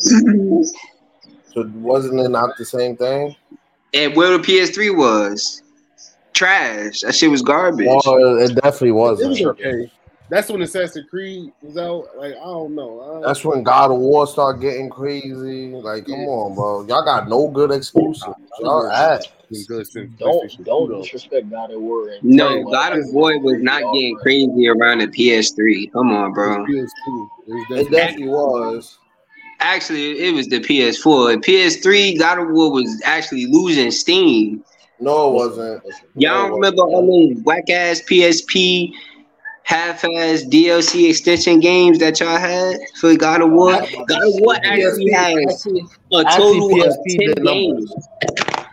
So wasn't it not the same thing? And where the PS3 was trash. That shit was garbage. Well, it definitely wasn't. was okay. That's when Assassin's Creed was out. Like I don't know. I, That's when God of War started getting crazy. Like, come on, bro. Y'all got no good exclusives. Y'all ass. been good since Don't don't disrespect God of War. No, God of War was not getting crazy around the PS3. Come on, bro. PS2. It It definitely- definitely was. Actually, it was the PS4. PS3, God of War was actually losing steam. No, it wasn't. Y'all No, it remember all those whack ass PSP half ass DLC extension games that y'all had for God of War? God of War actually has a actually, total of 10 games.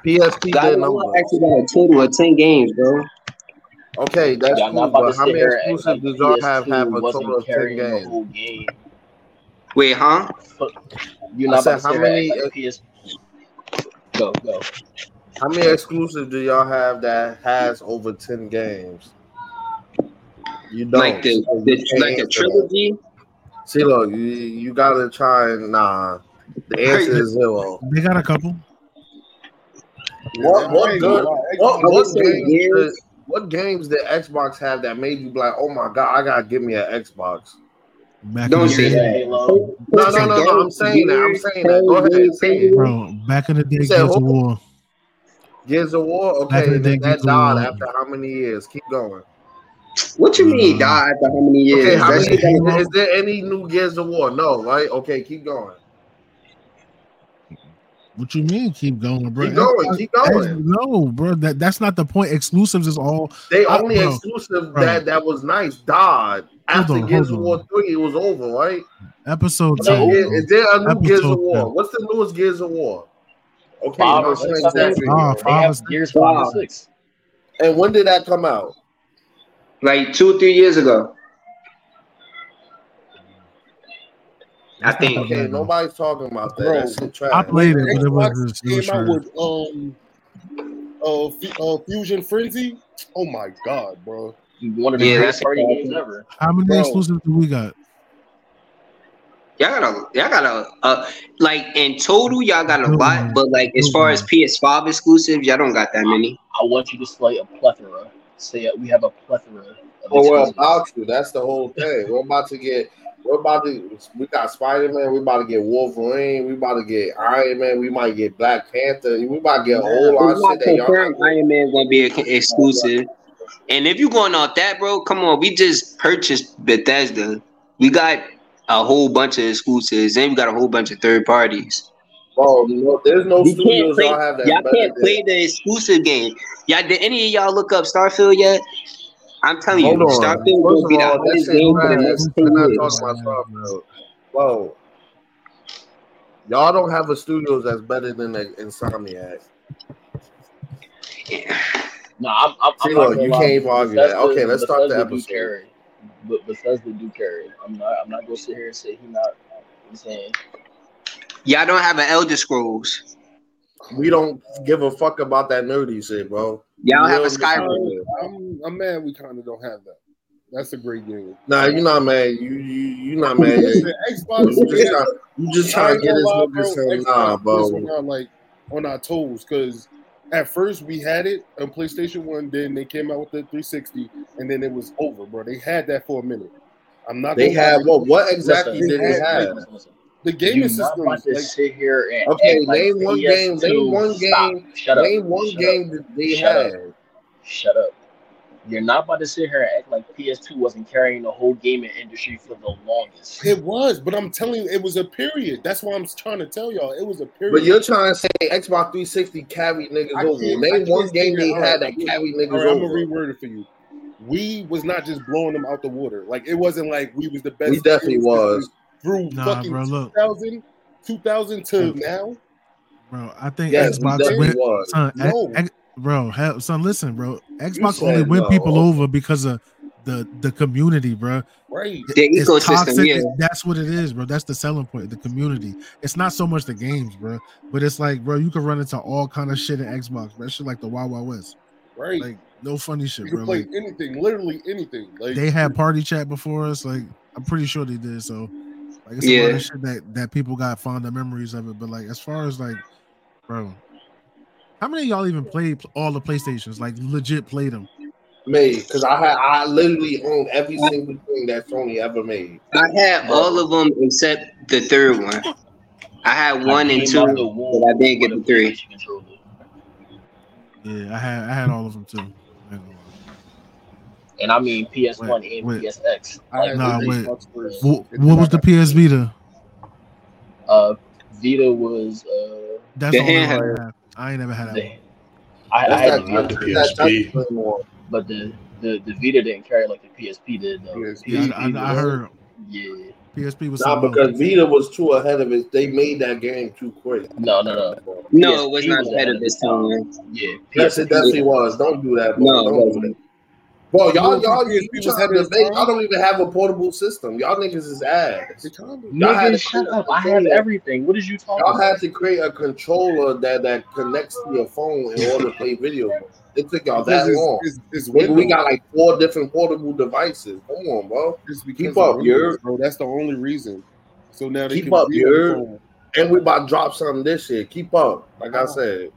PSP God did of War actually got a total of 10 games, bro. Okay, that's Y'all cool. But how many here exclusives like did y'all have have a total of ten games? Whole game. Wait, huh? You're I not said, about to how sit many- and act PS. Go go. How many exclusives do y'all have that has over ten games? You don't. Like the, So you the can't like a answer that. trilogy? See, look, you, you gotta try and nah. The answer is zero. They got a couple. What what good? What what games? Did, what games did Xbox have that made you be like, oh my god, I gotta give me an Xbox? Back Don't say day, that. No, no, no, no. I'm saying that. I'm saying that. Go ahead, say it. bro. Back in the day, You Gears of who? War. Gears of War. Back Okay, in the then day, that died War. after how many years? Keep going. What you mean, Uh, die after how many years? Okay, how many? shit got- Is there any new Gears of War? No, right? Okay, keep going. What you mean? Keep going, bro. Keep going. Keep going. No, bro. That that's not the point. Exclusives is all. They only bro, exclusive bro. that that was nice died after on, Gears of War three. It was over, right? Episode So, ten. is, there a new Gears of War? 10. What's the newest Gears of War? Okay, Five or six. Exactly. Ah, five or have six. Gears five and Five. six. And when did that come out? like two or three years ago. I think. Okay, bad, nobody's talking about that. Bro, That shit trash. I played it, but it was Xbox just came out with um uh, Fu- uh Fusion Frenzy. Oh my god, bro. One of the Yeah, greatest that's party a games ever. How many Bro. exclusives do we got? Y'all got a, y'all got a, uh, like in total, y'all got a lot, but like as far as PS5 exclusives, y'all don't got that many. I want you to slay a plethora. Say uh, we have a plethora. Of Oh, we're about to. That's the whole thing. We're about to get. We're about to. We got Spider Man. We about to get Wolverine. We about to get Iron Man. We might get Black Panther. We about to get a whole lot It's of shit that y'all. Iron Man gonna be a, exclusive. And if you're going off that, bro, come on. We just purchased Bethesda. We got a whole bunch of exclusives, and we got a whole bunch of third parties. Bro, no, there's no We studios play, y'all have that. y'all can't than- play the exclusive game. Y'all did any of y'all look up Starfield yet? I'm telling Hold you, on. Starfield First will be the hardest game for the next ten years. talking about Starfield. Bro, y'all don't have a studios that's better than the Insomniac. No, I'm, I'm, I'm See, look, you lie. can't even argue that. Okay, let's start the Bethesda do episode. carry. But Bethesda do carry. I'm not. I'm not gonna sit here and say he not. I'm saying Y'all don't have an Elder Scrolls. We don't give a fuck about that nerdy shit, bro. Y'all have a Skyrim. I'm I'm mad we kind of don't have that. That's a great game. Nah, you're not mad. You you you're not mad. Listen, You Xbox. just try, you just I trying to get gonna this lie, nigga some Xbox nah, put us bro. On our, like on our toes because at first we had it on PlayStation One, then they came out with the 360, and then it was over, bro. They had that for a minute. I'm not. They had lie. what? What exactly Listen, did they had, have? listen, listen. The gaming You're systems. Like, sit here and Okay, act like name one game. PS2 Name one Stop. game. Shut up. Name one Shut game Up. that they Shut had. up. Shut up. You're not about to sit here and act like PS2 wasn't carrying the whole gaming industry for the longest. it was, but I'm telling you, it was a period. That's why I'm trying to tell y'all, it was a period. But you're trying to say Xbox 360 carried niggas I over. can't- Name one game they had right. that carried niggas All right, I'm gonna reword it for you. We was not just blowing them out the water. Like it wasn't like we was the best. We definitely was. through Nah, fucking bro, 2000, 2000 to now. Bro, I think Yes, Xbox went. was. Son, No. X- bro, hell, son, listen, bro. Xbox said only win no. people over because of the the community, bro. Right. The It's ecosystem, toxic. yeah. That's what it is, bro. That's the selling point. The community. It's not so much the games, bro, but it's like, bro, you can run into all kind of shit in Xbox. Bro. Shit like the Wild Wild West. Right. Like no funny shit, you bro. play Like, anything, literally anything. Like they had party chat before us. Like I'm pretty sure they did. So Like it's a lot Yeah. of shit that that people got fond of memories of it. But like as far as like, bro, how many of y'all even played all the PlayStations? Like legit played them? Me, because I had I literally owned every single thing that Sony ever made. I had all of them except the third one. I had one and two, out the womb but I didn't get the three. Yeah, I had I had all of them too. I ain't gonna lie. And I mean PS1 Wait, and wait. PSX. I Like, Nah, wait. Xbox. What, what was the PS Vita? uh, Vita was uh, That's The the only one handheld. I ain't never had that. the, One. I, I That's had that, the I had Vita, the PSP. touchscreen but the, the the Vita didn't carry like the PSP did though. Yes, Yeah, I, I, I heard Yeah. PSP was Nah, because else. Vita was too ahead of it. They made that game too quick. No, no, no. No, PSP it was not was ahead ahead of of this its time. time. Yeah. Yes, it definitely was. Don't do that, bro. No, Don't do that. Bro, y'all, You y'all, don't you think PSP was trying ahead to of its debate. time? Y'all don't even have a portable system. Y'all niggas is ass. It kinda- Y'all had Nigga, to shut up. I have controller. everything. What is you talking Y'all about? had to create a controller that that connects to your phone in order to play video games. It took y'all Because that it's, long. it's, it's Nigga, we got like four different portable devices. Come on, bro. Keep up, Windows, you're- bro. That's the only reason. So now they Keep can up, be on the you're- phone. And we about to drop something this year. Keep up. Like I said.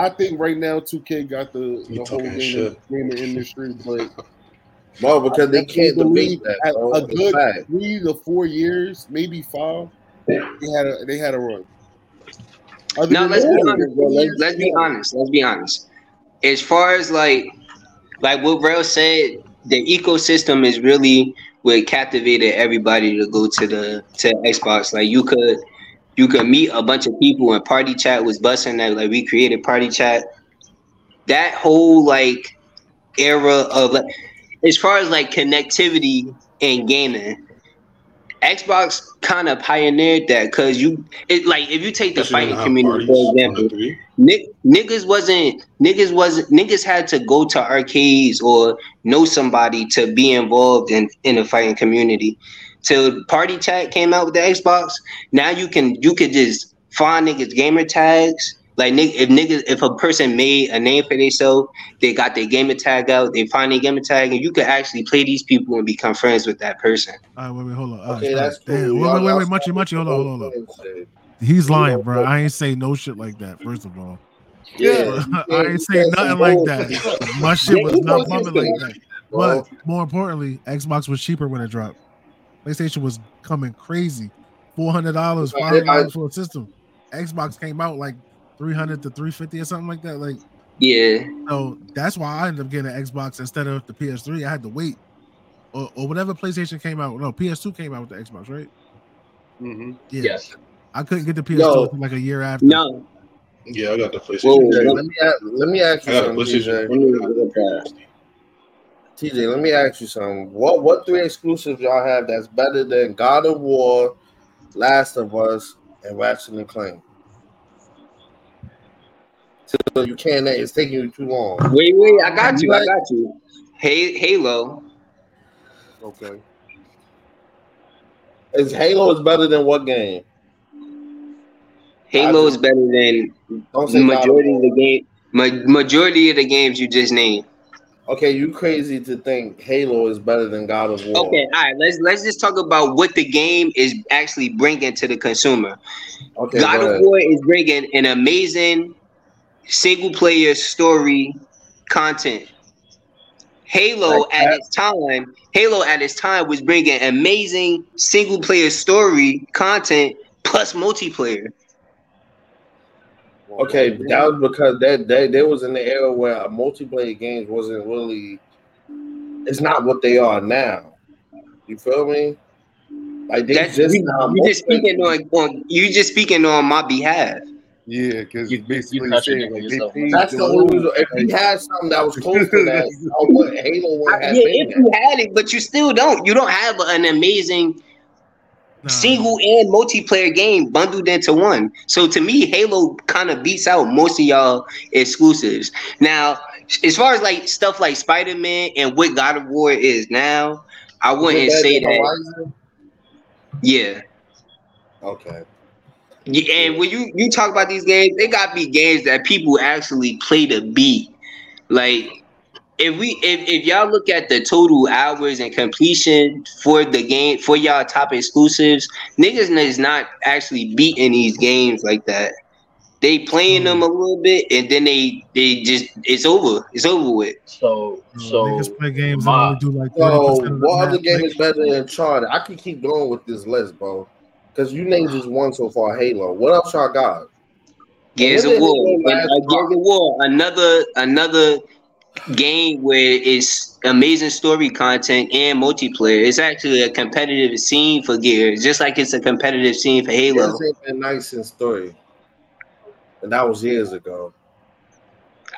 I think right now 2K got the, the whole game, shit. gaming industry, but no, because they I can't believe that, at bro. a It's good fact. three to four years, maybe five, they had a they had a run. Other Now let's be it's honest, bro. Let's, let's be honest. Let's be honest. As far as like, like what Rel said, the ecosystem is really what captivated everybody to go to the to Xbox. Like you could, you could meet a bunch of people and party chat was busting that. Like we created party chat. That whole like era of like, as far as like connectivity and gaming. Xbox kind of pioneered that because you, it like if you take the fighting when I have community for example, niggas wasn't niggas wasn't niggas had to go to arcades or know somebody to be involved in in the fighting community. Till Party Chat came out with the Xbox, now you can you could just find niggas gamer tags. Like if niggas if a person made a name for themselves, they got their gamer tag out, they find their gamer tag, and you could actually play these people and become friends with that person. All right, wait, wait, hold on. All right, Okay, stop. that's cool. Damn, wait, Y'all- wait, wait, y'all wait, stop Munchy, with Munchy, hold on, hold on. He's lying, bro. I ain't say no shit like that. First of all, Yeah, I ain't say you nothing like that. My shit was not bumping like that. But more importantly, Xbox was cheaper when it dropped. PlayStation was coming crazy, four hundred dollars, five hundred dollars for a system. Xbox came out like three hundred to three fifty or something like that. Like, Yeah. so that's why I ended up getting an Xbox instead of the PS3. I had to wait, or, or whatever PlayStation came out. No, PS2 came out with the Xbox, right? Mm-hmm. Yeah, Yes. I couldn't get the PS2 Yo. until like a year after. No. Yeah, I got the PlayStation. Whoa. Let me a- let me ask you I got a something, PlayStation. TJ. Let me look at that. TJ, let me ask you something. What what three exclusives y'all have that's better than God of War, Last of Us, and Ratchet and Clank? So you can't. It's taking you too long. Wait, wait, I got you. I got you. Hey, Halo. Okay. Is Halo is better than what game? Halo is better than the say God of majority of the game. Ma- majority of the games you just named. Okay, you crazy to think Halo is better than God of War? Okay, all right. Let's let's just talk about what the game is actually bringing to the consumer. Okay, God go of. War is bringing an amazing single player story content. Halo Like at its time, Halo at its time was bringing amazing single player story content plus multiplayer. Okay, but that was because that they, they was in the era where multiplayer games wasn't really. It's not what they are now. You feel me? Like they That's just you, now. you just speaking on, on you just speaking on my behalf. Yeah, because You- you basically contradicting saying like, yourself. they That's the the only reason. If you had something that was close to that, I would, Halo would I- have yeah, if you had it, but you still don't. You don't have an amazing Nah, single and multiplayer game bundled into one. So to me, Halo kind of beats out most of y'all exclusives. Now, as far as like stuff like Spider Man and what God of War is now, I wouldn't better say that. Horizon? Yeah. Okay. Yeah, and when you you talk about these games, they got to be games that people actually play to beat. Like if we if, if y'all look at the total hours and completion for the game for y'all top exclusives, niggas is not actually beating these games like that. They playing them a little bit and then they they just it's over. It's over with. So so niggas play games my- and do like So 30% of the what other match. game is better than Uncharted? I can keep going with this list, bro. Because you named just one so far, Halo. What else y'all got? Gears of War. Halo And, last uh, Gears of War. Another another game where it's amazing story content and multiplayer. It's actually a competitive scene for Gears, just like it's a competitive scene for Halo. This ain't been nice in story. And that was years ago.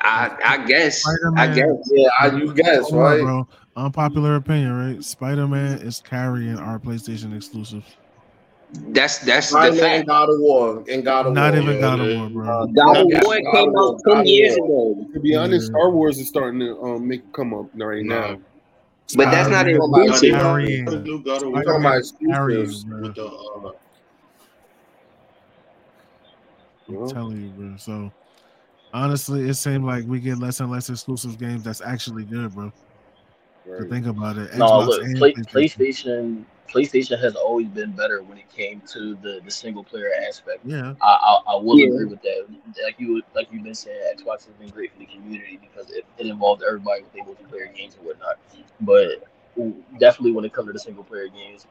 I I guess. I Spider-Man. guess. Yeah, I, you guess, Hold right? bro. Unpopular opinion, right? Spider Man is carrying our PlayStation exclusive. That's that's the Spider-Man fact. God of War and God of Not War. even yeah, God of. War, bro. Uh, God of War came of out God ten of years ago. To be honest, Yeah. Star Wars is starting to um make come up right now. But that's not Spider-Man Spider-Man is exclusive. carrying. The new God of We War talking about Carrying, exclusives. with the uh, I'm telling you, bro. So honestly, it seemed like we get less and less exclusive games that's actually good, bro. To think about it. no look and play, PlayStation. PlayStation PlayStation has always been better when it came to the, the single player aspect. Yeah. I, I, I will Yeah. agree with that. Like you like you've been saying, Xbox has been great for the community because it, it involved everybody with their multiplayer games and whatnot. But definitely when it comes to the single player games,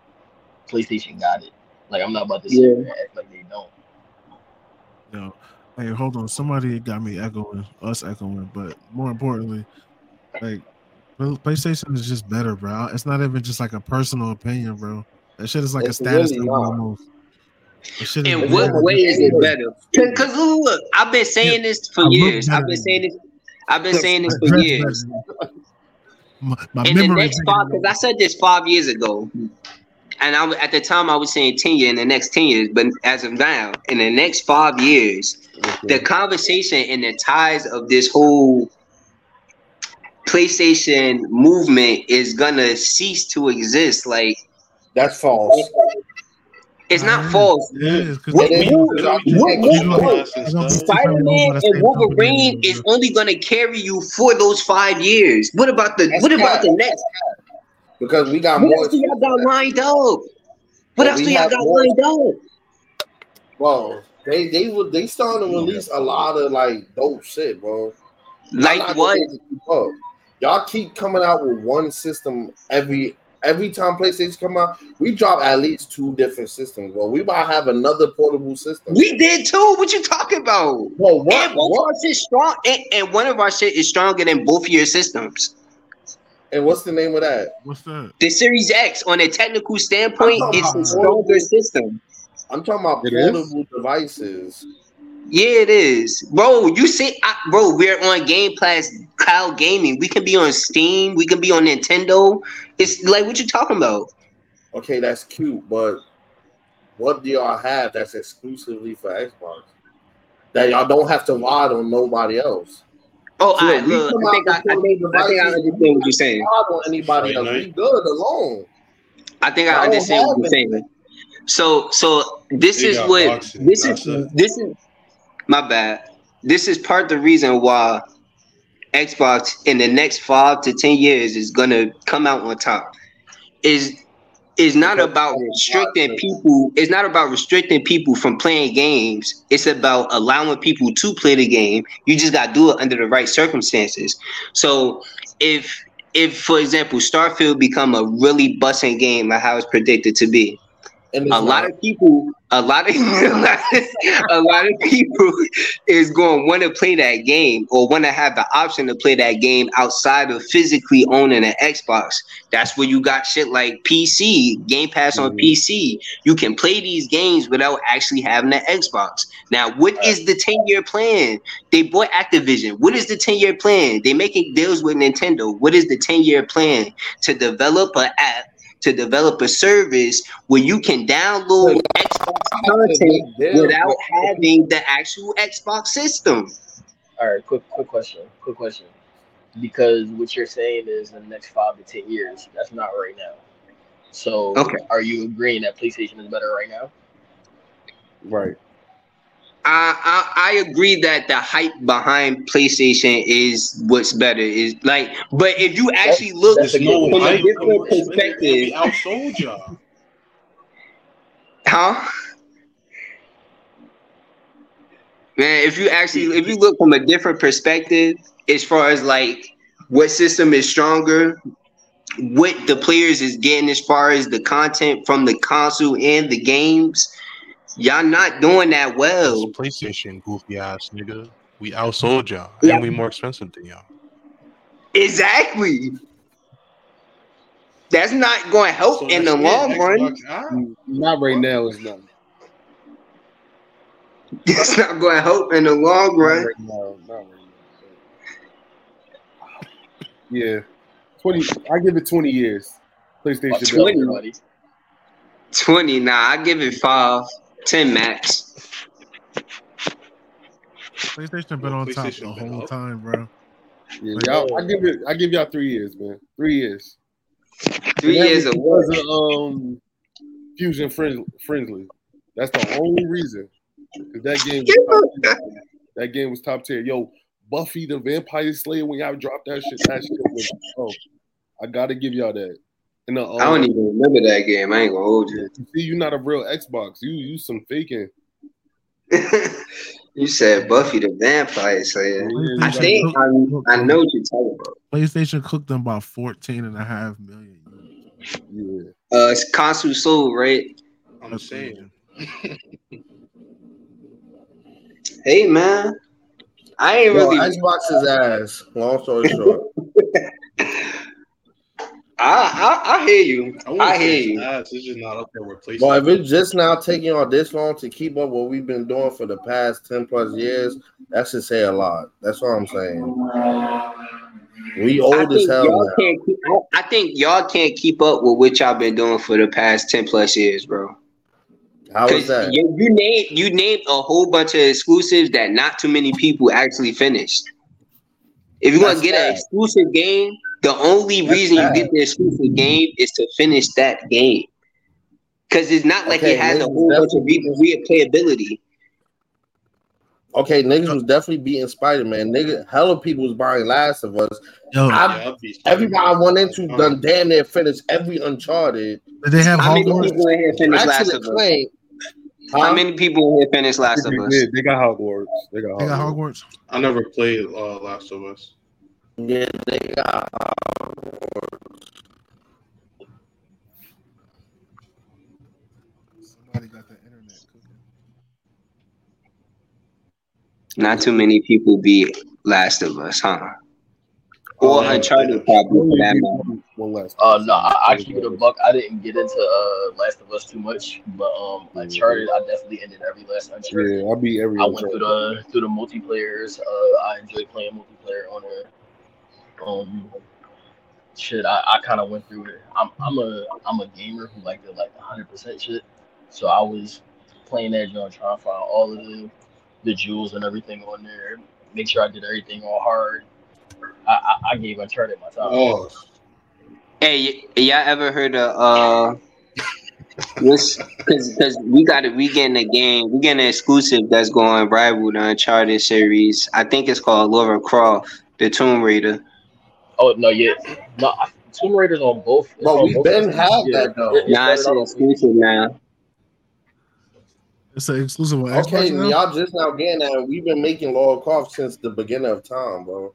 PlayStation got it. Like I'm not about to sit Yeah. here and act like they don't. Yo, hey, hold on. Somebody got me echoing, us echoing, but more importantly, like Pl- PlayStation is just better, bro. It's not even just like a personal opinion, bro. That shit is like a status really symbol almost. That shit is In what like- way is it better? Because look, look, I've been saying this for look years. I've been saying this. I've been saying this for years. My, my in the next five, because I said this five years ago, and I was- at the time I was saying ten years in the next ten years, but as of now, in the next five years, the conversation and the ties of this whole PlayStation movement is gonna cease to exist. Like That's false. it's not mm, false. It is, 'cause What- they- It is what- what- can't what- keep what- up. they're gonna be too Spider-Man funny by the and Wolverine is only gonna carry you for those five years. What about the That's what about the next? Because we got What more. else do y'all got lined up? What else do y'all got more- lined up? Bro, they they would they starting to release a lot of like dope shit, bro. Like what? Be able to keep up. Y'all keep coming out with one system every every time PlayStation come out. We drop at least two different systems, bro. We might have another portable system. We did too. What you talking about? Bro, what? and both what? our shit strong, and, and one of our shit is stronger than both of your systems. And what's the name of that? What's that? The Series X, on a technical standpoint, it's a about stronger system. I'm talking about It is? portable devices. Yeah, it is, bro. You see, I, bro, we're on Game Pass Cloud Gaming. We can be on Steam. We can be on Nintendo. It's like what you talking about? Okay, that's cute, but what do y'all have that's exclusively for Xbox? That y'all don't have to ride on nobody else. Oh, So all right, we look, come I think I, out I with think I think I understand what you're saying. Ride on anybody Right, else. right. We good alone. I think I I understand what you're saying. So, so this They is got what boxing, this is. This is my bad. This is part of the reason why Xbox in the next five to ten years is gonna come out on top. Is is not about restricting people. It's not about restricting people from playing games. It's about allowing people to play the game. You just gotta do it under the right circumstances. So if if for example Starfield become a really bussing game like how it's predicted to be, a lot of people, a lot of a lot of people is going to want to play that game or want to have the option to play that game outside of physically owning an Xbox. That's where you got shit like PC, Game Pass on Mhm. PC. You can play these games without actually having an Xbox. Now, what is the 10 year plan? They bought Activision. What is the 10 year plan? They making deals with Nintendo. What is the 10 year plan? To develop an app, to develop a service where you can download Xbox content without having the actual Xbox system. All right, quick quick question. Quick question. Because what you're saying is in the next five to ten years, that's not right now. So Okay. are you agreeing that PlayStation is better right now? Right. I, I I agree that the hype behind PlayStation is what's better. Is like, but if you actually look That's a no good from a different perspective, outsold y'all. huh? Man, if you actually if you look from a different perspective, as far as like what system is stronger, what the players is getting as far as the content from the console and the games, y'all not doing that well. It's PlayStation, goofy ass nigga. We outsold y'all, Yeah. and we more expensive than y'all. Exactly. That's not going to help So in the that's it, long run. Xbox out. Mm, not right now. It's not. It's not going to help in the long Not run. right now. Not right now. Yeah, twenty. I give it twenty years. PlayStation. Twenty. 20, nah, I give it five, 10 max. PlayStation been on top the whole up. time, bro. Yeah, y'all, I give it. I give y'all three years, man. Three years. Three And that years was of work. because um, Fusion friend, friendly. That's the only reason. 'Cause That game. Was top tier. that game was top tier. Yo, Buffy the Vampire Slayer. When y'all dropped that shit, that shit was. Oh, I gotta give y'all that. And the, um, I don't even remember that game. I ain't gonna hold you. see you're not a real Xbox. You you some faking. you said Buffy the Vampire Slayer. I think cooked- I, I know what you're talking about. PlayStation cooked them about 14 and a half million. Yeah. Uh, it's console sold, right? I'm saying. Hey, man. I ain't Yo, really. Xbox is ass. Long story short. I, I I hear you. wouldn't I hear it's you. ass, It's just not up there with PlayStation. Well, if it's just now taking on this long to keep up what we've been doing for the past 10 plus years, that should say a lot. That's what I'm saying. We I old as think hell y'all can't. Keep, I- I think y'all can't keep up with what y'all been doing for the past ten plus years, bro. How is Because that? you, you named you named a whole bunch of exclusives that not too many people actually finished. If you want That's to get an exclusive game, the only That's reason bad. you get the exclusive game is to finish that game. Because it's not like Okay, it has a whole bunch of re- replayability. Okay, niggas was definitely beating Spider Man. Nigga, hella people was buying Last of Us. Yo, I- Yeah, Everybody I went into done damn near finished every Uncharted. did they have How many Hogwarts? people in here finished Last of and Us? Clank. How many people in here finished Last of Us? they got Hogwarts. They got They got Hogwarts. Hogwarts. I never played uh, Last of Us. Yeah, Somebody got the internet cooking. Not too many people beat Last of Us, huh? Or Uh, Uncharted, probably for that matter. One last. Uh, no, I, I keep it a buck. I didn't get into uh Last of Us too much, but um, Uncharted, I definitely ended every last Uncharted. Yeah, I beat every. I went through the through the multiplayers. Uh, I enjoy playing multiplayer on there. Um, shit, I, I kind of went through it. I'm I'm a I'm a gamer who like the like 100 percent shit. So I was playing that joint, trying to find all of the the jewels and everything on there. Make sure I did everything all hard. I I, I gave Uncharted my time. Oh, Hey, y- y'all ever heard of uh this? Because because we got it. We getting a game. We getting an exclusive that's going rival the Uncharted series. I think it's called Lara Croft, the Tomb Raider. Oh no, yeah, no. I- Tomb Raider's on both. it's Bro, on we both been systems. had Yeah. that, though. It- it Nah, it's started an exclusive now. It's an exclusive on Okay, Xbox now? y'all just now getting that. We've been making Lara Croft since the beginning of time, bro.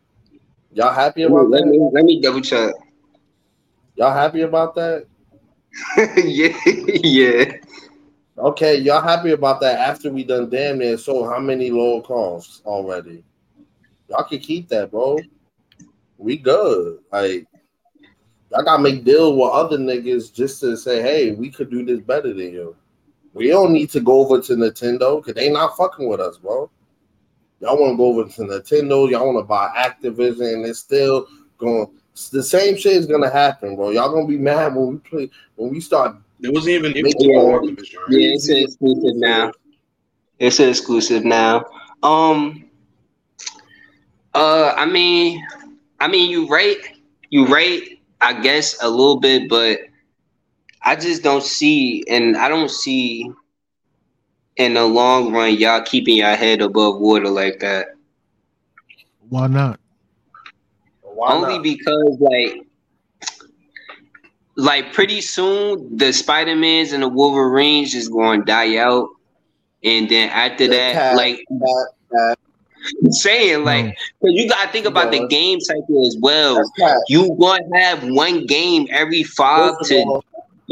Y'all happy about Let that? me let me double check. Y'all happy about that? yeah, yeah. Okay, y'all happy about that after we done damn near so how many Lara Crofts already? Y'all can keep that, bro. We good. Like y'all gotta make deals with other niggas just to say, hey, we could do this better than you. We don't need to go over to Nintendo because they not fucking with us, bro. Y'all want to go over to Nintendo, y'all want to buy Activision, and it's still going. The same shit is gonna happen, bro. Y'all gonna be mad when we play when we start. it wasn't even Yeah. Activision, right? Yeah, it's exclusive now. It's exclusive now. Um. Uh, I mean, I mean, you right, you right. I guess a little bit, but I just don't see, and I don't see in the long run y'all keeping your head above water like that? Why not? Why Only not? because like like pretty soon the Spider-Mans and the Wolverines is going to die out. And then after The that, cat- like That- that- I'm saying, like, mm. No. 'cause you gotta think about No. the game cycle as well. that's. You gonna have one game every five to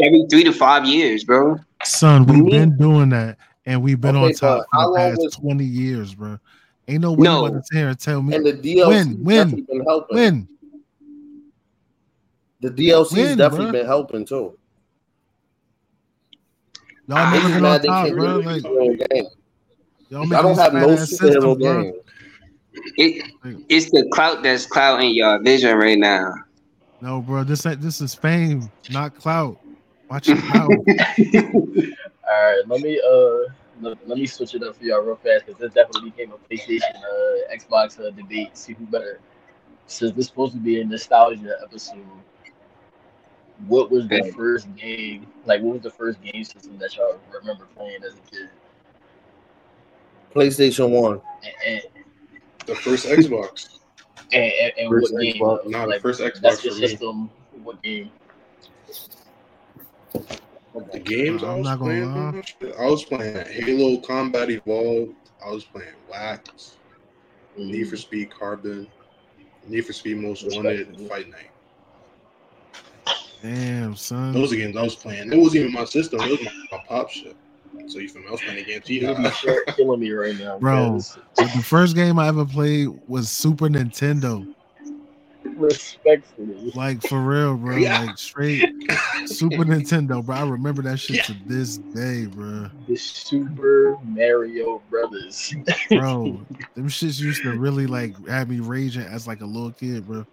every three to five years, bro. Son, we've Me- been doing that, and we've been Okay, on top but for the past was- twenty years, bro. Ain't no way No. you want to sit here tell me and the DLC Win, win, definitely been helping. when. The DLC's Win, definitely bruh. been helping too. Y'all never been on top, bro. Like their own game. Y'all I don't have no fat-ass superhero game. It it's the clout that's clouting your vision right now. No, bro. This ain't this is fame, not clout. Watch your mouth. All right, let me uh let, let me switch it up for y'all real fast because this definitely became a PlayStation uh Xbox uh, debate. See who better. Since this supposed to be a nostalgia episode, what was the first game? Like, what was the first game system that y'all remember playing as a kid? PlayStation One. And, The first Xbox. and, and, and First what game? Xbox. though? Nah, the first Xbox That's your for me. system. What game? The games I I'm was not gonna playing, I was playing Halo Combat Evolved. I was playing Wax, mm. Need for Speed Carbon, Need for Speed Most Wanted, and Fight Night. Damn, son. Those are games I was playing. It wasn't even my system. It was my, my pop shit. So you from me? I was playing the game You're killing- killing me right now, Bro. because the first game I ever played was Super Nintendo. Respectfully, Like for real, bro. Yeah. Like straight Super Nintendo, bro. I remember that shit to this day, bro. the Super Mario Brothers. Bro, them shits used to really like have me raging as like a little kid, bro.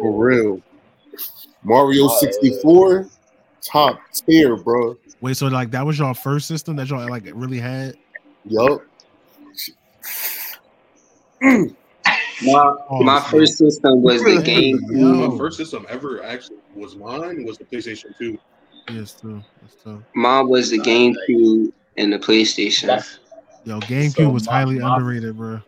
For real. Mario 64, top tier, bro. Wait, so like that was your first system that y'all like really had? Yup. My Oh, my shit. first system was the Yo. My first system ever actually was mine was the PlayStation 2. Yes, too. That's tough. Mine was the GameCube and the PlayStation. That's Yo, GameCube So was my- highly my- underrated, bro.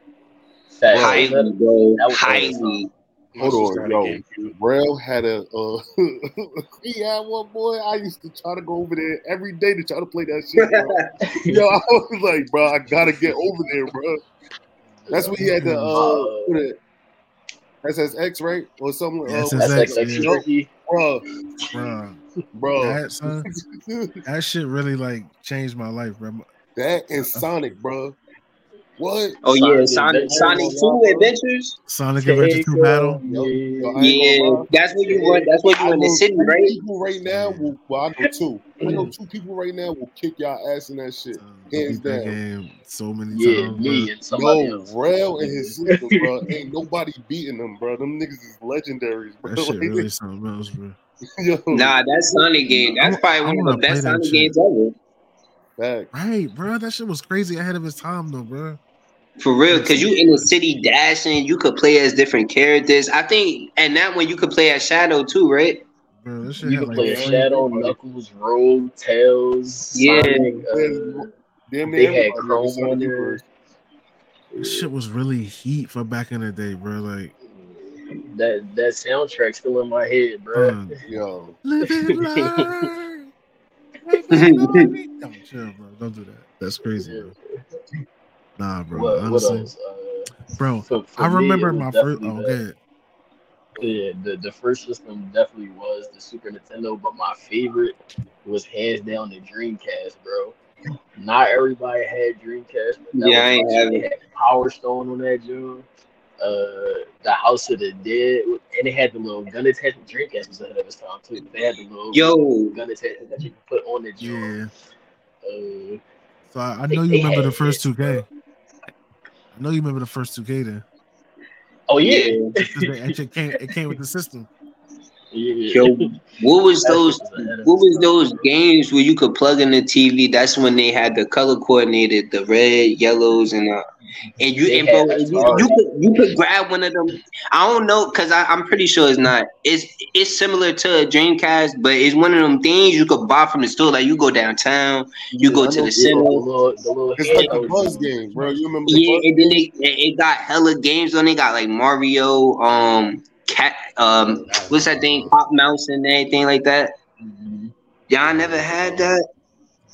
that. Highly, bro. that was Highly. My Hold on, yo. GameCube. Rail had a uh he had one boy. I used to try to go over there every day to try to play that shit. Bro. Yo, I was like, bro, I gotta get over there, bro. That's what he had to uh what it- SSX, right? Or something. Yeah, uh, SSX, That's like yeah. tricky. bro, Bro, bro. that son, that shit really like changed my life, bro. that and Sonic, bro. What? Oh yeah, Sonic Sonic Sonic Two Adventures. Sonic Adventure 2 battle. Yo, yo, I ain't gonna Yeah, that's what you want. That's what you I in the know city, right? People right now, will, well, I know two. I know two people right now will kick y'all ass in that shit. Hands down. game so many Yeah, times. me and somebody Yo, else. Rail and his sister, bro. Ain't nobody beating them, bro. Them niggas is legendaries, bro. That shit really something else, bro. yo, Nah, that Sonic game. That's I- probably I one of the best Sonic shit. games ever. back. Right, bro. That shit was crazy ahead of its time, though, bro. For real, because you in the city dashing, you could play as different characters. I think, and that one you could play as Shadow too, right? Bro, that shit You had can like play as Shadow, Knuckles, Rouge, Tails, Yeah. Sonic. Uh, Damn they near had Chrome on there. Universe. Shit was really heat for back in the day, bro. Like, that that soundtrack still in my head, bro. um, Yo, live and learn. Live. Don't chill, bro. Don't do that. That's crazy, bro. Nah, bro. what, what honestly, else? Uh, bro. for- for I remember it my first. Oh, the- good. Yeah, the, the first system definitely was the Super Nintendo, but my favorite was hands down the Dreamcast, bro. Not everybody had Dreamcast, but Yeah, I was ain't my have shit. They had Power Stone on that joint. Uh, the House of the Dead, and they had the little gun attachment. Dreamcast was ahead of its time too. They had the little Yo, gun attachment that you could put on the joint. Yeah. Uh, So I, I know you remember the first 2K. I know you remember the first 2K then. oh yeah, yeah. Because it, it came, it came with the system. Yeah. Yo, what was those? shit was ahead of What was those games where you could plug in the TV? That's when they had the color coordinated, the red, yellows, and uh, and you and bro, had you, you could you could grab one of them. I don't know because I'm pretty sure it's not. It's it's similar to a Dreamcast, but it's one of them things you could buy from the store. Like you go downtown, you go to know the the center. little, the little It's like a handheld buzz ones. game, bro. You remember the Yeah, buzz and then they it it got hella games on. it. got like Mario, um, cat, um, what's that thing, Pop Mouse, and everything like that. Mhm. Y'all never had that?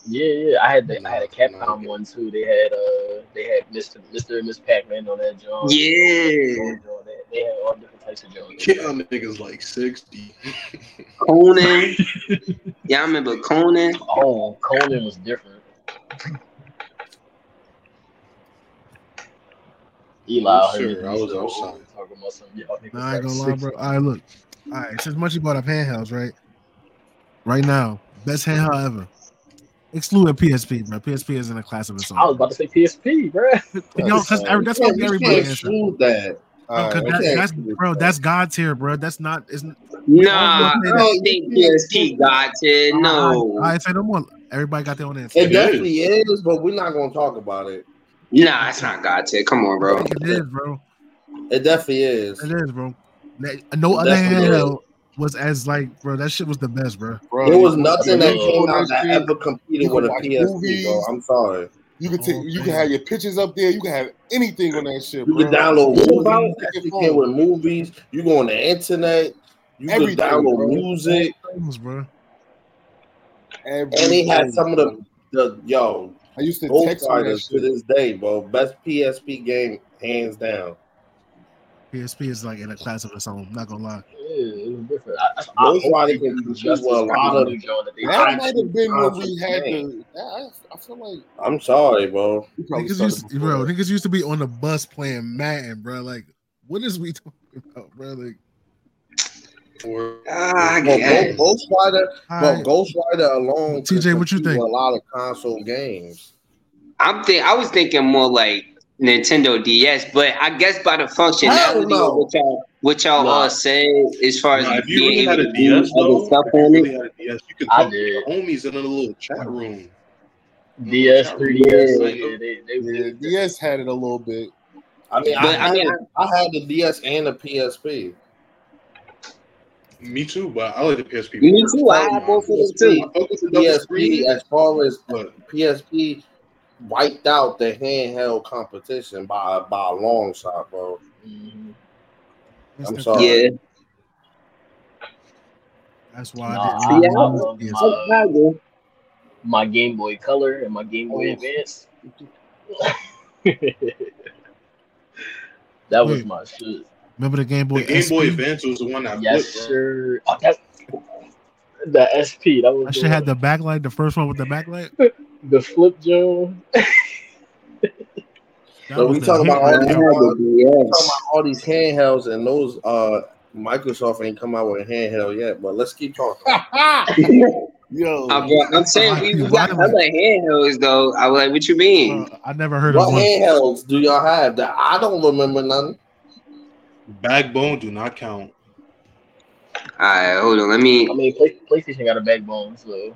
Yeah, yeah. I had the, I had a Capcom one too. They had uh they had Mr. Mr. and Miss Pac-Man on that joint. Yeah, They, they had all different types of joints. Yeah, niggas like 60. Conan. Y'all remember Conan? Oh, Conan was different. Eli, Sure, I was still outside. Talking about some y'all niggas I ain't gonna lie, bro. 60. All right, look. All right, since Munchie brought up handhelds, right? Right now, best handheld ever. Excluding PSP, bro. PSP is in a class of its own. I was about to say PSP, bro. You know, 'cause every- that's what You everybody can't answer. exclude that. Bro, All 'cause right, that- that's bro, that's God tier, bro. That's not. It's, Nah, I don't think PSP got it. No, I, I say no more. Everybody got their own answer. It It definitely is. but we're not gonna talk about it. nah, it's not got it. Come on, bro. It is, bro. It definitely is. It is, bro. No other definitely handheld was as like, bro. That shit was the best, bro. bro. There was you- nothing that came out that ever competed with a PSP, movies. bro. I'm sorry. You can take, you can have your pictures up there. You can have anything on that shit. You bro. can download movies. about That your shit phone? came with movies. You go on the internet. You Everything, can download bro. music. Things, bro. Everything, And they had some of the the yo I used to Ghost text on that Riders to this day, bro. Best PSP game hands down. PSP is like in a class of its own. Not gonna lie. Yeah, it was different. I, I, I Ghost they can do compete justice with a lot of- that they That did. might have been when we had game. the. I, I feel like I'm sorry, bro. Niggas used, before bro. Niggas used to be on the bus playing Madden, bro. Like, what is we talking about, bro? Like, Or, Ah, I Bro, Ghost Rider, all. Ghost Rider alone. TJ, what you think? A lot of console games. I'm think I was thinking more like Nintendo DS, but I guess by the functionality no. of what y'all what y'all Nah. all said as far as Nah, if you being really able to a do DS, other though, stuff on really it. had DS, you could I talk to did. your homies in a little chat room. DS, 3DS, Yeah. yeah, they, they, Yeah, DS had it a little bit. I mean, I, But, I had, mean, I had the DS and the PSP. Me too, but I like the PSP. Me too, I had both of them too. I fuck with the double PSP, as far as but PSP, wiped out the handheld competition by by a long shot, bro. That's I'm sorry. Yeah. That's why Nah, I I, didn't. I use love PS. my, uh, my Game Boy Color and my Game Boy Oh. Advance. that was Wait. my shit. Remember the Game Boy? the Game Boy Advance was the one that Yes, flipped, bro. sir. Oh, that, the SP. That was That the, shit had the backlight. The first one with the backlight. the flip Joe. That So we the talking about I all right these, had there. the talking about all these handhelds and those uh Microsoft ain't come out with a handheld yet, but let's keep talking. Yo, I'm, I'm saying we, we got Violent. other handhelds though. I was like, what you mean? Bro, I never heard what of one. handhelds do y'all have that I don't remember none? Backbone do not count. All right, hold on. Let me I mean, PlayStation got a backbone, so.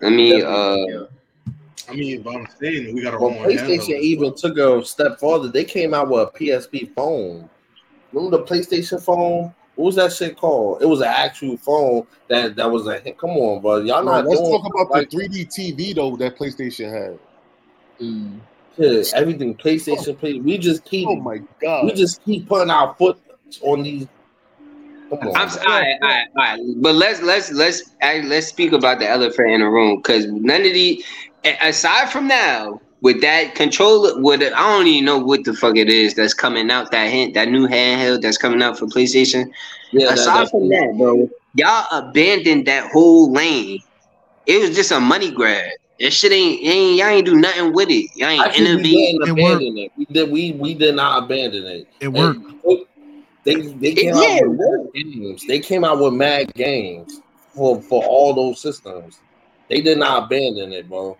let me uh yeah. I mean, but I'm saying we got our Well, own PlayStation handheld. even took a step further. They came out with a PSP phone. Remember the PlayStation phone? What was that shit called? It was an actual phone that that was a come on, bro. Y'all Bro, not let's doing talk about like the 3D TV though that PlayStation had. Mm. shit. everything PlayStation play. We just keep Oh my god! we just keep putting our foot on these. Come on, I'm bro. all right, all right, all right. But let's let's let's let's speak about the elephant in the room because none of the a- aside from now with that controller, with it, I don't even know what the fuck it is that's coming out. That hint, that new handheld that's coming out for PlayStation. Yeah, aside that- from that, bro, y'all abandoned that whole lane. It was just a money grab. That shit ain't, ain't y'all ain't do nothing with it. Y'all ain't Actually, we innovate. didn't abandon it. We did. We we did not abandon it. It worked. They they came It out did, with bro. mad games. They came out with mad games for for all those systems. They did not abandon it, bro.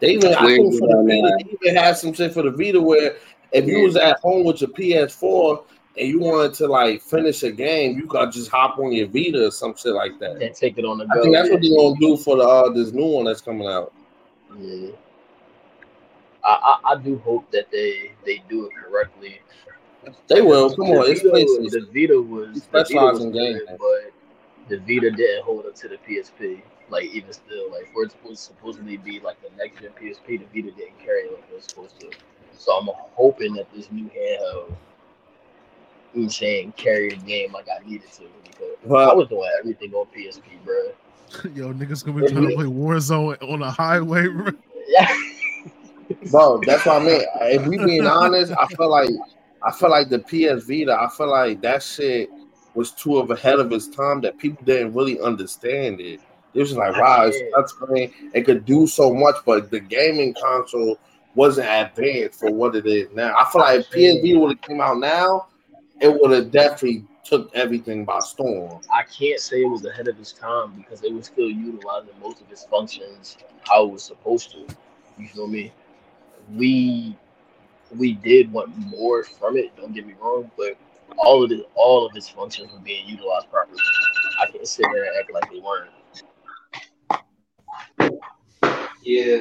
They even I Where think for the Vita, they even had some shit for the Vita where if you was at home with your PS4 and you wanted to like finish a game, you could just hop on your Vita or some shit like that. And take it on the go. I go. think that's what they're gonna do for the uh, this new one that's coming out. Yeah. I, I, I do hope that they they do it correctly. They will. Come on, the it's Vita, PlayStation. the Vita was the Vita specialize in good, gaming. but the Vita didn't hold up to the PSP. Like even still, like for it was supposedly be like the next gen PSP, the Vita didn't carry it like it was supposed to. So I'm hoping that this new handheld, I'm saying, carry the game like I needed to because I was doing everything on PSP, bro. Yo, niggas gonna be trying to play Warzone on a highway. bro. Yeah. bro, that's what I mean. If we being honest, I feel like I feel like the PS Vita. I feel like that shit was too of ahead of its time that people didn't really understand it. It was like, wow, it's touchscreen. It could do so much, but the gaming console wasn't advanced for what it is now. I feel like if PS Vita would have came out now, it would have definitely took everything by storm. I can't say it was ahead of its time because it was still utilizing most of its functions how it was supposed to. You feel me? We we did want more from it. Don't get me wrong, but all of it, all of its functions were being utilized properly. I can't sit there and act like they weren't. Yeah.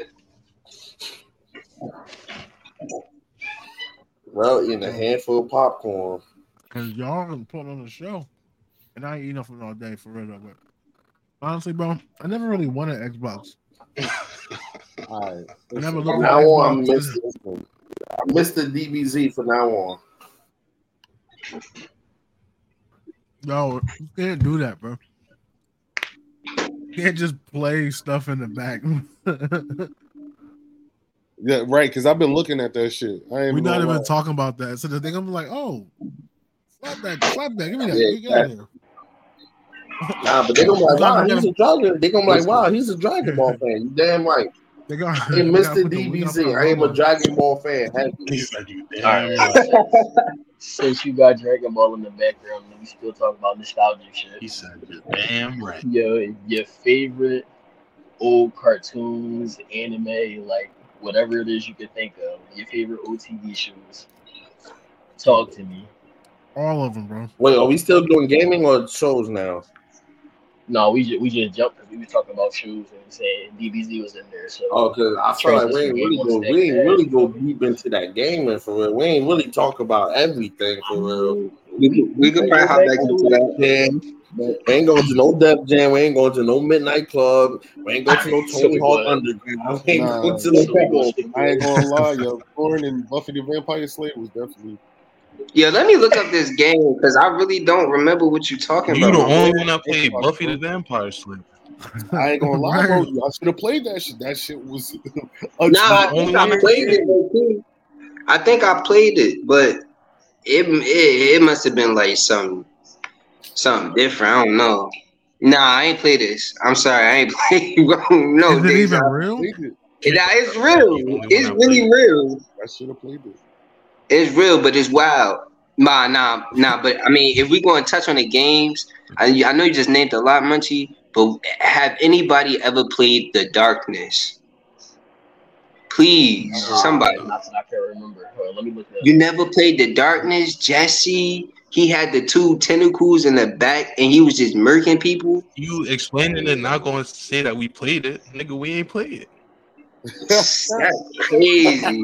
Well, eating a handful of popcorn. Cause y'all been putting on the show, and I ain't eat nothing all day for real. But honestly, bro, I never really wanted Xbox. All right. I never looked now at on, I'm Xbox. Mr. I'm Mr. DBZ from now on. No, you can't do that, bro. You can't just play stuff in the back. Yeah, right. Because I've been looking at that shit. I ain't We're not even lie. talking about that. So the thing I'm like, oh, slap that, slap that, give me that. Yeah, Get out. Nah, but they gonna be like, wow, he's a dragon. They're gonna be like, wow, he's a Dragon Ball fan. You damn right. They got, Hey, Mr. gotta put the- we gotta put DBZ, I am a. Dragon Ball fan. Heavy. He said you damn All right. right. Since you got Dragon Ball in the background, and we still talk about nostalgic shit. He said you damn right. Your your favorite old cartoons, anime, like whatever it is you could think of. Your favorite OTV shows. Talk to me. All of them, bro. Wait, are we still doing gaming or shows now? No, we just we just jumped because we were talking about shoes and saying DBZ was in there. So Oh, cause I feel like we ain't really go, we ain't really go deep into that gaming for real. We ain't really talk about everything for real. We could, we could probably hop back into that. Yeah. We ain't going to no Def Jam. We ain't going to no Midnight Club. We ain't going to no So Tony we Hawk. Underground. We ain't Nah. going to no I ain't gonna lie, yo. Thorn and Buffy the Vampire Slayer was definitely. Yeah, let me look up this game because I really don't remember what you're talking about. You the about. only one that played Buffy the Vampire Slayer. I ain't gonna lie, bro. Right. I should have played that shit. That shit was. Nah, I think I played it. I think I played it, but it it, it must have been like some something different. I don't know. Nah, I ain't played this. I'm sorry, I ain't played. bro. no, Is it Deja. even real? Played it. Nah, it's real. It's really real. I should have played it. It's real, but it's wild. Nah, nah, nah. But I mean, if we go and touch on the games, I, I know you just named a lot, Munchie. But have anybody ever played The Darkness? Please, uh, somebody. Not that I can remember. Hold on, let me look. You never played The Darkness, Jesse. He had the two tentacles in the back, and he was just murking people. You explaining it, not going to say that we played it, nigga. We ain't played it. That's crazy.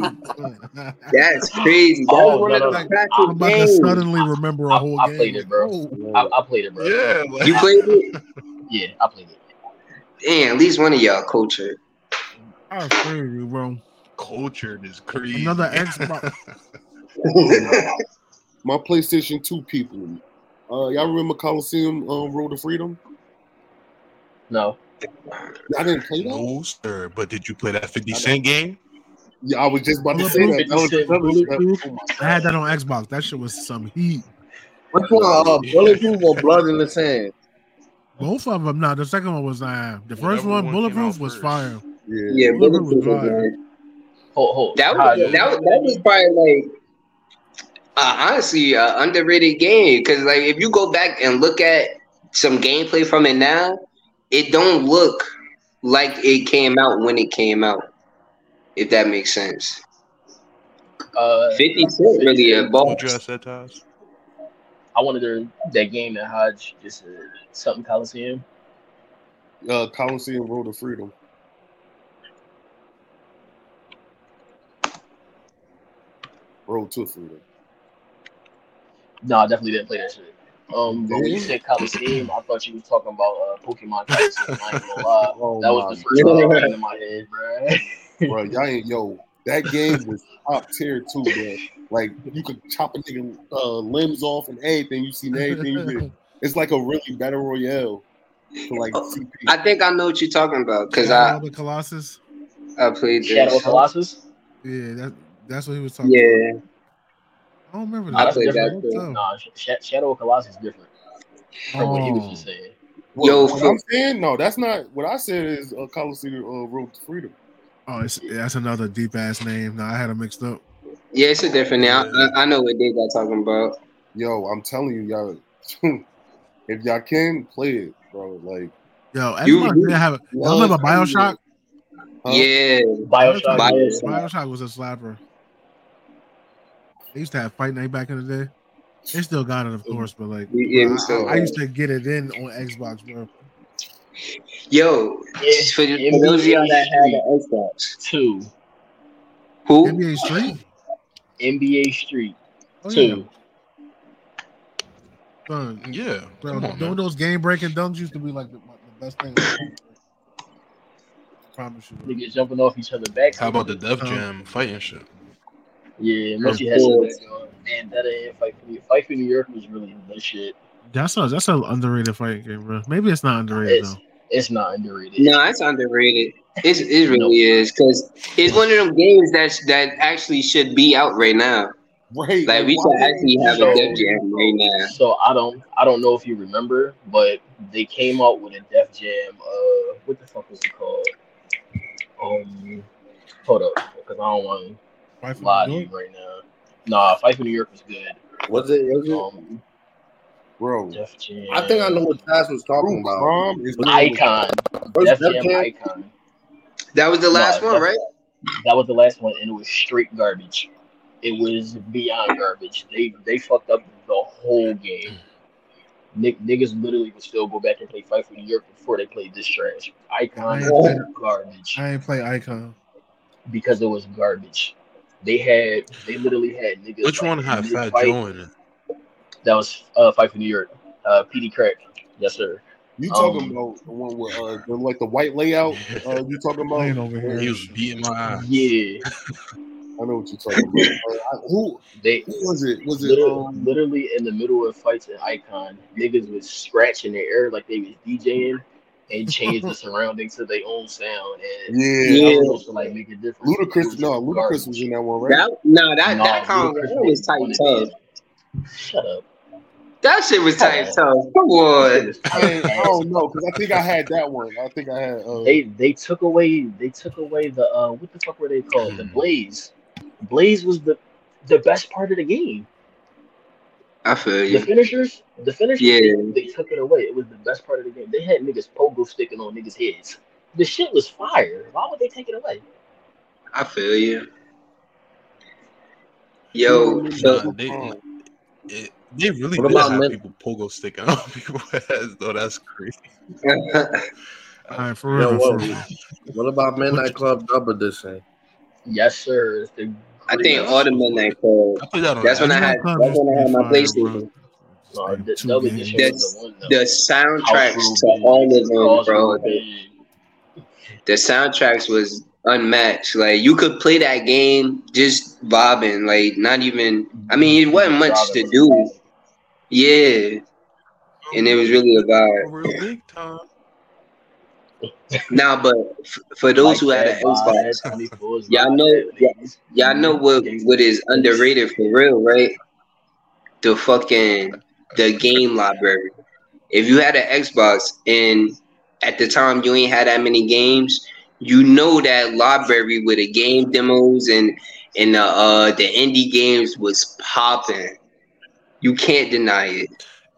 That's crazy. That Oh, was one no, of no, the no. I'm about to suddenly remember a I- whole I game. played it, bro. Oh, I, I played it, bro. Yeah, like, You played it? Yeah, I played it. Damn, at least one of y'all culture. I feel you, bro. cultured is crazy. Another Xbox. My PlayStation 2 people. Uh, y'all remember Colosseum um, Road to Freedom? No. I didn't play that. no, sir. But did you play that 50 Cent game? Yeah, I was just about to say that. that was, that was, oh I had that on Xbox. That shit was some heat. Which one? Uh, Bulletproof or Blood in the Sand? Both of them. Nah, the second one was uh, the first Whatever one. one came Bulletproof was first. fire. Yeah. Yeah, Bulletproof Bulletproof was fire. Hold, hold. That was yeah. that was that was probably like uh, honestly a underrated game because like if you go back and look at some gameplay from it now, it don't look like it came out when it came out. If that makes sense. Uh, Fifty Cent really a What boss. you had? I wanted their, that game at Hodge, just uh, something Colosseum. Uh, Colosseum Road to Freedom. Road to Freedom. No, I definitely didn't play that shit. Um, but when you Didn't? said Colosseum, I thought you were talking about uh, Pokemon Colosseum. I ain't gonna lie. Oh That was the first thing that came to my head, bro. bro. Y'all ain't yo. That game was top tier too, bro. Like you could chop a nigga uh, limbs off and everything. You seen everything you. It's like a really battle royale for like CP. I think I know what you're talking about because Shadow I of the Colossus. I played Shadow of. Colossus. Yeah, that that's what he was talking. about. Yeah, I don't remember that. that's played that different. Oh. Nah, Sh- Sh- Shadow of Colossus is different from what he was Oh. just saying. What, Yo, what for- I'm saying, no, that's not what I said. Is uh, Colosseum uh, Road to Freedom. Oh, it's, that's another deep ass name. No, I had it mixed up. yeah, it's a different now. I, I know what they got talking about. Yo, I'm telling you, y'all. if y'all can play it, bro, like Yo, You- Xbox you- did have. You Love remember Bioshock? Huh? Yeah, Bioshock. Bioshock. Bioshock was a slapper. They used to have Fight Night back in the day. They still got it, of course, but like Yeah, we I- still I, I used to get it in on Xbox, bro. yo, Yeah, for, for those of y'all that had the Xbox, Two. who? NBA Street. NBA Street. Oh yeah, Two. son. Yeah, Bro, on, don't man. those game breaking dunks used to be like the, the best thing. I promise you. bro. Niggas jumping off each other back. How about the Def Um, Jam fighting shit? Yeah, Munchie had some back on. Man, that ain't Fight for New York. Fight for New York was really the shit. That's a that's an underrated fight game, bro. Maybe it's not underrated It's, though. it's not underrated. No, it's underrated. It's, it really is because it's one of them games that that actually should be out right now. right, Like we should actually have So- a Def Jam right now. So I don't I don't know if you remember, but they came out with a Def Jam. Uh, what the fuck was it called? Um, hold up, because I don't want Fight to for lie to New York? right now. Nah, Fight for New York was good. Was it? Was it? Um, bro. Def Jam. I think I know what Taz was talking True about. Is Icon. First Def Def Jam Jam? Icon. That was the last Nah, one, Def- right? That was the last one, and it was straight garbage. It was beyond garbage. They they fucked up the whole game. Nick, niggas literally would still go back and play Fight for New York before they played this trash. Icon I was ain't garbage I ain't play Icon. because it was garbage. They had they literally had niggas. Which like, one had Fat fight. Joe in it? That was uh, Fight for New York. Uh, PD Crack. Yes, sir. You talking Um, about the one with uh, the, like the white layout? Uh, you talking about? Playing over here. He was beating my ass. Yeah, I know what you're talking about. Uh, I- who, they who was it? Was it? literally, Um, literally in the middle of fights in Icon, niggas was scratching their air like they was DJing and changed the surroundings to their own sound. And yeah, Yeah. was supposed to like make a difference. Ludacris. No, Ludacris was in that one, right? That no, that Nah, that comment Ludacris was tight wanted tough. Shut up. That shit was tight Hold tough. Come on. I, I don't know because I think I had that one. I think I had. Uh, They they took away they took away the uh what the fuck were they called? The Blaze. Blaze was the the best part of the game. I feel you. The finishers, the finishers, Yeah. they, they took it away. It was the best part of the game. They had niggas pogo sticking on niggas' heads. The shit was fire. Why would they take it away? I feel you. Yo, so they, it, they really What did about have men- people pogo sticking on people's heads, though. That's crazy. All right, for real, what, for real. what about Midnight Club Dub Edition? Yes, sir. It's the I think greatest- all the midnight club. I played that on That's when I had. That's when I had my to PlayStation. No, Like the two Dub games. edition That's- was the. The soundtracks to all of them, bro. Rule The soundtracks was unmatched. Like you could play that game just bobbing, like not even. I mean, it wasn't much to do. Yeah, and it was really a vibe. real big time. Now, but f- for those who had an Xbox, Y'all know- y'all know what what is underrated for real, right? The fucking the game library. If you had an Xbox and at the time you ain't had that many games, you know that library with the game demos and and the uh the indie games was popping. You can't deny it.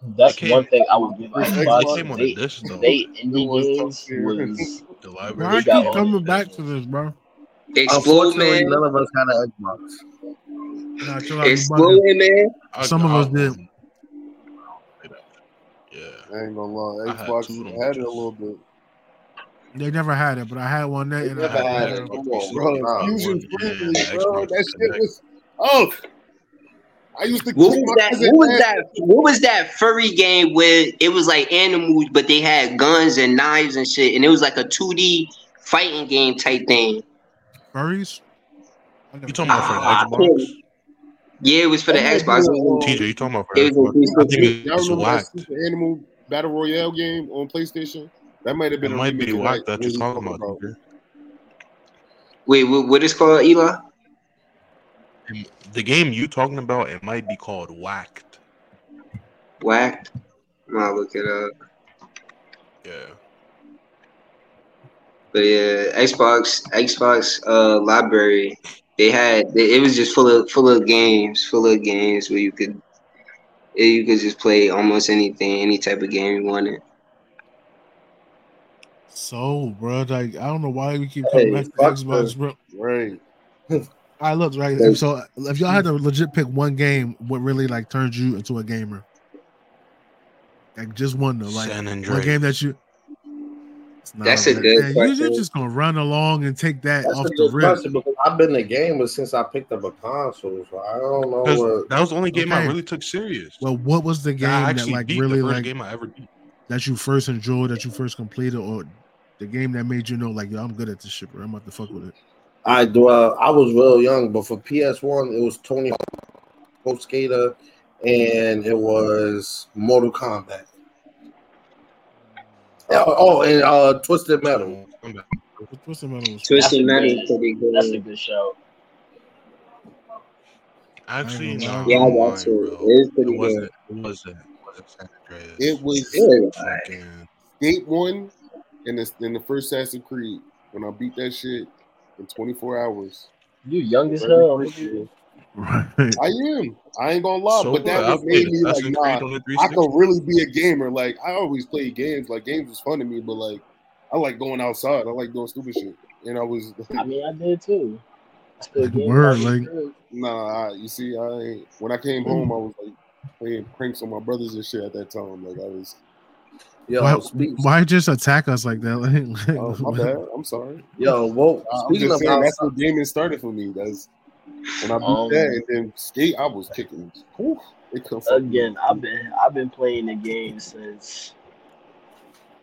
That's It one thing I would give It Xbox. It came on They, the dish though. they It indie was games was the Why I library. They got keep coming the back to this, bro? Explode Unfortunately, man, none of us had an Xbox. Nah, chill out, you bugging. explode man. Some of us did. I ain't gonna lie. I had Xbox two of them had it a little bit. They never had it, but I had one there. They And I never had had it. it. Come on, Bro, Nah, Fusion yeah, bro. Xbox That shit was. Oh, I used to. What was that? What was that? What was that furry game where it was like animals, but they had guns and knives and shit, and it was like a two D fighting game type thing. Furries? I never You talking about for Ah, the Xbox? Yeah, it was for the Xbox. be TJ, you talking about for It was a Xbox? I think it's remember whacked. Animal Battle Royale game on PlayStation? That might have It been a might be of whacked that you're talking about. TJ. Wait, what, what is called Eli? The game you talking about, it might be called Whacked. Whacked. I'm gonna look it up. Yeah. But yeah, Xbox Xbox uh library. They had they, it was just full of full of games, full of games where you could you could just play almost anything, any type of game you wanted. So, bro, like I don't know why we keep Hey, coming back to Xbox, bro. Right. I looked right. So, if y'all had to legit pick one game, what really like turns you into a gamer? Like just one though, like San one game that you. That's a bad. good Man, you- question. You're just gonna run along and take that That's off the good rip. because I've been a gamer since I picked up a console, so I don't know what. that was the only game I really took serious. Well, what was the game I that like really the first like game I ever beat. that you first enjoyed, that you first completed, or the game that made you know like yo, I'm good at this shit, bro. I'm about to fuck with it. I do. Uh, I was real young, but for PS One, it was Tony Hawk Pro Skater, and it was Mortal Kombat. Oh, oh, and uh, Twisted Metal. I'm back. What's the matter with Twisted Metal good- is pretty good. That's a good shout. Actually, I no. ain't I'm gonna Yeah, I lying, got you. bro. It is pretty It good. wasn't. It wasn't. It wasn't San It was Good. Skate One and the, in the first Assassin's Creed. When I beat that shit in 24 hours. You young as Very hell. first nigga. Right. I am. I ain't gonna lie, So but that what? I made played me like, Assassin's nah, Creed on the I could really be a gamer. Like I always played games. Like games was fun to me, but like I like going outside. I like doing stupid shit. And I was I mean, I did too. I still game. Word, like- nah. I, you see, I when I came home, I was like playing pranks on my brothers and shit at that time. Like I was. Yo, why, speak, why just attack us like that? Like, Oh, my bad. I'm sorry. yo, well, I'm speaking just saying that's what gaming started for me. That's when I beat Um, that and then skate. I was kicking. Whew, it come Again, I've been I've been playing the game since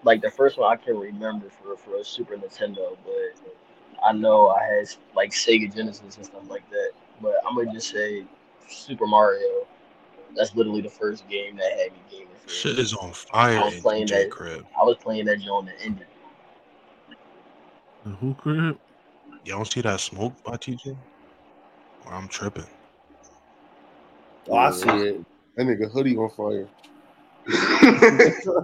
like the first one I can remember for for a Super Nintendo, but I know I had like Sega Genesis and stuff like that. But I'm gonna just say Super Mario. That's literally the first game that had me gaming. For Shit is on fire I was in playing that. Crib. I was playing that joint and ended. The who crib? You don't see that smoke by TJ? Or I'm tripping. Oh, I see it. that nigga hoodie on fire.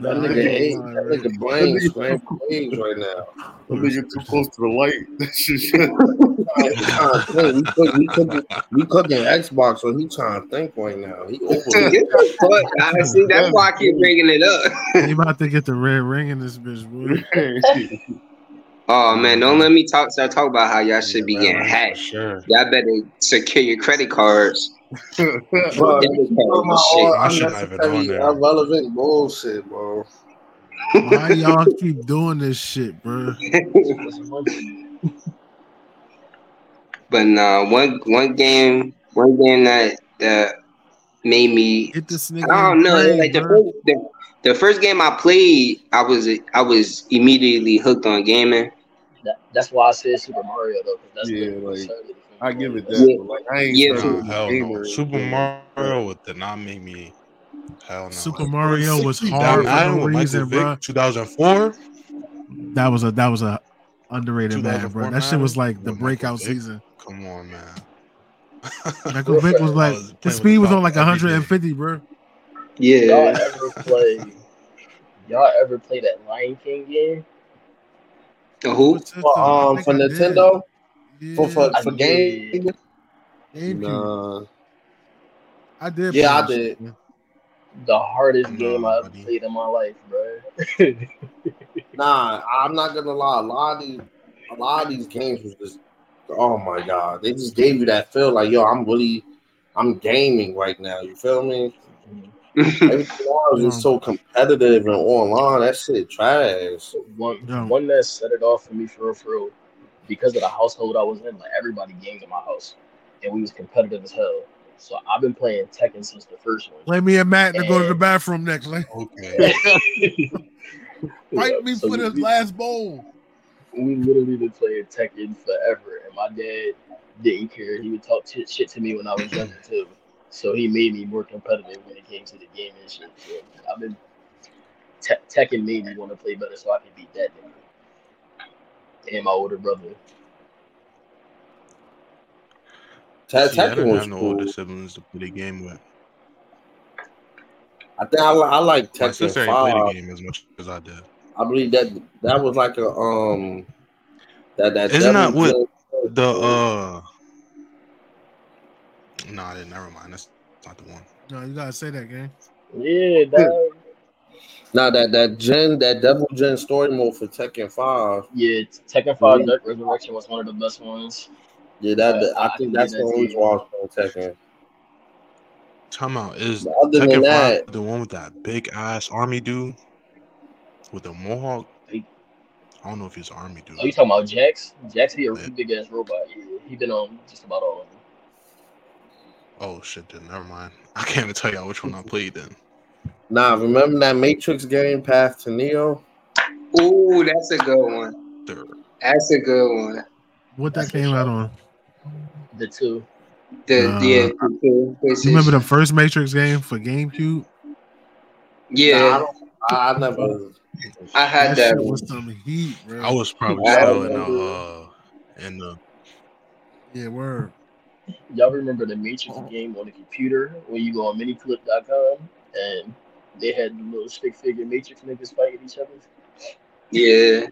That nigga, ain't ate, gonna lie, that right? nigga brain scrambled eggs right now. That nigga too close to the light. That shit. He trying to think. We, cook, we, cooking, we cooking Xbox, so he trying to think right now. He over. Get the fuck out. See, that's why I keep bringing it up. He about to get the red ring in this bitch, boy. Oh man, don't let me talk. Start talk about how y'all should be Yeah, getting hacked. Sure. Y'all better secure your credit cards. Bro, Debit you cards talking about shit. all I shouldn't have been on there. irrelevant bullshit, bro. Why y'all keep doing this shit, bro? But nah, one one game, one game that that made me Get this nigga. I don't know. play, like the first, the, the first game I played, I was I was immediately hooked on gaming. That, that's why I said Super Mario though, because that's Yeah, literally like, started it for me. I give it that. Yeah. But like I ain't Yeah. started Nah, hell no. Super Mario did not make me. Hell no. Super Mario was hard for Madden no with reason, bro. 2004. That was a that was a underrated man, bro. 2004 That shit was like the with Michael breakout Vick. season. Come on, man. Michael Vick was like I was his speed was on like Falcons every day. 150, bro. Yeah, Y'all ever play? Y'all ever play that Lion King game? the who? For, um, think for I did. Nintendo, for for, for game. Nah, I did. Yeah, I did. shit. The hardest Nah, game I ever buddy. played in my life, bro. Nah, I'm not gonna lie. A lot of these, a lot of these games was just, oh my god, they just gave you that feel like, yo, I'm really, I'm gaming right now. You feel me? Mm-hmm. Everything else is so competitive and online. That shit trash. One Yeah. one that set it off for me for real, for real, because of the household I was in. Like everybody games in my house, and we was competitive as hell. So I've been playing Tekken since the first one. Let me and Matt to go to the bathroom next. Like, Okay. fight me So for we- last bowl. we literally been playing Tekken forever, and my dad didn't care. He would talk shit, shit to me when I was younger too. So he made me more competitive when it came to the game and shit. So I've been te- Tekken made me want to play better, so I could beat that nigga and my older brother. Ta- See, I Tekken didn't was have no cool. older siblings to play the game with. I think I, I like My Tekken sister ain't played the Five. game as much as I did. I believe that that was like a um that that Isn't that Devil what Joe- The uh, no, nah, then never mind. That's not the one. No, you gotta say that, gang. Yeah, dog. Nah, that that Gen that Devil Jin story mode for Tekken Five. Yeah, Tekken 5 Dark Resurrection was one of the best ones. Yeah, that Uh, I I think can that's the only too. one I was playing Tekken. Time out is But other than that, the one with that big ass army dude with the mohawk. I don't know if he's army dude. Oh, you talking about Jax? Jax, he a really big ass robot. Yeah, he been on just about all of them. Oh shit, then never mind. I can't even tell y'all which one I played then. nah, remember that Matrix game Path to Neo? Ooh, that's a good one. Third. That's a good one. What that That's came out on? The two. The Uh, yeah, You remember the first Matrix game for GameCube? Nah, I, yeah, don't, I, I never. I had That that shit one. was some heat, bro. I was probably I still in the uh in the yeah, word. Y'all remember the Matrix game on the computer where you go on miniclip.com and they had the little stick figure Matrix niggas fighting each other? Yeah,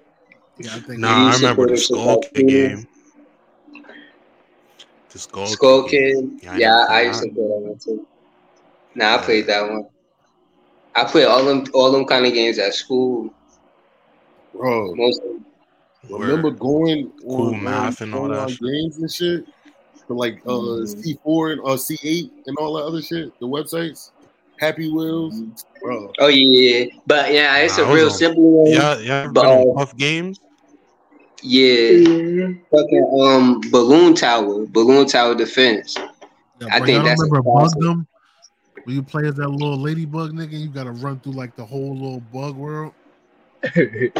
Yeah, I think. Nah, I remember the Skull for Kid game. The Skull, Skull game. Kid. Yeah, I Yeah, never I used to that. play that one too. Nah, I played that one. I played all them all them kind of games at school. Bro, Most remember Word. going Cool on, math um, and all that games and shit for like uh Mhm. C4 and uh C8 and all that other shit, the websites, Happy Wheels, bro. oh yeah, but yeah, it's Nah, a I was real on- simple one. Yeah, yeah. Ever But, uh, Puff Games? Yeah, fucking um, Balloon Tower, Balloon Tower Defense. Yeah, I think that's a remember classic. Bug them? When you play as that little ladybug nigga, you gotta run through like the whole little bug world.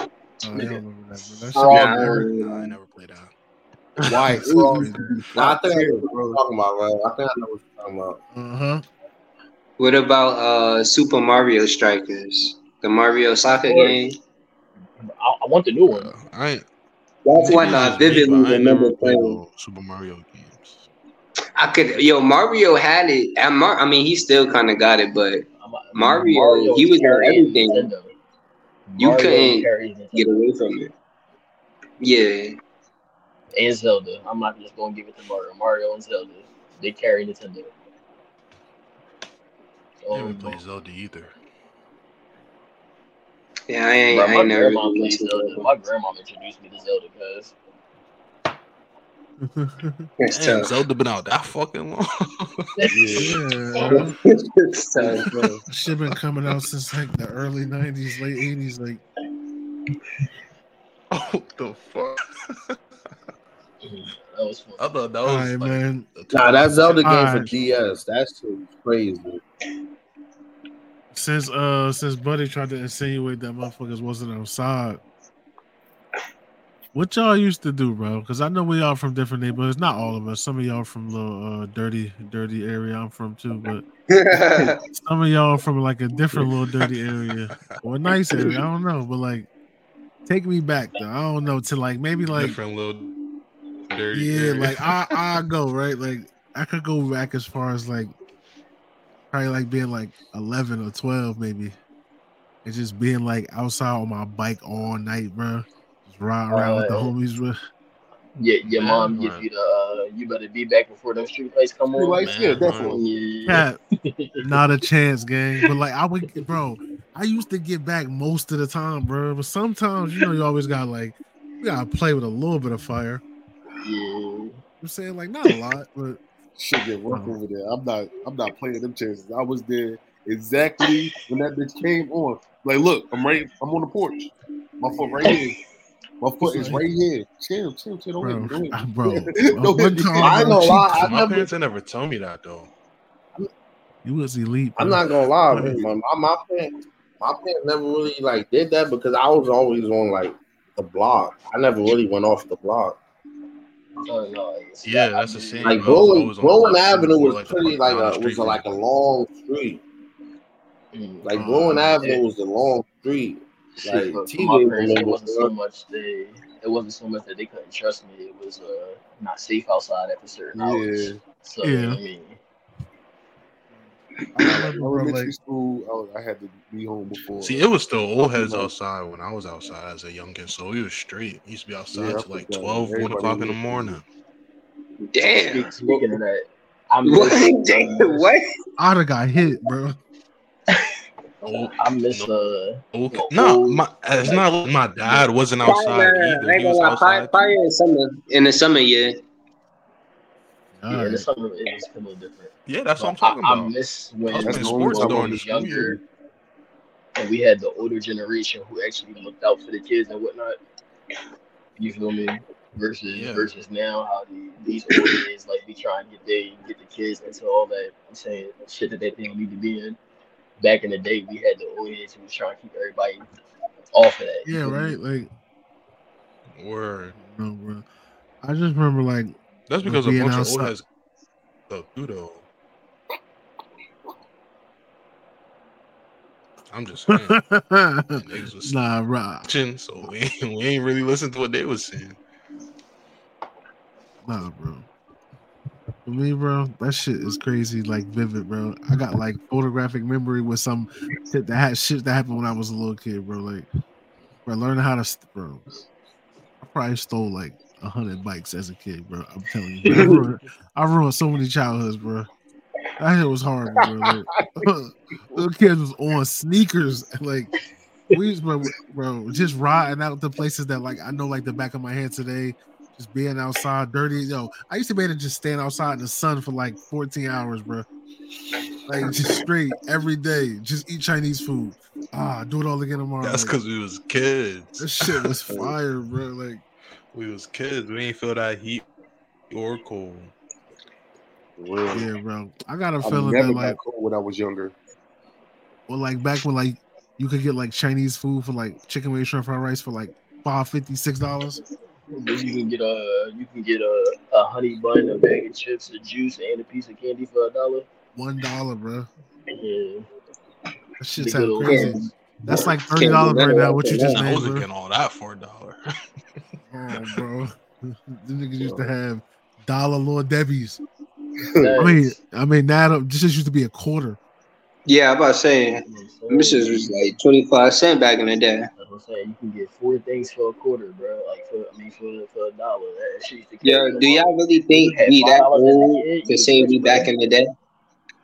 Oh, I don't remember that. Bro. That Nah, I very- don't Nah, I know. never played that. Why it used Nah, I think I know what you're talking about, right? I think I know what you're talking about. Uh-huh. What about uh Super Mario Strikers, the Mario Soccer game? I, I want the new one. Uh, I ain't, That's maybe one I just me, vividly I remember playing. Uh, Super Mario games. I could, yo, Mario had it. And Mar- I mean, he still kind of got it, but I'm Mario, he was on everything. Nintendo. You Mario couldn't get away from it. Yeah, and Zelda. I'm not just gonna give it to Mario. Mario and Zelda, they carry Nintendo. I Oh, never played Zelda either. Yeah, I ain't, bro, I my ain't never grandma really plays listened Zelda. My grandma introduced me to Zelda because It's Damn, tough. Zelda been out that fucking long. yeah. It's tough. Bro, Shit been coming out since like the early '90s, late '80s. Like, oh, the fuck! that was fun. I thought that was right, like man. Nah, that Zelda game for Alright. DS, that shit was crazy. Since uh, since Buddy tried to insinuate that motherfuckers wasn't outside, what y'all used to do, bro? Because I know we all from different neighborhoods. Not all of us. Some of y'all from little uh, dirty, dirty area I'm from too, but some of y'all from like a different little dirty area or a nice area. I don't know, but like, take me back though. I don't know to like maybe like different little dirty. yeah, area. like I I go right. Like I could go back as far as like probably like being like eleven or twelve maybe, and just being like outside on my bike all night, bro. Just riding around with the Uh, homies, bro. Yeah, your Man, mom give right. you the uh, you better be back before those street lights come Street on. lights, man, yeah, definitely. Yeah. Cat, not a chance, gang. But like I would, bro. I used to get back most of the time, bro. But sometimes, you know, you always got like you gotta play with a little bit of fire. Yeah. I'm saying like not a lot, but Shit get rough mm-hmm. over there. I'm not. I'm not playing them chances. I was there. exactly when that bitch came on. Like, look, I'm right. I'm on the porch. My foot right here. My foot is right here. Chill, chill, chill. Don't hit me. Bro, Don't hit me. bro. Don't one hit me. time, I bro, know she- why. I My never, parents ain't never told me that though. You was elite. I'm not gonna lie, man. My, my, my parents, my parents never really like did that because I was always on like the block. I never really went off the block. Oh, no, it's- Yeah, that's the same. Like I was Blowing, always on the Blowing left side, Avenue or, was like, pretty part like a was from like a long street. Mm. Like Oh, Blowing yeah. Avenue was a long street. Like for, for TJ my parents, it wasn't so much they it wasn't so much that they couldn't trust me. It was uh not safe outside after certain hours. Yeah. So Yeah. I mean, I Elementary like, school, I, was- I had to be home before. See, it was still old heads outside when I was outside as a youngin, so we was straight. Used to be outside Yeah, I till like forgot. 12, 1 o'clock in the morning. Damn. speak, speaking of that, I What? miss, Damn, what? I'd have got hit, bro. Oh, I miss uh okay. No, my, it's not like my dad wasn't outside either. ain't He was lie, fire, outside. fire in summer. In the summer, yeah. Yeah, in the Alright. summer it was a little different. Yeah, that's what I'm But I, talking I about. miss I when was That's playing sports time I during the was was younger and we had the older generation who actually looked out for the kids and whatnot. You feel me? Versus Yeah. versus now how the, these older kids like be trying to get they get the kids into all that I'm saying shit that they don't need to be in. Back in the day, we had the old heads who was trying to keep everybody off of that. Yeah, feel me? right. Like, Word. no, bro. I just remember, like, That's because a bunch of old heads through though. I'm just saying. Niggas was nah, bro. watching, so we ain't, we ain't really listen to what they was saying. Nah, bro. For me, bro, that shit is crazy, like vivid, bro. I got like photographic memory with some shit that had shit that happened when I was a little kid, bro. Like, bro, learning how to, bro. I probably stole like hundred bikes as a kid, bro. I'm telling you, I ruined, I ruined so many childhoods, bro. That shit was horrible, bro. Like, little kids was on sneakers, like we was, bro, bro, just riding out to places that like I know like the back of my hand today. Just being outside, dirty. Yo, I used to be able to just stand outside in the sun for like 14 hours, bro. Like just straight every day. Just eat Chinese food. Ah, do it all again tomorrow. That's Like, because we was kids. this shit was fire, bro. Like, we was kids. We ain't feel that heat or cold. Real. yeah, bro. I got a feeling that like, cold when I was younger. well, like back when like you could get like Chinese food for like chicken wings, shrimp fried rice for like five fifty, six dollars. Then you can get a you can get a, a honey bun, a bag of chips, a juice, and a piece of candy for a dollar. One dollar, bro. Yeah, That the shit good sounds old crazy. days. That's like thirty dollars right now. What you for just now. I made, wasn't getting all that for a dollar. Oh, bro. Them niggas used to have dollar Lord Debbie's. I mean, I mean, now this just used to be a quarter. Yeah, I'm about saying say, Mrs. was like 25 cent back in the day. That's what I'm saying. You can get four things for a quarter, bro. Like for I mean for for a dollar. That shit used to kill Yo, me. do y'all really think we that $5 as old kid, to you say we back in the day?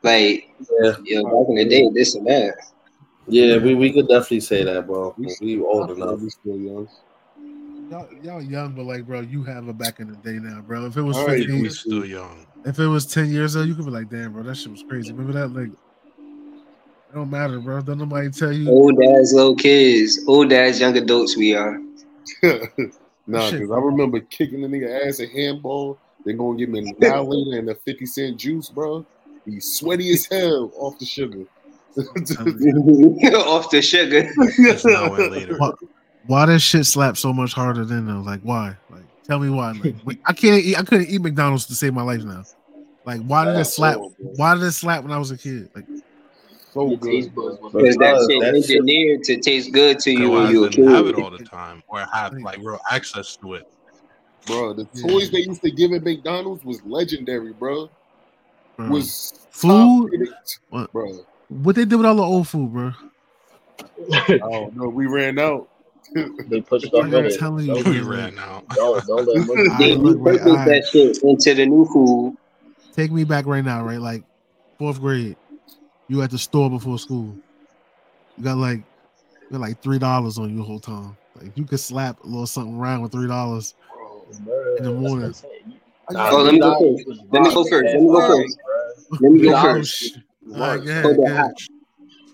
Like, Yeah, yo, back in the day, this and that. yeah, we, we could definitely say that, bro. We, We old enough. We still young. Y'all, y'all young, but like, bro, you have it back in the day now, bro. If it was All right, 15, we still young. if it was 10 years old, you could be like, damn, bro, that shit was crazy. Remember that? Like, it don't matter, bro. Don't nobody tell you. Old dads, little kids. Old dads, young adults, we are. nah, because I remember kicking the nigga ass at handball. They're gonna give me an annihilator and a 50 cent juice, bro. He's sweaty as hell off the sugar. Off the sugar. It's now and later. Why, why does shit slap so much harder than though? Like, why? Like, tell me why. Like, I can't eat. I couldn't eat McDonald's to save my life now. Like, why did it slap? Why did it slap when I was a kid? Like, So Your good. buds was Because that Because shit that shit- engineered to taste good to you Because when I you were a didn't have it all the time, or have like real access to it. Bro, the toys they used to give at McDonald's was legendary, bro. bro, Was Food? What? bro. what they did with all the old food, bro? I don't know. We ran out. They put stuff Like I'm it. telling you, Don't, We bro, ran out. don't, don't let money I They look, right, that shit into the new food. take me back right now, right? Like fourth grade, you at the store before school. You got like you got like three dollars on you the whole time. Like you could slap a little something around with three dollars. In the that's what morning. I'm saying. I Oh, let me go You- first. Let me go first. Let me go first. Let me go first. shit. All right, go ahead, Hold go on. ahead.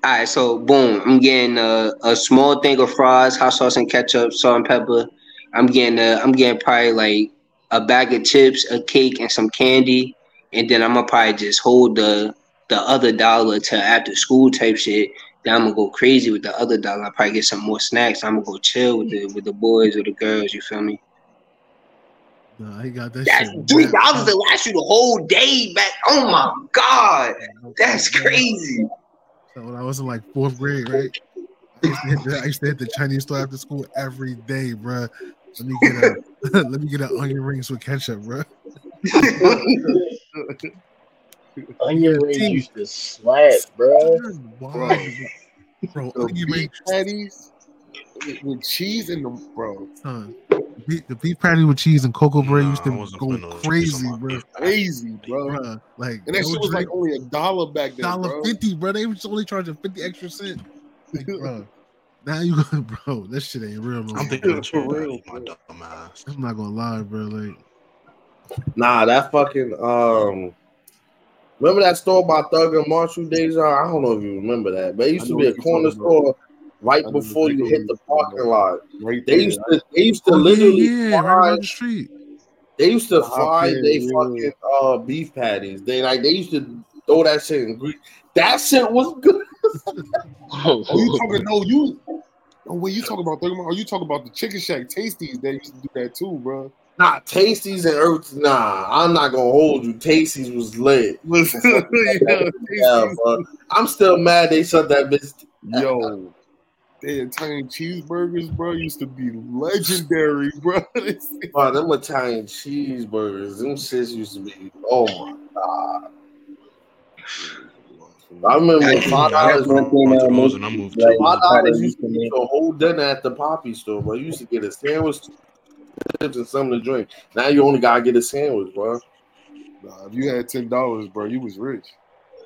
All right, so boom, I'm getting a, a small thing of fries, hot sauce and ketchup, salt and pepper. I'm getting a, I'm getting probably like a bag of chips, a cake, and some candy, and then I'm gonna probably just hold the the other dollar to after school type shit. Then I'm gonna go crazy with the other dollar. I'll probably get some more snacks. I'm gonna go chill with the with the boys or the girls. You feel me? Nah, he got that That's shit. three dollars to last you the whole day back. Oh my god, that's crazy. So when I was in like fourth grade, right? I used to hit the, I used to hit the Chinese store after school every day, bro. Let me get a let me get an onion rings with ketchup, bro. Onion rings Team. used to slap, bro. Why, bro? The Onion rings, patties with- with cheese in them, bro. son. The beef patty with cheese and cocoa bread used Nah, I to go putting no cheese crazy, bro. Crazy, bro. Bruh, like And that shit was like only a dollar back then, dollar bro. fifty, bro. They was only charging fifty extra cent. Like, bro, now you go, bro. That shit ain't real. No I'm thinking of For chicken real, patty, my bro. dumb ass. I'm not gonna lie, bro. Like, Nah, that fucking um. Remember that store by Thug and Marshall days? I don't know if you remember that, but it used I to be a corner talking about. store right before you hit the what you're talking parking lot. Right They used to they used to oh, literally yeah, right fry around the street. they used to Hot fry pan, they yeah. fucking uh beef patties. They like they used to throw that shit in grease. That shit was good. Oh, you talking? No, you. Oh, when you talk about Thug Are you talking about the Chicken Shack Tasties? They used to do that too, bro. Nah, Tasties and Earth. Nah, I'm not gonna hold you. Tasties was lit. yeah, Yeah, bro. I'm still mad they shut that bitch. Yo, they Italian cheeseburgers, bro, used to be legendary, bro. Bro, them Italian cheeseburgers, them shits used to be. Oh my god. I remember when five Yeah, I dollars. got one thing bunch of that and I moved like- to Five dollars used to Used to get you a whole dinner at the Poppy store, bro. You used to get a sandwich, chips, and something to drink. Now you only gotta get a sandwich, bro. Nah, if you had ten dollars, bro, you was rich.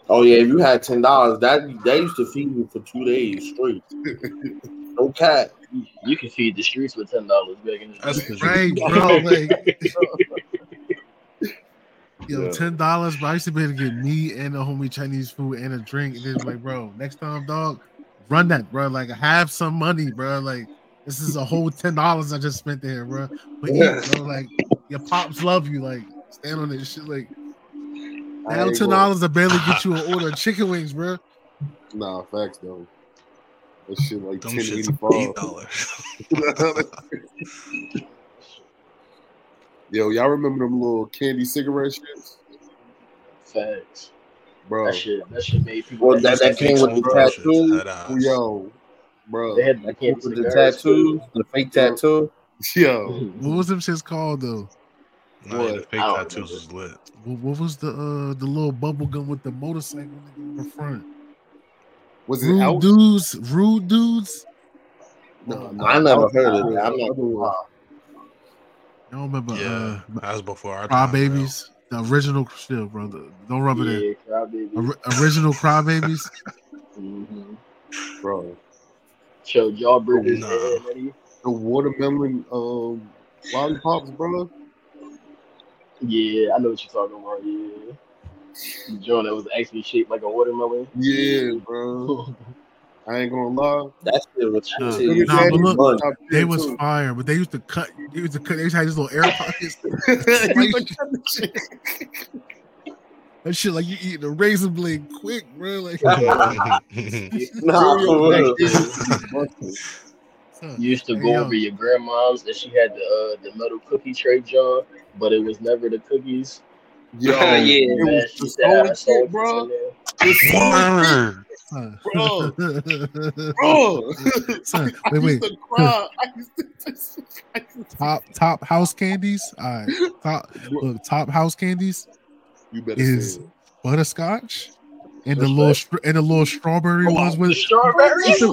Oh yeah, if you had ten dollars, that they used to feed you for two days straight. No cat. You can feed the streets with ten dollars back in the That's Right, bro. Like, yo, Yeah. ten dollars, bro. I used to be able to get me and a homie Chinese food and a drink, and then like, bro, next time, dog, run that, bro. Like, have some money, bro. Like, this is a whole ten dollars I just spent there, bro. But yeah, bro, like, your pops love you. Like, stand on this shit. Like, I now ain't ten dollars to barely get you an order of chicken wings, bro. Nah, facts though. That shit like them ten eighty shit's five. eight dollars. Yo, y'all remember them little candy cigarette shits, Facts. bro? That shit. That shit made people. Well, that- that came with the tattoo. Yo, bro. They had the candy With the cigars, tattoos, the fake tattoo. Yo, too. What was them shits called though? Nah, yeah, the What? fake tattoos remember. is lit. What, what was the uh the little bubble gum with the motorcycle in the front? was it Rude out? dudes, rude dudes. No, nah, I never out- heard of that. I'm not other gonna one. lie. I don't remember. Yeah, Uh, that was before our Cry time. Babies, the original still, brother. Don't rub it in. Yeah, crybaby. Original Cry Babies. Mm-hmm. bro. Show Jawbreakers Nah. and Eddie. The watermelon um lollipops, bro. Yeah, I know what you're talking about. Yeah. The joint that was actually shaped like a watermelon. Yeah, bro. I ain't gonna lie. That shit was Nah, that shit Look used at nah, but look, They was too. fire, but they used to cut. They used to cut. They used to have these little air pockets. That shit? That shit like you eating a razor blade quick, bro. Like, Nah, Cereal for back real. then was busted. son, You used to go yo. over your grandma's and she had the uh, the metal cookie tray jar, but it was never the cookies. Yo, Yeah. it Man, was she the used to have sewing soldiers kit, bro. The sewing Word. son. Bro. bro. Son, I wait, wait. to cry. I used to, to top top house candies. All right, top look top house candies You better is say it. butterscotch and the little str- and the little strawberry Oh, ones with strawberries.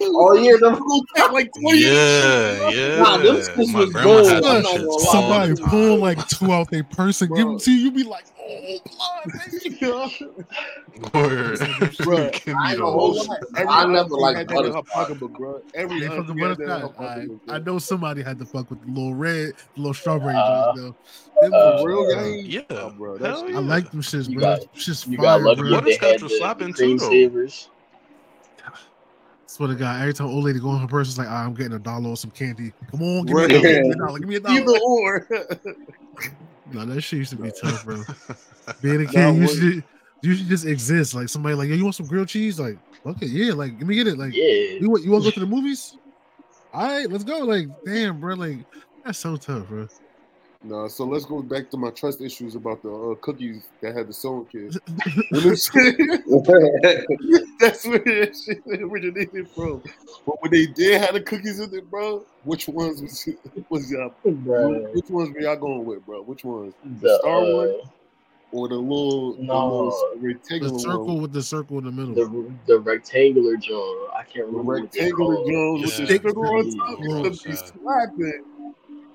Oh yeah, them like 20 Yeah, yeah. Nah, them shits was gold. had them I'm not shits gonna all lie. Somebody pull like two out their purse and give Bro. them to you. You be like, oh, blood. Word. Bruh, Give me I ain't the whole hold I never liked had that in her butterscotch. pocketbook, bro. Every They auntie fucking had that in. I, I know somebody had to fuck with the little red, the little strawberry Uh, joint though. Them uh, Real gang? Yeah. Oh, bro, that's Hell I like them shits, bro. got- Them shits You fire, got lucky bro. if they Butterscotch had was the, slapping the too, though. savers. Swear to God, every time old lady go in her purse, it's like, ah, I'm getting a dollar or some candy. Come on, give Right. me a dollar. Give me a dollar. Give me a Either or. No, that shit used to be tough, bro. Being a kid, you should you should just exist. Like somebody like, yeah, you want some grilled cheese? Like, okay, yeah, like let me get it. Like, Yeah. you want you want to go to the movies? All right, let's go. Like, damn, bro, like that's so tough, bro. No, so let's go back to my trust issues about the uh, cookies that had the sewing kid. When them shit- That's where that shit originated from. But when they did have the cookies in it, bro, which ones was was y'all? Bruh, Which ones were y'all going with, bro? Which ones? the, Star uh, one or the little, the No. little The circle one? with the circle in the middle. the the rectangular joint. I can't remember what they rectangular called. Jones with the Yeah. sticker on top. Yeah. Them be slapping.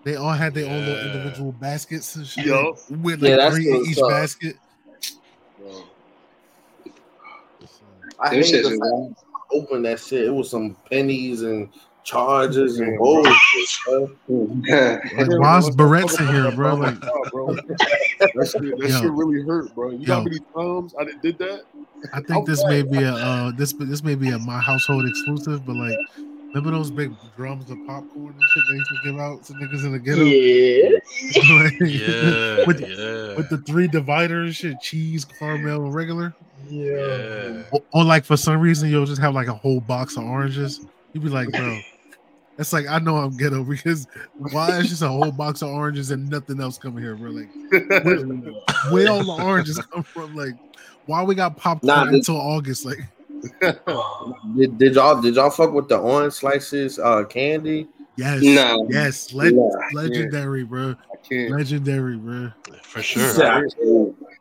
They all had their own little individual baskets and shit. Yup. With like that's three in each up. basket. Bro. I Them hate shits the was open that shit. It was some pennies and charges and Damn, bro. bullshit. bro. Like, Yeah, why's let's not barrettes talk in here, bro? that, Like. That shit, that shit really hurt, bro. You know Yo. how many times I did- did that? I think this may be a uh, this this may be a my household exclusive, but like, remember those big drums of popcorn and shit they used to give out to niggas in the ghetto? Yeah. Like, Yeah, with, yeah. with the three dividers, shit, cheese, caramel, and regular. yeah. Or, or like for some reason you'll just have like a whole box of oranges. You'd be like, bro, it's like I know I'm ghetto because why is just a whole box of oranges and nothing else coming here, bro? Like where, where all the oranges come from? Like why we got popcorn Nah, until August? Like Did, did y'all did y'all fuck with the orange slices uh candy? yes, No. yes, le- Nah. legendary, bro, legendary, bro. For sure. Yeah.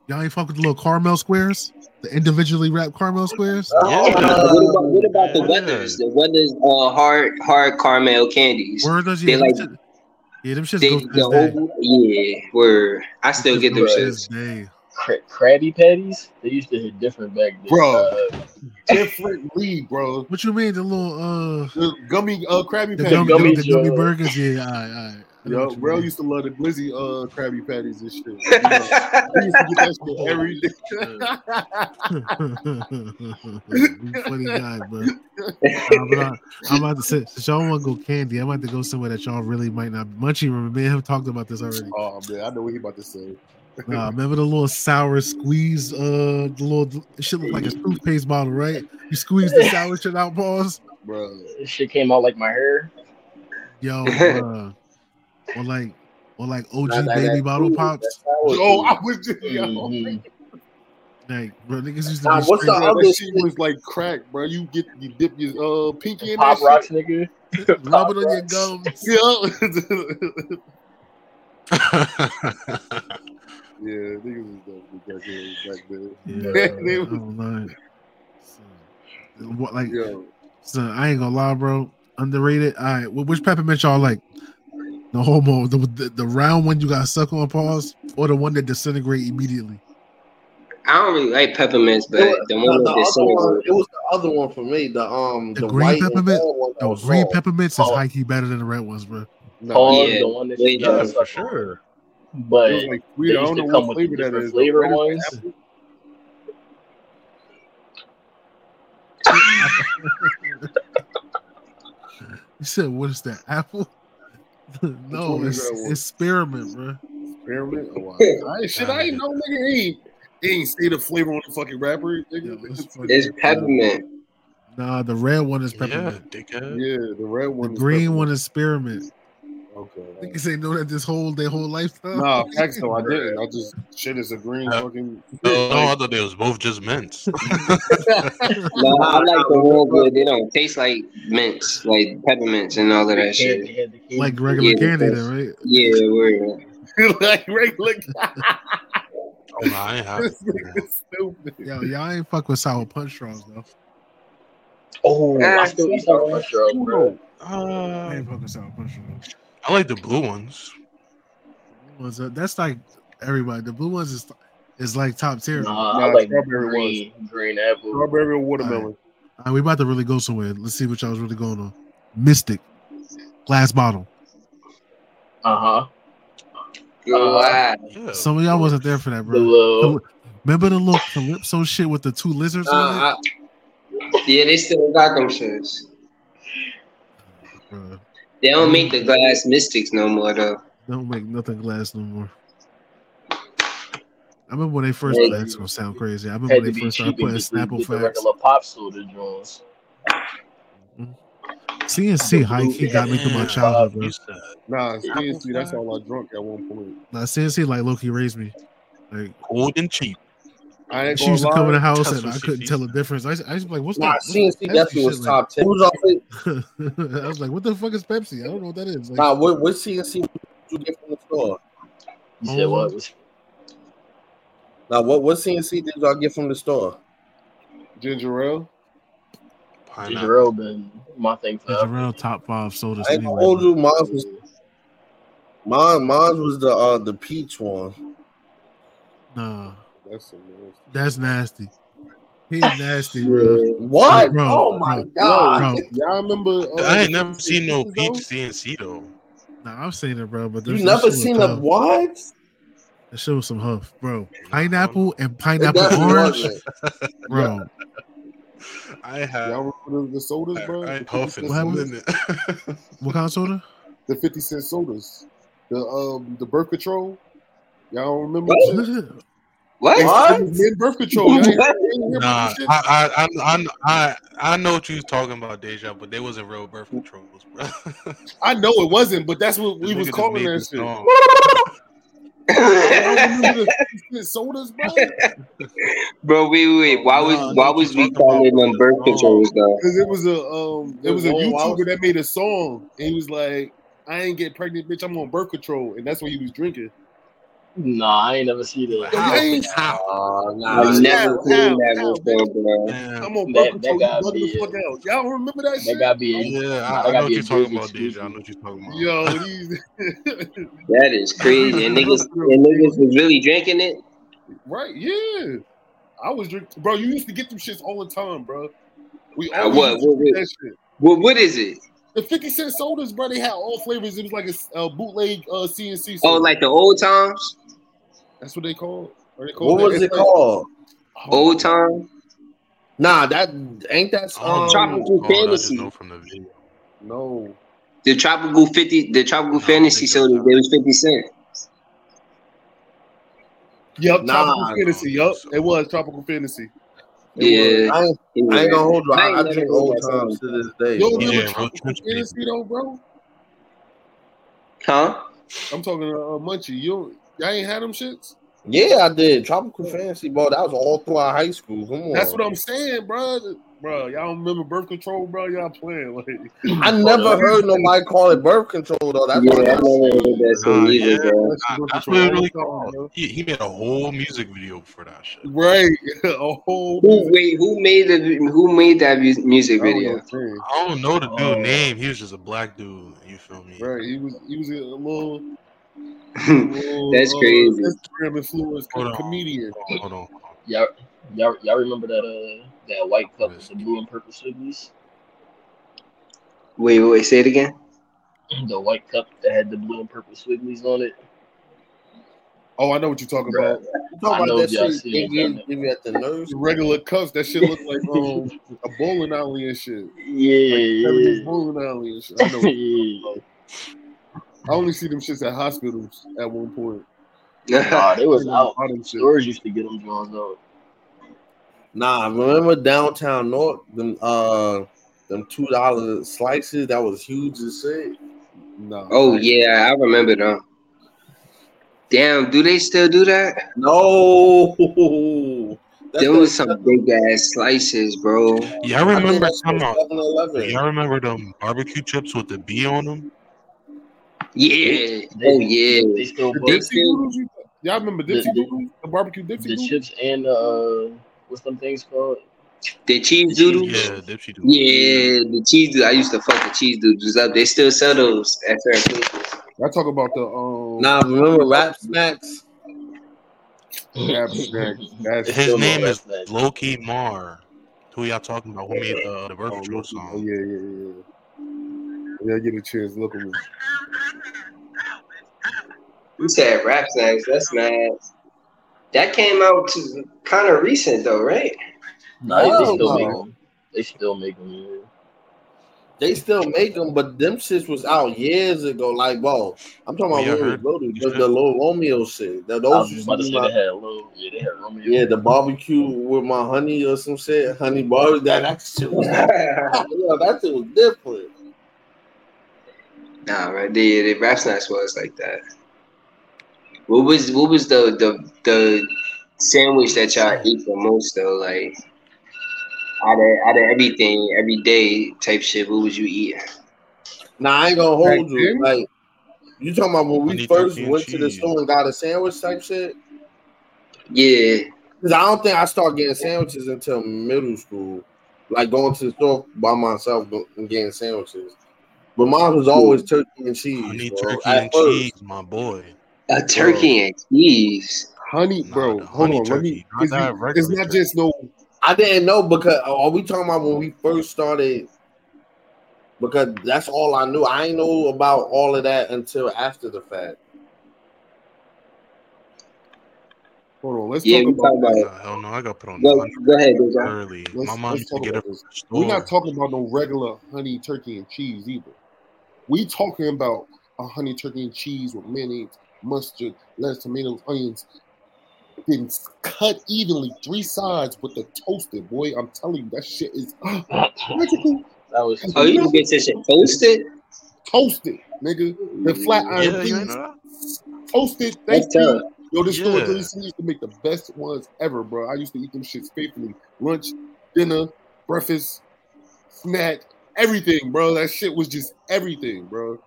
Y'all ain't fuck with the little caramel squares, the individually wrapped caramel squares. Yeah. what about, what about the Yeah. Werther's? The Werther's, uh, hard hard caramel candies. Word does They like- them shit- yeah, them shits They, go to the this yeah, where I still get them go shits. this day. Cra- Krabby Patties. They used to hit different back then. Bro. Uh, Differently, bro. What you mean the little uh The gummy uh Krabby the gummy, gummy the gummy jar. burgers? Yeah, all right, all right. I know Yo, bro mean. used to love the glizzy uh Krabby Patties and shit. You know, we used to get that shit every day. you funny guy, bro. Nah, but I, I'm about to say, since y'all want to go candy, I'm about to go somewhere that y'all really might not. Munchie, remember, me and him talked about this already. oh man, I know what he about to say. Nah, remember the little sour squeeze? Uh, the little it should look like a toothpaste bottle, right? You squeeze the sour shit out, pause. Bro. this shit came out like my hair. Yo, uh, or like, or like OG Nah, nah, baby that bottle food, pops. that sour Oh. I was just yo. Mhm. Like, bro, niggas used to Nah, be what's the other that shit shit? was like crack, bro. You get you dip your uh pinky in Pop that rocks, nigga. rub it on your gums. shit. Yeah. yeah, niggas was dope back then. Back then. Yeah, They I was- don't know. So, what like? Yo, So I ain't gonna lie, bro. Underrated. All right, which peppermint y'all like? The homo, the, the the round one you got suck on pause, or the one that disintegrate immediately. I don't really like peppermints, but was- the the, one the with the one, cinnamon. it was the other one for me. The um The the, green white peppermint? gold one that The green soft. peppermints is Oh. high key better than the red ones, bro. no, Pause, Yeah, the one that way you gotta better. suck for sure. But it was like they sweet. I used don't to know come what with flavor that is. flavor Red is ones. You said what is that? Apple? no, one it's, that it's spearmint, bro. Experiment? Oh, wow. I ain't, shit, I ain't know, nigga. He ain't, he ain't say the flavor on the fucking wrapper. Yo, it's. It's peppermint. Nah, the red one is peppermint. dickhead. Yeah, the red The one. is green peppermint. one is spearmint. Okay. Niggas ain't know that this whole their whole lifetime. No, facts though. I didn't. I just shit is a green Yeah. fucking. No, no, I thought they was both just mints. No, I like the ones where they don't taste like mints, like peppermints and all of that shit. Candy, had the candy. like regular Yeah, candy, then, right? Yeah, we're like regular. Oh, no, I ain't have This nigga stupid. Yo, y'all ain't fuck with sour punch straws though. Oh, I Ah, still eat Sour Punch Drunk, bro. I Uh, ain't fucking sour punch though. I like the blue ones. Was uh, that's like everybody. The blue ones is is like top tier. Nah, Nah, I like strawberry green, green apple. Strawberry or watermelon. All right, we about to really go somewhere. Let's see what y'all was really going on. Mistic, glass bottle. Uh huh. Wow. Yeah. Some of y'all wasn't there for that, bro. little. Remember the little calypso shit with the two lizards on Uh, I- yeah, they still got them shits. Bro, They don't make the mm. glass Mistics no more though. They don't make nothing glass no more. I remember when they first. Yeah. That's gonna sound crazy. I remember when they first started cheap and putting get the, Snapple the facts. regular pop soda joints. C&C high key got me through my childhood, bro. You Nah, seriously, that's all I drunk at one point. Nah, C&C like Loki raised me. Like cold and cheap. I ain't she used to come in the house and I couldn't tell the difference. I I used to be like, "What's Nah, that?" C&C Pepsi definitely was shit top ten. Who's off it? I was like, "What the fuck is Pepsi?" I don't know what that is. Like, Nah, what what C&C did you get from the store? You said what? Now, what what C&C did y'all get from the store? Ginger ale. Pineapple. Ginger ale been my thing ginger ale top five sodas I ain't gonna anyway. hold bro. you. Mine was mine. Mine was the uh the peach one. Nah, That's some nasty. that's nasty. He's nasty, bro. What? Bro, oh my bro, god! Bro, Y'all remember? Uh, I ain't never seen no Peaches, peach though? C&C though. nah, I've seen it, bro. But You this- never seen was a tough. what? That shit was some huff, bro. Pineapple and pineapple definitely orange, bro. I have. Y'all remember the, the sodas, bro? I, I The 50 huffing What sodas? What kind of soda? The fifty cent sodas. The um the birth control. Y'all remember? What? What? What? Men birth control. Y'all ain't, y'all ain't hear about Nah. I, I, I, I, I, I know what you was talking about, Deja, but they wasn't real birth controls, bro. I know it wasn't, but that's what we This was calling made that shit. song. Y'all remember the 50 cent sodas, bro? Bro, wait, wait, wait. Why was I why was we calling them birth controls though? Because it was a um, it was a. YouTuber that made a song, and he was like, "I ain't get pregnant, bitch. I'm on birth control," and that's what he was drinking. Nah, I ain't never seen Like, that. how? ain't- How? Uh, nah, I Nah, never nah, seen nah, that nah, before, bro. Damn. I'm on That- birth that. You gotta bugging be the fuck out. Y'all remember that That shit? gotta be. Yeah, nah, I, I know what you're talking about, Deja. I know what you're talking about. Yo, these That is crazy. And niggas and niggas was really drinking it. right? Yeah, I was drinking, bro. You used to get them shits all the time, bro. We Uh, always what- what- what? that shit. What what is it? The 50 cent sodas, bro, they had all flavors. It was like a, a bootleg uh, C&C Oh, like the old times? That's what they called. Or they called what that? was it like- called? Oh, Old time? Nah, that ain't that I don't um. Tropical what it's called, I just Fantasy. know from the video. No. The tropical fifty the tropical No, fantasy think that's soda, how- they was fifty cent. Yup, Nah, Tropical I Fantasy. Yup, so. it was Tropical Fantasy. It Yeah. I ain't. I ain't gonna hold you. I, ain't I drink old times to this day. Yo, bro. remember Yeah, Tropical Fantasy though, bro? Huh? I'm talking to uh, Munchie. You y'all ain't had them shits? Yeah, I did. Tropical Fantasy, bro. That was all throughout high school. Come on. That's what I'm saying, bro. Bro, y'all don't remember birth control, bro? Y'all playing like I never heard nobody call it birth control though. That's Yeah, what I'm heard that Nah, shit either, yeah. bro. That's Nah, that's what it really the time, bro. called. He, he made a whole music video for that shit. Right. a whole Who wait, who made the who made that mu- music I don't video? know. I don't know the dude Oh. name. He was just a black dude. You feel me? Right. He was he was a little, little That's crazy. Instagram influence Hold on. comedian. Hold on. Y'all, y'all, y'all remember that uh that white cup with the blue and purple swigglies? Wait, wait, wait, say it again. The white cup that had the blue and purple swigglies on it. Oh, I know what you're talking Bruh. about. You talking I about know that shit seen they it, give, done give you at the nurse? Regular cups, that shit look like um a bowling alley and shit. Yeah, Everything's yeah. bowling alley and shit. I know. yeah. I only see them shits at hospitals at one point. Nah, they was out. All them shit. Stores used to get them drawn out. Nah, remember downtown North, them uh them two dollar slices that was huge as shit. No. oh yeah, I remember them. Damn, do they still do that? No, That's There was some big ass slices, bro. Y'all I think remember that's come on. Y'all remember them barbecue chips with the B on them? Yeah. They, Oh yeah. They still They Dipsy still- you- Y'all remember Dipsy The- the- Doodles? The barbecue Dipsy the Doodles? chips and uh, what's them things called? The cheese doodle. Yeah, Dipsy do. Yeah, the cheese doodle. I used to fuck the cheese doodles up. They still sell those at certain places. I talk about the um Nah, remember rap snacks? rap snack. That's His name a- is Loki Mar. Who y'all talking about? Who made the the Oh, Birth Control oh, song? yeah, yeah, yeah. Yeah, get a chance. Look at me. You said rap snacks. That's mad. That came out to kind of recent though, right? Nah, they, they Oh, still no. make them. They still make them. Yeah. They still make them, but them shits was out years ago. Like, bro, I'm talking Oh, about yeah, I when it was heard. The, the little Romeo shit. The, I those was used about to to be say they had a little. Yeah, they had Romeo. yeah, the barbecue with my honey or some shit. Honey bar. That, that shit was yeah, that shit was different. Nah, right there, the rap snacks was like that. What was what was the the the sandwich that y'all eat the most though? Like out of out of everything, every day type shit. What would you eat? Nah, I ain't gonna Back hold you. then? Like, you talking about when we first turkey and went to the cheese. store and got a sandwich type shit? Yeah, Because I don't think I started getting sandwiches until middle school. Like going to the store by myself and getting sandwiches. But mine was always turkey and cheese. Honey bro. turkey At and first. cheese, my boy. A turkey and cheese. Honey, bro. the hold honey on. Let me. turkey, not It's, it's not turkey. just no. I didn't know because oh, are we talking about when we first started? Because that's all I knew. I ain't know about all of that until after the fact. Hold on. Let's Yeah, talk about. talking about. Nah, hell no, I got put on Go, honey go ahead, Deja. early. Let's, My mom used to get about it from this. the store. We're not talking about no regular honey turkey and cheese either. We talking about a honey turkey and cheese with mayonnaise, mustard, lettuce, tomatoes, onions, been cut evenly, three sides with the toasted. Boy, I'm telling you, that shit is magical. That was. Oh, you can get this shit toasted. Toasted, nigga. The flat iron Yeah, you ain't beans, know toasted. That's Thank you. tough. Yo, this store Yeah. Gleason used to make the best ones ever, bro. I used to eat them shits faithfully. Lunch, dinner, breakfast, snack, everything, bro. That shit was just everything, bro.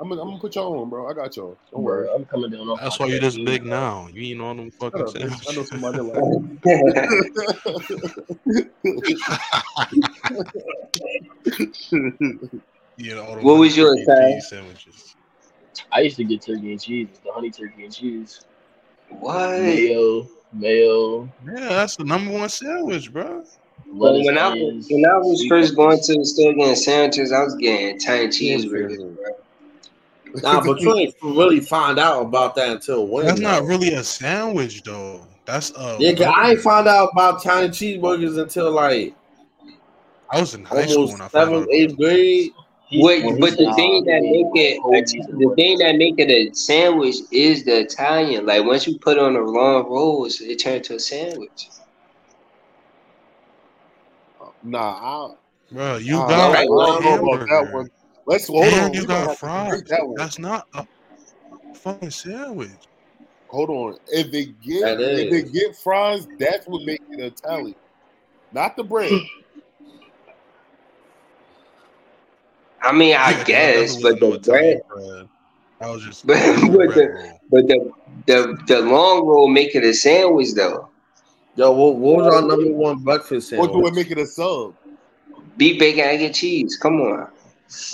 I'm gonna, I'm gonna put y'all on, bro. I got y'all. Don't worry. I'm coming down off. That's why you're this big now. You eating on them Shut fucking up. I know sandwiches. somebody like Yeah, all them What was your yours, turkey and Ty? cheese sandwiches. I used to get turkey and cheese, the honey turkey and cheese, What? mayo, mayo, Yeah, that's the number one sandwich, bro. Well, when I onions, when I was first going to the store getting sandwiches, I was getting Italian cheeseburgers. Bro. Nah, but you ain't really find out about that until when? That's not though. really a sandwich though. That's a Yeah, 'cause I ain't burger. found out about Italian cheeseburgers until like I was in high school almost when I seventh, eighth grade. Wait, when but the said, thing that oh, make it oh, oh, the thing that make it a sandwich is the Italian. Like once you put it on a long roll, it turns to a sandwich. nah, I, Bro, you got I right, don't know about that one. Let's hold on. and We you gonna got have fries. that. That's not a fucking sandwich. Hold on. If they get if they get fries, that's what makes it Italian. Not the bread. I mean, I Yeah, guess, that but the no bread, Italian bread. That was just but, a but the roll. but the the the long roll make it a sandwich though. Yo, what, what was our number one breakfast or do it sandwich? make it a sub? Beef, bacon, egg, and cheese. Come on.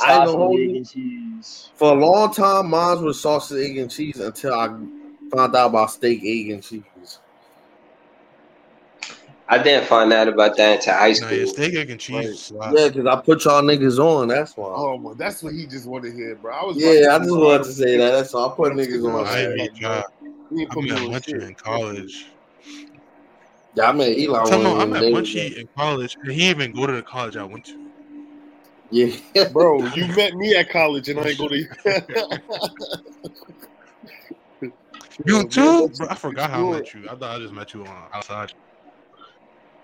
I ain't Sausage, gonna egg, you. and cheese. For a long time, mine was sausage, egg, and cheese until I found out about steak, egg, and cheese. I didn't find out about that until high Nah, school. your steak, egg, and cheese. Right. Yeah, because I put y'all niggas on. That's why. Oh my, that's what he just wanted to hear, bro. I was yeah, I just wanted to say that. That's all. I put niggas Bro, on. I ain't that. be trying. He ain't I put met me on Munchie shit. in college. Yeah, I mean, Eli Tell me, I of met them Munchie in college, and he didn't even go to the college I went to. Yeah, Bro, you met me at college and I ain't go to You Yo, too? Bro, I forgot how I met you. I thought I just met you on outside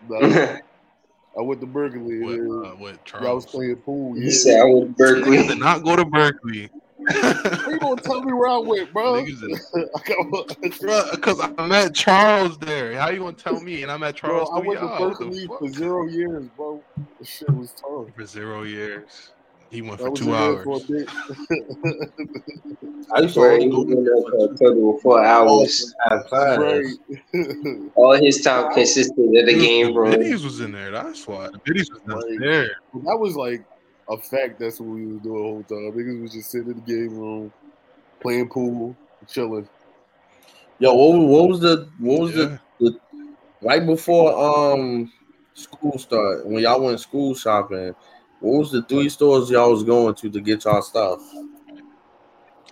Nah, I went to Berkeley. with, uh, with Y'all was playing pool. He Yeah. said I went to Berkeley. Niggas did not go to Berkeley. How you gonna tell me where I went, bro? Niggas did, I got, bro, because I met Charles there. How you gonna tell me? And I met bro, Charles I through went to oh, y'all. What the Berkeley fuck? for zero years, bro. This shit was tough. For zero years. He went I for two hours. for. I used to only he go was in there for a total of four hours. right. All his time consisted of the game bro. Biddies was in there. That's why. The biddies was not Right. there. that was like a fact. That's what we was doing the whole time. Niggas was just sitting in the game room, playing pool, chilling. Yo, what, was- what was the what was Yeah. the right before um school start when y'all went school shopping? What was the three stores y'all was going to to get y'all stuff?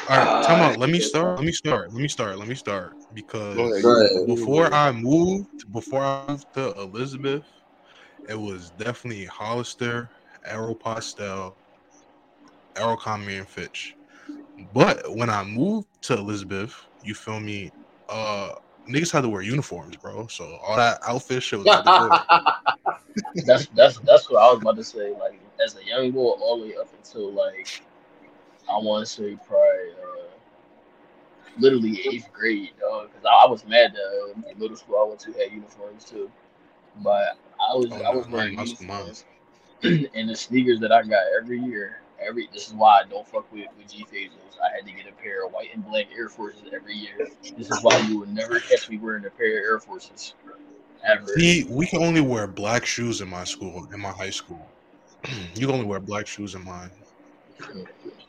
All right, come on. Let me start. Let me start. Let me start. Let me start. Because Go ahead. Go ahead. before I moved, before I moved to Elizabeth, it was definitely Hollister, Aeropostale, Abercrombie, and Fitch. But when I moved to Elizabeth, you feel me? Uh, niggas had to wear uniforms, bro. So all that outfit shit was out the door. That's that's that's what I was about to say. Like as a young boy, all the way up until like I want to say probably uh, literally eighth grade, dog. Because I, I was mad that uh, the middle school I went to had uniforms too, but I was Oh, I was wearing mine- mine- uniforms and the sneakers that I got every year. Every this is why I don't fuck with, with G Phasers. I had to get a pair of white and black Air Forces every year. This is why you would never catch me wearing a pair of Air Forces ever. See, we can only wear black shoes in my school, in my high school. you can only wear black shoes in mine.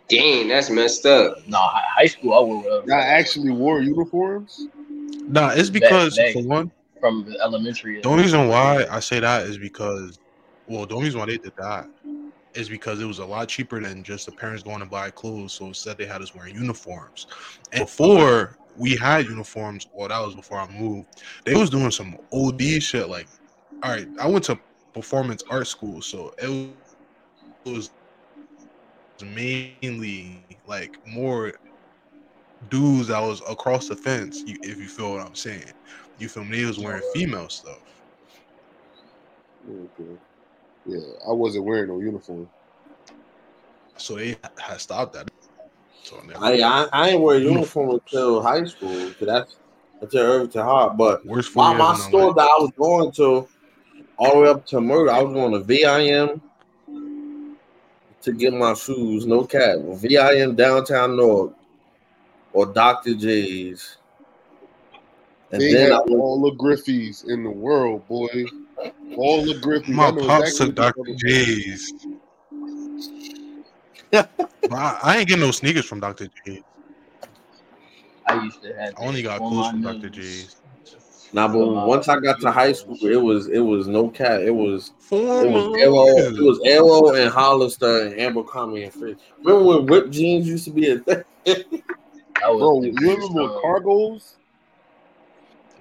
Dang, that's messed up. Nah, high school I wore whatever. I actually wore uniforms. Nah, it's because back. for one, from elementary. the only reason why I say that is because, well, the only reason why they did that is because it was a lot cheaper than just the parents going to buy clothes. So instead, they had us wearing uniforms. And before we had uniforms, well, that was before I moved. They was doing some OD shit. Like, all right, I went to performance art school, so it was, it was mainly like more dudes that was across the fence. If you feel what I'm saying, you feel me? They was wearing female stuff. Okay. Yeah, I wasn't wearing no uniform. So they had stopped that. So I, I I ain't wear uniform until high school. 'cause that's until Irvington High. But worst my, years my store LA. that I was going to, all the way up to Murder, I was going to VIM to get my shoes. No cap. VIM downtown North or Dr. J's. And They then had I went, all the Griffeys in the world, boy. All the Griffeys. My pops exactly took Dr. what you're talking J's. I, I ain't getting no sneakers from Dr. J's. I used to have. I only got on clothes from Dr. nose. J's. Nah, but once I got to high school, it was it was no cat. It was it was Arrow, it was Arrow and Hollister and Abercrombie and Fitch. Remember when ripped jeans used to be a thing? That was Bro, the you greatest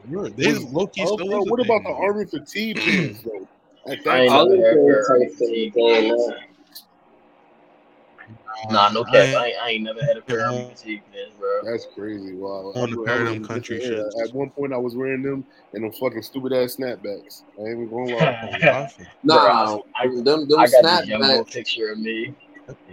remember time. cargos? They low key Oh, still bro, what about thing, the army fatigue pants, though? At I that time, never had a pair of type fatigue Nah, no I cap. ain't- I ain't, I ain't never had a pair of Yeah. fatigue pants, bro. that's crazy. Wow. On the I- I pair of them country different era. At one point, I was wearing them and them fucking stupid ass snapbacks. I ain't even gonna lie. Oh. Nah, I- them them I got this young snapbacks. picture of me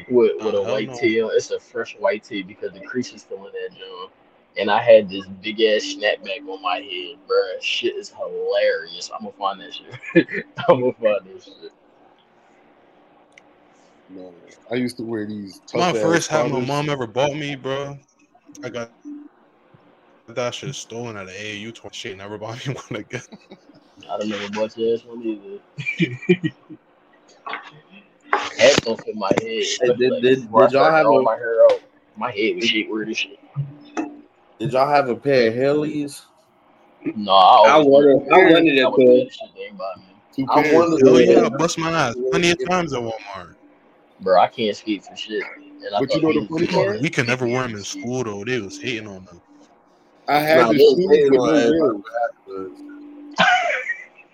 with, with a white no. tee. It's a fresh white tee because the crease is still in that joint. And I had this big ass snapback on my head, bro. Shit is hilarious. I'm gonna find that shit. I'm gonna find this shit. No, I used to wear these. My tough-ass first hat my mom ever bought me, bro. I got that shit stolen at the AAU tour. Shit never bought me one again. I don't never bought your ass one either. Hats don't fit my head. Hey, did- Like, did- did y'all have growing a- my hair out? My head was shaped weird as shit. Did y'all have a pair of Heelys? No, I, I wanted- wanted- I wanted a I pair. mad as shit they ain't buy me. Two I pairs. wanted Hell Yeah. yeah, I bust my ass plenty of times at Walmart. Bro, I can't skate for shit. And I But you thought know the funny part? We could never wear them in school though. They was hating on them. I had Nah, the shoes with no have- wheels.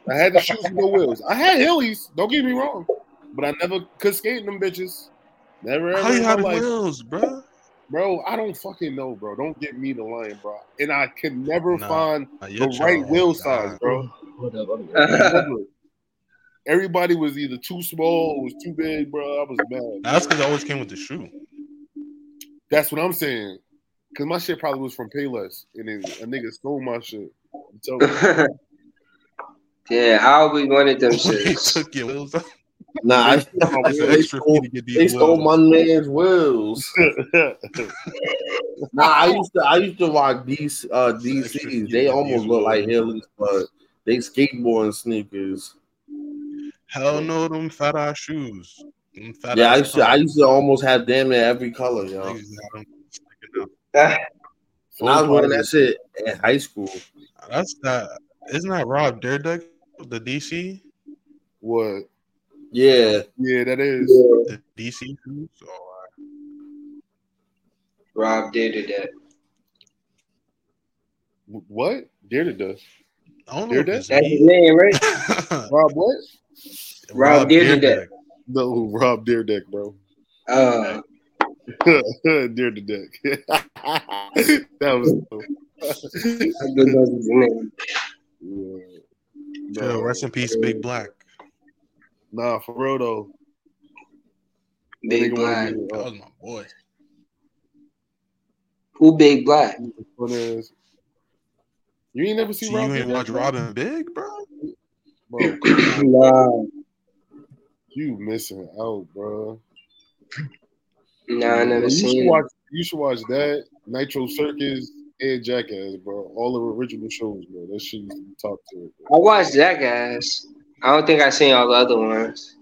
I had the shoes with no wheels. I had Heelys. Don't get me wrong, but I never could skate in them bitches. Never ever How you my had wheels, bro? Bro. I don't fucking know, bro. Don't get me the line, bro. And I can never Nah, find Nah, the right child wheel size, bro. What up? I'm Never. Everybody was either too small or was too big, bro. I was mad. That's because I always came with the shoe. That's what I'm saying. Cause my shit probably was from Payless, and then a nigga stole my shit. I'm telling you. yeah, I always wanted them He shits. took your wheels off. Nah, I, That's they stole, fee to get they stole my man's wheels. Nah, I used to I used to rock these uh It's an DCs. They almost look like wheels. Heelys, but they skateboard sneakers. Hell no, them fat ass shoes. Them fat Yeah, I used to I used to almost have damn near every color, yo. Niggas got 'em sticking out. And I was wearing that shit in high school. That's that. Isn't that Rob Daredevil, the DC, What? Yeah. Yeah, that is. the DC shoes? Oh, Rob did that. What? Dare to does. I don't know if Daredevil? it's That's his name, right? Rob what? Rob Dyrdek. Dyrdek. No, Rob Deerdeck, bro. Uh, Deer to deck. that was I think that's his name. yeah. Yo, rest in peace, Big Black. Nah, for real though. Big nigga Black. be, That uh, was my boy. Who Big Black? You ain't never See, seen you ain't Deerdeck, watch? Rob & Big, bro? Bro. Nah, you missing out, bro. nah, I never you should seen. it. watch. You should watch that Nitro Circus and Jackass, bro. All the original shows, bro. That shit used to be top tier. I watched Jackass. I don't think I seen all the other ones.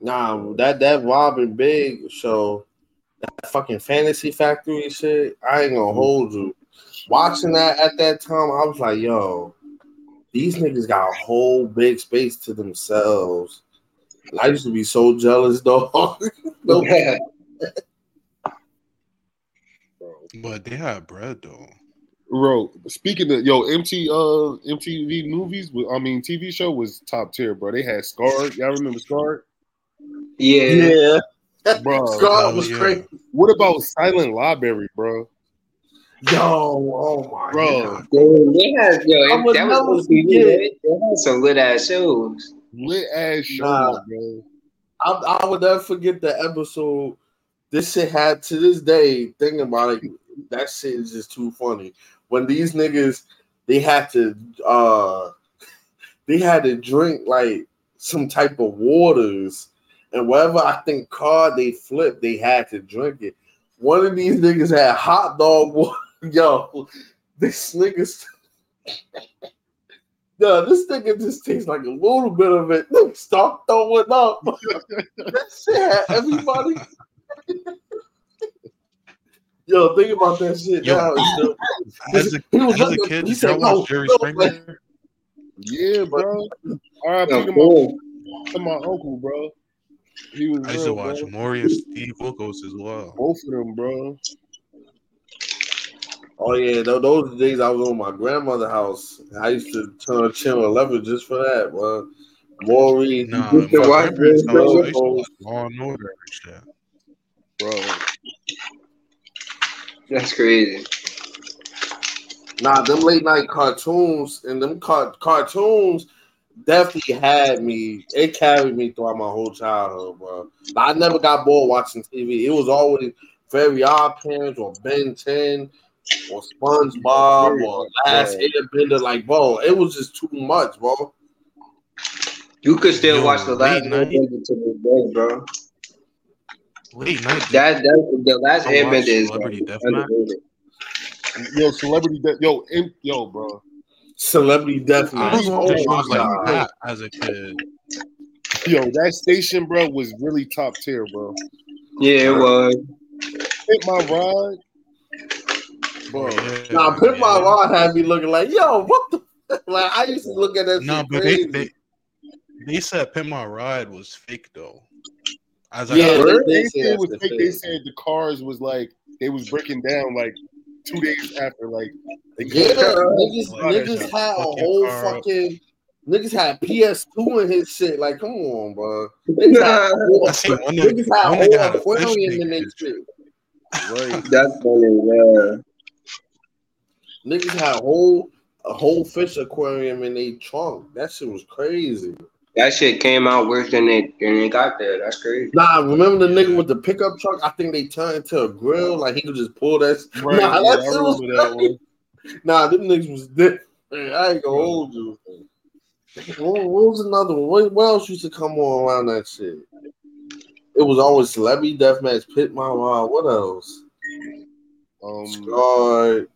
Nah, that that Rob & Big show, that fucking fantasy factory shit. I ain't gonna hold you. Watching that at that time, I was like, yo, these niggas got a whole big space to themselves. I used to be so jealous, dog. no, But they had bread though. Bro, speaking of yo, MT uh MTV movies, I mean TV show was top tier, bro. They had Scar. Y'all remember Scar? yeah. yeah, Bro. Scar was yeah. crazy. What about Silent Library, bro? Yo, oh my Bro. god. They, they had yo, I would that never was OTV, They had some lit ass shows. Lit ass show, Nah. bro. I, I would never forget the episode. This shit had to this day, thinking about it, that shit is just too funny. When these niggas they had to uh they had to drink like some type of waters and whatever I think card they flipped, they had to drink it. One of these niggas had hot dog water. Yo, this niggas Yo, this nigga just tastes like a little bit of it. Stop throwing up. that shit had everybody. Yo, think about that shit Yo, now. It's As a, He was as a looking- kid, he did said, watch "No, Jerry no, Springer? Yeah, bro. R.I.P. Yo, to, cool. my, to my uncle, bro. He was I used to watch bro. Maury and Steve Wilkos as well. Both of them, bro. Oh yeah, tho- those are the days I was on my grandmother's house. I used to turn on channel eleven just for that. Well, Maury, Nah, used to my watch grandparents' this, house, bro. I used to watch Law and Order and shit. Bro. That's crazy. Nah, them late night cartoons and them car- cartoons definitely had me. It carried me throughout my whole childhood, bro. I never got bored watching TV. It was always Very Odd Parents or Ben 10 or SpongeBob or Last Right. Airbender. Like, bro, it was just too much, bro. You could still Yo, watch the last late night. Airbender to this day, bro. Late night. That that the last I watched Airbender is Celebrity like, Deathmatch. Yo, celebrity de- yo, im- yo, bro. Celebrity I Deathmatch. Oh, watching like that as a kid. Yo, that station, bro, was really top tier, bro. Yeah, it was. Hit my ride. Bro, oh, Yeah, Nah, Pimp My yeah. Ride had me looking like, yo, what the? Like, I used to look at that Nah, shit but they, they they said Pimp My Ride was fake though. As I Yeah, got- they- they, they said was that's fake. the They said the cars was like they was breaking down like two days after. Like they Yeah, niggas, niggas had a whole car up. fucking niggas had PS2 in his shit. Like, come on, bro. Niggas had, a whole- I seen one niggas had a whole fish aquarium in their picture. shit. right. That's funny, yeah. Niggas had a whole a whole fish aquarium in their trunk. That shit was crazy. That shit came out worse than it than it got there. That's crazy. Nah, remember the nigga with the pickup truck? I think they turned into a grill. Like he could just pull that. Right, Nah, yeah, that I shit was that one. Nah, them niggas was different. I ain't gonna hold you. What, what was another one? What, what else used to come on around that shit? It was always celebrity deathmatch, pit my wild. What else? Um, Scarred.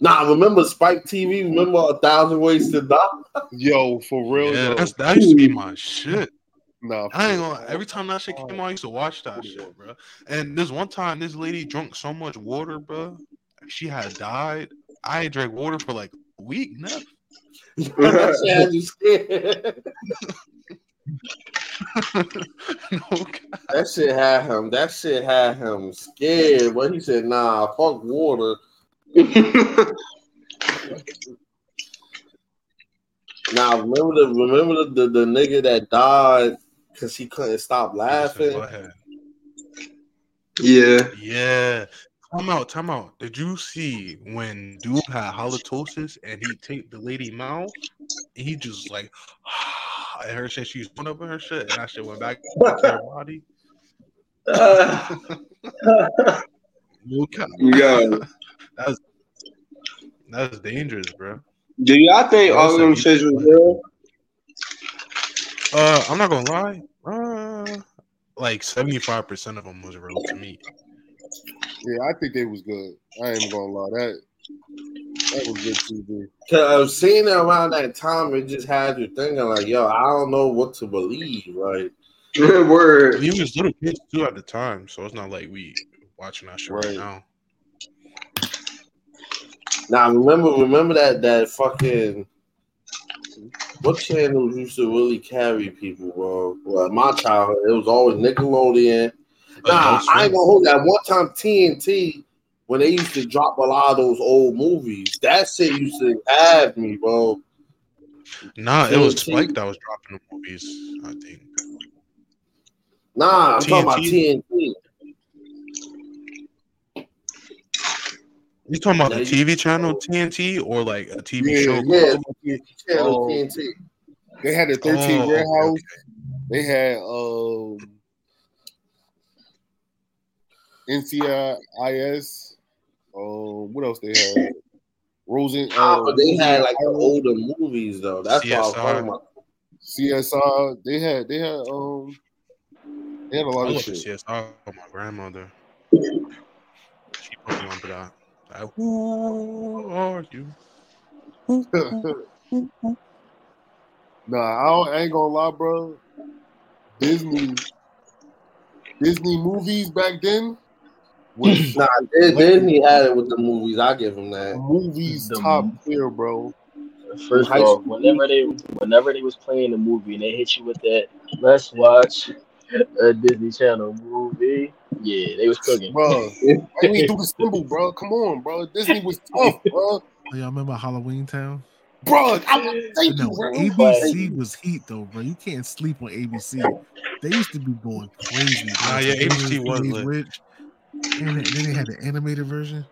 Nah, remember Spike TV? Remember a thousand ways to die? yo, for real, Yeah, though. that's that used to be my shit. nah. I ain't for gonna. Every time that shit came on, I used to watch that shit, bro. And this one time, this lady drunk so much water, bro. She had died. I ain't drank water for like a week. Never. that shit had you scared. no, That shit had him. That shit had him scared. But he said, "Nah, fuck water." Nah, remember the remember the, the, the nigga that died because he couldn't stop Go laughing. ahead. yeah. Yeah. Time out, time out. Did you see when dude had halitosis and he taped the lady mouth? And he just like, and her shit, she was putting up in her shit, and that shit went back to her body. No cap. Yo. That's that's dangerous, bro. Do y'all think all of them shits was real? Uh, I'm not gonna lie. Uh, like 75 percent of them was real to me. Yeah, I think they was good. I ain't gonna lie. That that was good TV. Cause I was seeing it around that time, it just had you thinking like, "Yo, I don't know what to believe." Right? Word. We was little kids too at the time, so it's not like we watching that shit right, Right. now. Now remember, remember that that fucking what channels used to really carry people, bro? Well, my childhood, it was always Nickelodeon. Nah, I ain't gonna hold that. One time TNT, when they used to drop a lot of those old movies, that shit used to have me, bro. Nah, it was Spike that was dropping the movies. I think. Nah, I'm talking about TNT. You talking about Yeah, the you- TV channel TNT or like a TV Yeah, show? Yeah, yeah. channel Oh. TNT. They had the 13 Oh, okay, warehouse. They had um NCIS. Um, what else they had? Rosen. Uh, but they had like the older movies though. That's what I was CSI. talking about. CSI. They had. They had. Um, they had a lot of love the shit. CSI with my grandmother. She put me on to that. Like, who are you? nah, I, don't, I ain't gonna lie, bro. Disney, Disney movies back then was Nah, Dis- Disney had it with the movies. I give them that. movies The- top tier, bro. First High off, school. whenever they whenever they was playing the movie and they hit you with that, let's watch a Disney Channel movie. Yeah, they was cooking. Bro, why you do the symbol, bro? Come on, bro. Disney was tough, bro. Oh, y'all remember Halloween Town? Bro, I, thank No, you, bro. ABC was heat though, bro. You can't sleep on ABC. They used to be going crazy. bro. Nah, yeah, ABC was Teenage lit. Witch. And then they had the animated version.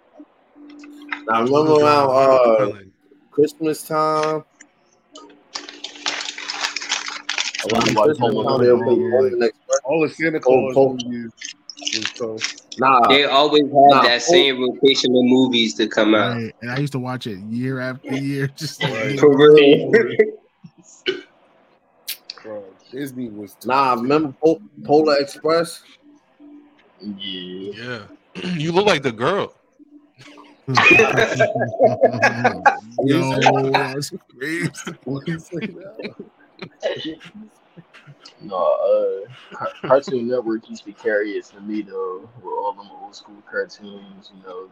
Now remember around uh, Christmas time. Around You watch Christmas Home time, Alone. they'll play Golden Express. All the Santa Oh, Claus oh. movies was tough. Nah, They always have Nah, that same rotation of movies to come out. Right. And I used to watch it year after year. Just like, For real. Bro, Disney was tough. nah. Remember Pol- Polar Express? Yeah. Yeah. you look like the girl. Yo, that's crazy. What you say now? No, uh, Cartoon Network used to carry it for me though, with all them old school cartoons. You know,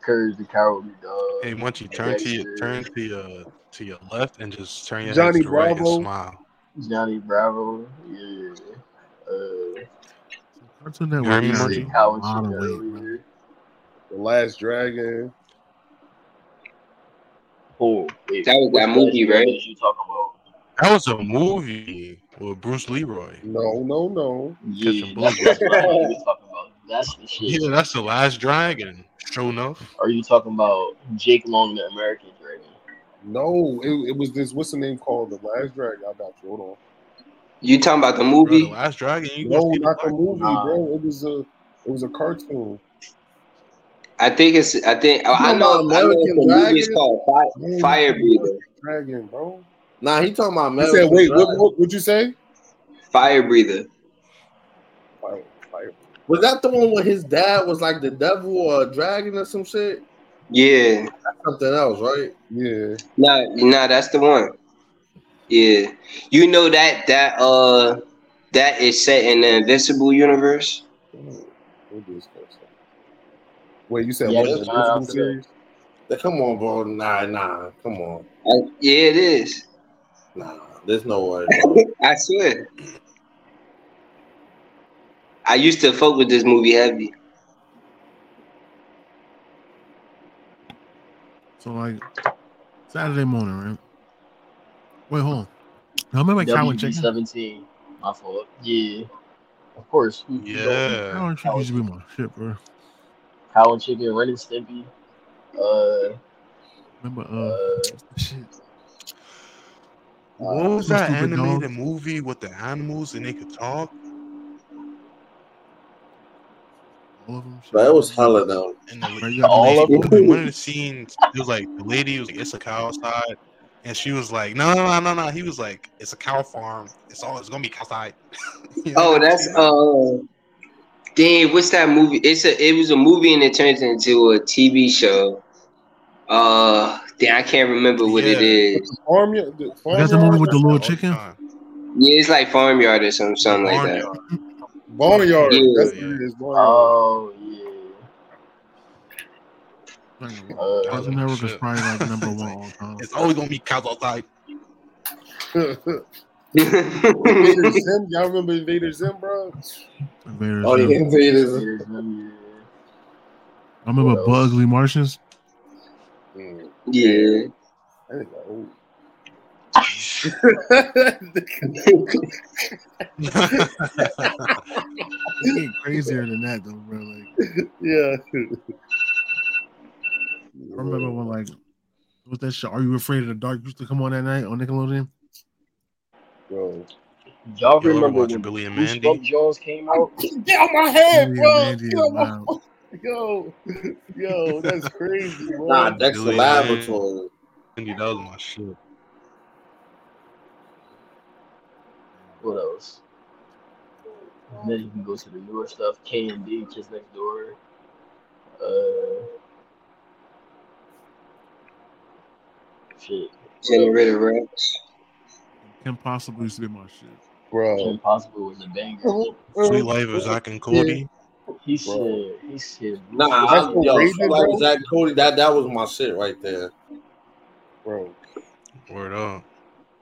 Courage the Cowardly Dog. Hey, once you turn to your turn to your to your left and just turn your Johnny head to the right and Bravo. smile. Johnny Bravo. Yeah. Uh, Cartoon Network me, used to How a and lot shit of weight, bro. earlier. The Last Dragon. Oh, wait, That was what that movie, right? You talking about? That was a movie with Bruce Leroy. No, no, no. Yeah, that's, that's what I was talking about. That's the shit. Yeah, that's the last dragon. Sure enough. Are you talking about Jake Long, the American Dragon? No, it, it was this. What's the name called? The Last Dragon. I got you. Hold on. You talking about the Bro, movie? the last dragon. You No, see the not the movie, Nah. bro. It was a. It was a cartoon. I think it's. I think. I talking know. about I know American the movie is called Fire, No, Fire Breather. Dragon, bro. Nah, he talking about You Metal. said, wait, what, what, what'd you say? Fire breather. Fire, fire. Was that the one where his dad was like the devil or a dragon or some shit? Yeah. Something else, right? Yeah. Nah, nah, that's the one. Yeah. You know that that uh that is set in the Invincible universe. What is? Wait, you said Yeah, what? it's The not Invincible out today. series? Come on, bro. Nah, nah. Come on. Uh, yeah, it is. Nah, there's no way. I swear. I used to fuck with this movie heavy. So like Saturday morning, right? Wait, hold on. Now remember cow and WB chicken? seventeen. My fault. Yeah. Of course. Who, who don't eat Yeah. Cow and chicken used to be my shit, bro. Cow and chicken, Ren and Stimpy. Uh, Remember uh, uh shit? What was Some that animated dog. movie with the animals and they could talk? All of them. shit. But it was hella though. And the, Right, you the All of them? one of the scenes, it was like the lady was like, "It's a cow outside," and she was like, "No, no, no, no, no." He was like, "It's a cow farm. It's all. It's gonna be cow outside." You know Oh, that's saying? uh Dang, what's that movie? It's a it was a movie and it turns into a TV show. Uh damn, I can't remember what it Yeah. is. Farm, the farm got the movie with the little the chicken? time. Yeah, it's like Farmyard or something, something like that. Barnyard. Barnyard. Yeah. That's Yeah. what it is. Barnyard. oh yeah. Uh, Cartoon Network is Shit. probably like number one all time. It's always gonna be cows outside. Invader Zim, y'all remember Invader Zim, bro? Invaders, Oh, yeah. yeah, invaders. There's I remember What Butt-Ugly Martians. Yeah. that nigga old. It get crazier than that though, bro. Like yeah. I remember when like what that shit? Are you afraid of the dark? Used to come on that night on Nickelodeon. Bro. yeah. Y'all You ever remember watch when Billy and Goosebump Mandy? Jones came out? Get out my head, Billy and bro. Mandy Get is out my- wild. Yo, yo, that's crazy, bro. Nah, Dexter Billy Laboratory. Mandy, that was my shit. What else? And then you can go to the newer stuff. K and D, Kids Next Door. Uh, shit. Generator Rex. Kim Possible used to be my shit. bro. Kim Possible was a banger. Suite Life of Zack and Cody. He said, he said, Nah, That's I, what yo, Raven, like bro? Zach Cody, that that was my shit right there. bro. Word up.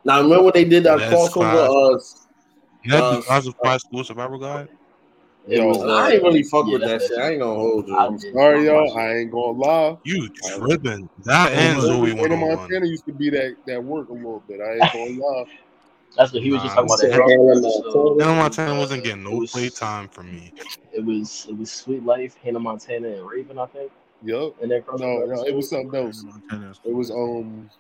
Now remember when they did that That's crossover? Uh, You had Uh, the Classified School Survival Guide? it Yo, was, uh, I ain't really fuck yeah, with that that's- shit. I ain't gonna hold you. I I'm sorry, not y'all. I ain't gonna lie. You tripping. That and Hannah Zoe Montana 101. used to be that, that work a little bit. I ain't gonna lie. That's what he was just Nah, talking about. Hannah That Montana. episode. Hannah Montana wasn't Uh, getting no was- playtime from me. It was it was Suite Life, Hannah Montana, and Raven, I think. Yup. And that No, no, it was something else. It was um.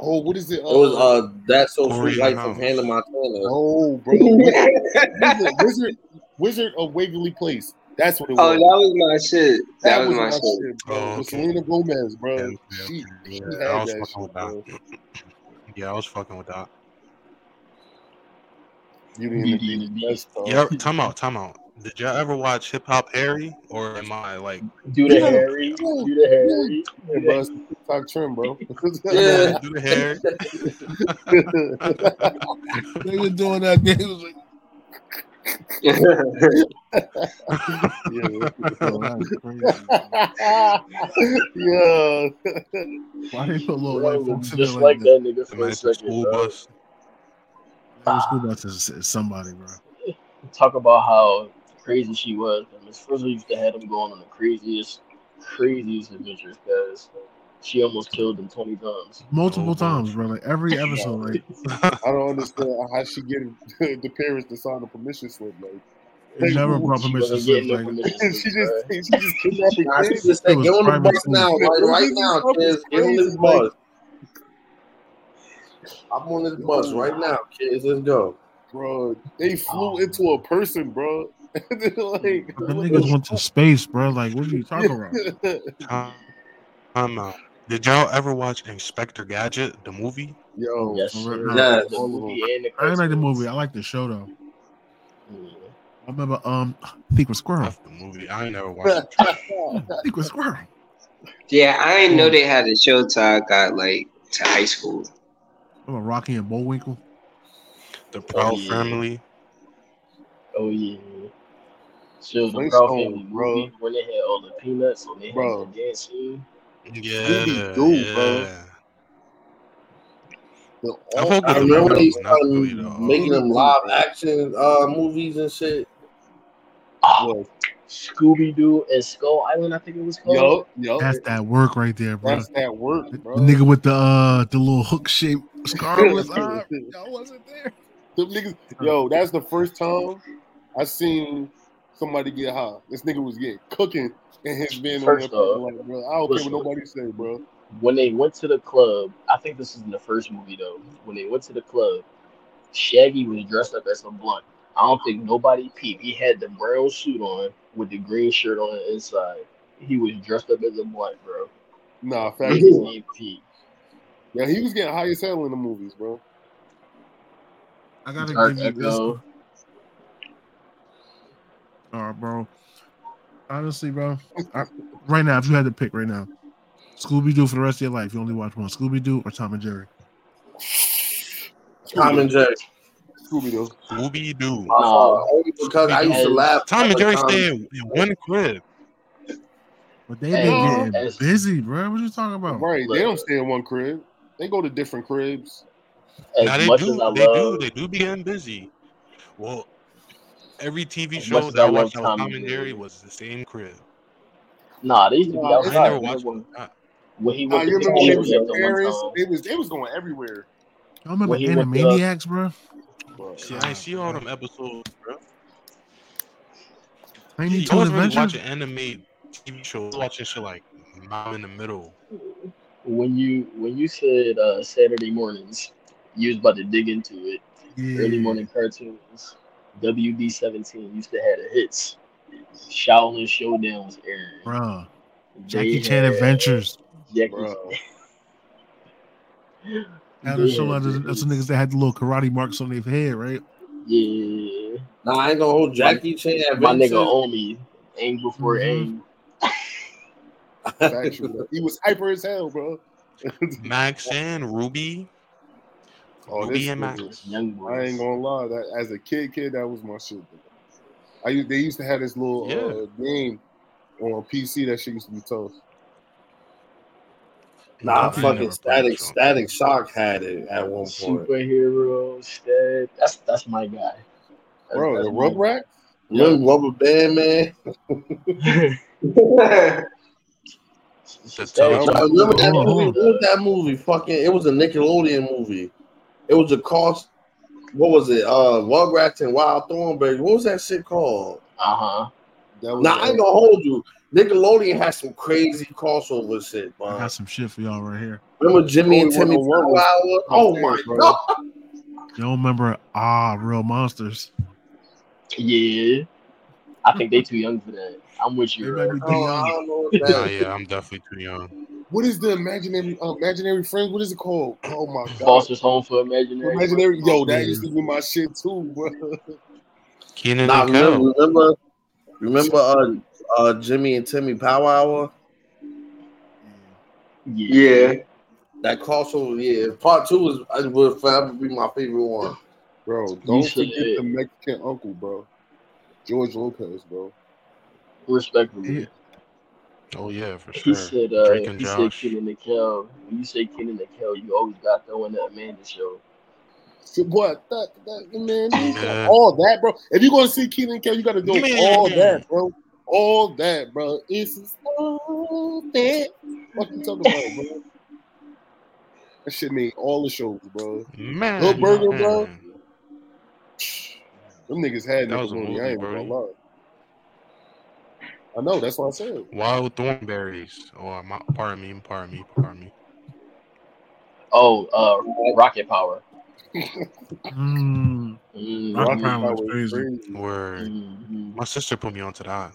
Oh, what is it? It was uh that so Corey Suite Life House. of Hannah Montana. Oh, bro. Wizard, Wizard, Wizard of Waverly Place. That's what it was. Oh, that was my shit. That, was, my shit. shit, bro. Oh, okay. Selena Gomez, bro. Yeah, she, yeah, she yeah. had I was that fucking with shit, bro. that. Yeah, I was fucking with that. Beauty and Beauty the and the Beast. Beast. Yeah, time out, time out. Did y'all ever watch Hip Hop Harry? Or am I like Do the Yeah, Harry, do the Harry. Yeah, bro. It's the TikTok trend, bro. Yeah. do the hair? They were doing that. They was like, yeah. "Yo, that's crazy." yeah. Why they put little Bro, white folks in there just like, like that? that nigga for a second, school bro. bus. Every school bus is, is somebody, bro. Talk about how crazy she was. And Miss Frizzle used to have him going on the craziest, craziest adventures, because She almost killed him 20 times. Multiple Oh, times, bro. Like every episode, like I don't understand how she get the parents to sign a permission slip. Like, they never brought permission wasn't slips. getting no Like permission she just bruh. she just kidnapped Nah, she the kids. just said, It get on the private bus now, right, right now, kids. Get on this crazy, bus. I'm on this bus right now, kids. Let's go. Bro, they flew into a person, bro. like, the niggas went to space, bro. Like, what are you talking about? Time, time out. Did y'all ever watch Inspector Gadget, the movie? Yo, Yes, for Yes. The movie I didn't like the movie. I like the show though. Yeah. I remember um Secret Squirrel. That's the movie. I ain't never watched it. Secret Squirrel. Yeah, I didn't know they had a show till I got like to high school. Remember Rocky and Bullwinkle. The Proud yeah. Family. Oh yeah. So the Proud Family bro. movie when they had all the peanuts and they Bro. had the dance scene. Yeah, Scooby-Doo, bro. yeah. The- I all- fuck I remember they Not really, started making them live action uh movies and shit. was- Scooby Doo and Skull Island, I think it was called. Yup, yup. That's that work right there, bro. That's that work, The bro. nigga with the uh the little hook shaped scar on his eye. Y'all wasn't there. Them niggas, yo, that's the first time I seen somebody get high. This nigga was getting cooking in his van. First on off, like, bro, I don't listen. care what nobody say, bro. When they went to the club, I think this is in the first movie though. When they went to the club, Shaggy was dressed up as a blunt. I don't think nobody peeped. He had the brown suit on with the green shirt on the inside. He was dressed up as a blunt, bro. Nah, He facts. didn't even peep. Yeah, he was getting high as hell in the movies, bro. I gotta Dark give you this. All right, bro. Honestly, bro. I, right now, if you had to pick right now, Scooby Doo for the rest of your life, you only watch one. Scooby Doo or Tom and Jerry. Tom and Jerry. Scooby Doo. Scooby Doo. Nah. Only because I used to laugh. Tom and Jerry Tom- stay in in one crib. But they Hey, been getting busy, bro. What you talking about? Right, they don't stay in one crib. They go to different cribs. As Now they do, they love, do, they do be getting busy. Well, every TV show that I I watched that was Tom Tom and and Jerry. Jerry was the same crib. nah, they used to be Nah, I never Remember watched one. when he went you to remember when they was in the one Paris? time. They was they was going everywhere. Y'all remember When he Animaniacs, bro? Bro. See, I ain't see all them episodes, bro. Tiny You Toon always really watching anime TV shows, watching shit like Mom in the Middle. when you when you said uh, Saturday mornings, you was about to dig into it. Early morning cartoons. WB seventeen used to have the hits. Xiaolin Showdown was airing. Bro. Jackie Chan Adventures. Jackie Bro. Had a show out of those niggas that had the little karate marks on their head, right? Yeah, Nah, I ain't gonna hold Jackie Chan. my nigga Adventures. Omi, aim before Mhm. aim. Factual, bro. He was hyper as hell, bro. Max and Ruby. Oh, Ruby this and Max. was- Young I ain't gonna lie. That as a kid, kid, that was my shit. I they used to have this little Yeah. uh, game on PC. That shit used to be tough. Nah, Definitely fucking Static that. Static Shock had it at one point. Superhero, Stead. That's that's my guy. That's, Bro, that's the my Rugrat? Remember Rubber Band Man? The Static Shock remember that movie. hold What was that movie? Fucking, it was a Nickelodeon movie. It was a cost. What was it? Uh, Rugrats and Wild Thornberry. What was that shit called? Uh huh. That was Nah, I ain't gonna hold you. Nickelodeon had some crazy crossover shit, I got some shit for y'all right here. Remember Jimmy and Oh, Timmy what the one Power? Oh my bro. god! You don't remember Ah Real Monsters? Yeah. I think they too young for that. I'm with you. They bro. be too Oh, I don't know what Nah, that is. yeah, I'm definitely too young. What is the imaginary uh, imaginary friends? What is it called? Oh my god! Foster's Home for Imaginary. Imaginary, yo, that Yeah. used to be my shit too, bro. Kenan Nah, and remember, remember, remember, uh, uh, Jimmy and Timmy Power Hour. Yeah. Yeah. That crossover, yeah. Part two is I would forever be my favorite one. Bro, don't said forget it. the Mexican uncle, bro. George Lopez, bro. Respectfully. Yeah. Oh yeah, for He sure. said, uh, Drake and he said Josh. Kenan and Kel. When you say Kenan and Kel, you always got to throw in the Amanda show. So what? That, that, man, Yeah. all that, bro. If you're gonna see Kenan Kel, you gotta do Man. all that, bro. All that, bro. It's all that. What you talking about, bro? That shit made all the shows, bro. Man, Good burger, bro. Them niggas had That was a movie, I ain't bro. gonna lie. I know. That's what I said. Wild Thornberries. Oh, my, pardon me, pardon me, pardon me. Oh, uh, Rocket Power. Mm, Mhm. Rocket Rocket Power was crazy. crazy. Word. Mhm. My sister put me onto that.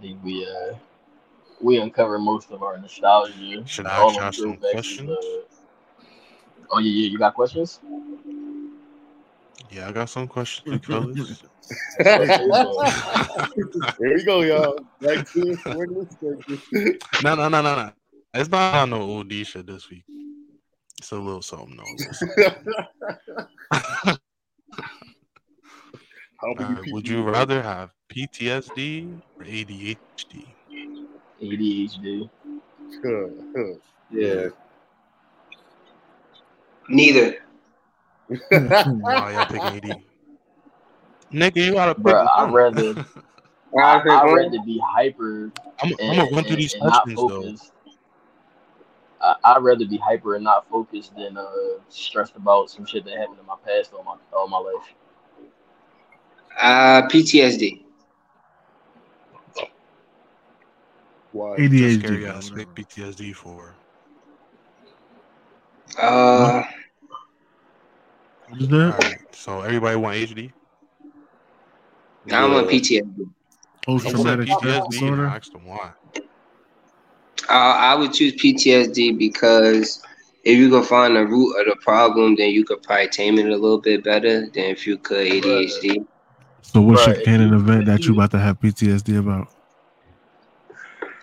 Think we uh we uncovered most of our nostalgia. Should I ask them y'all some questions? uh, Oh yeah, yeah, you got questions? Yeah, I got some questions, big fellas. Here we go, y'all. Back to no, no, no, no, no. It's not on no OD shit this week. It's a little something, though. How many Alright, would you rather have PTSD or ADHD? ADHD. Yeah. Neither. Why y'all picking AD? Nigga, you gotta pick Bruh, I'd rather I, I'd rather be hyper I'm, and, I'm gonna run through and- these and not questions though. focused. I, I'd rather be hyper and not focused than uh, stressed about some shit that happened in my past or my all my life. Uh, PTSD. Why? Just ADHD. scary bro, ass whatever. PTSD for. Uh, What is that? Alright, so everybody want HD? I don't want PTSD. Post I said traumatic stress PTSD and I disorder. asked them why. Uh, I would choose PTSD because if you can find the root of the problem, then you could probably tame it a little bit better than if you could ADHD. So what's Bruh, your if canon event that you you- about to have PTSD about?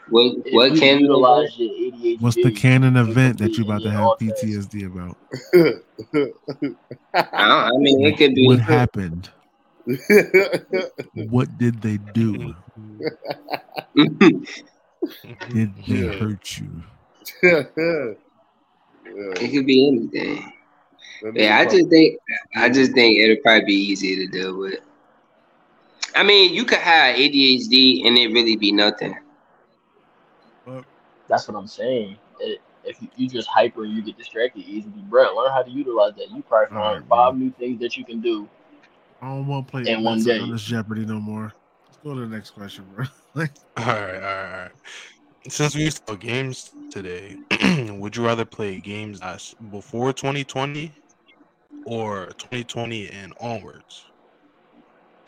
What If what can utilize your ADHD? What's the canon event that you be about to have. PTSD about? I, I mean, it could be. What happened? What did they do? Did they Yeah. hurt you? It could be anything. Yeah, I just think I just think it'll probably be easy to deal with. I mean, you could have ADHD and it really be nothing. That's what I'm saying. It, if you, you just hyper and you get distracted easily, bro, learn how to utilize that. You probably find Alright, five bro. new things that you can do. I don't want to play In one day. on this Jeopardy no more. Let's go to the next question, bro. like, All right, all right, all right. Since we used to play games today, would you rather play games that's before 2020 or 2020 and onwards?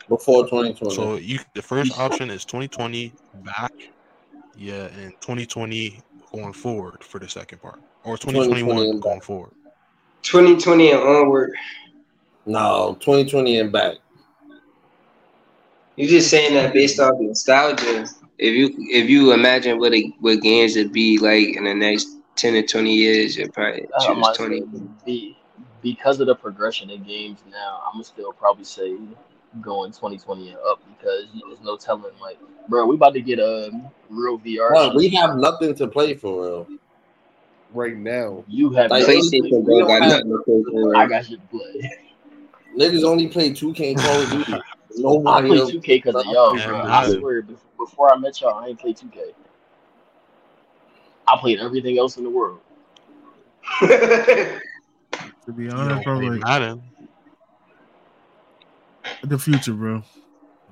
Before 2020. So you, the first option is 2020 back, yeah, and 2020 going forward for the second part, or 2021 and going forward. 2020 and onward. no, 2020 and back. You're just saying that based off nostalgia. If you if you imagine what it, what games would be like in the next 10 to 20 years, you'll probably I choose 20. be, because of the progression of games now, I'm gonna still probably say going 2020 and up because there's no telling. Like, bro, we about to get a real VR. Bro, we have nothing to play for real. right now. you have Like, nothing to play PlayStation for. got have- nothing to play for. I got shit to play. Niggas only play 2K Call of Duty. I Nobody play else. 2K because of y'all, Yeah, bro. man. I swear, bef- before I met y'all, I ain't played 2K. I played everything else in the world. to be You honest, don't bro, play like Madden. The future, bro.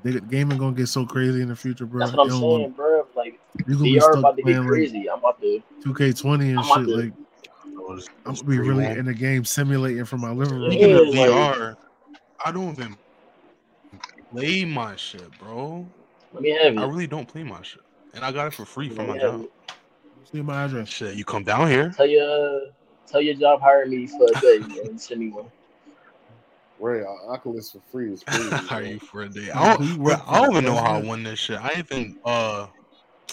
The gaming gonna get so crazy in the future, bro. That's what I'm You don't saying, bro. Like You gonna be VR stuck about to get playing like crazy. I'm about to. 2K20 and I'm shit. to- Like oh, I'm gonna be really in the game simulating from my living room. Speaking of Yeah, like- VR, I don't even play my shit, bro. Let me have I really don't play my shit, and I got it for free from my job. it. See my address. Shit, you come down here. Tell your uh, tell your job hire me for a day and send me one. Right, uh, Oculus for free is crazy. Are you for a day? I don't, work I don't even know how I bro? won this shit. I even uh,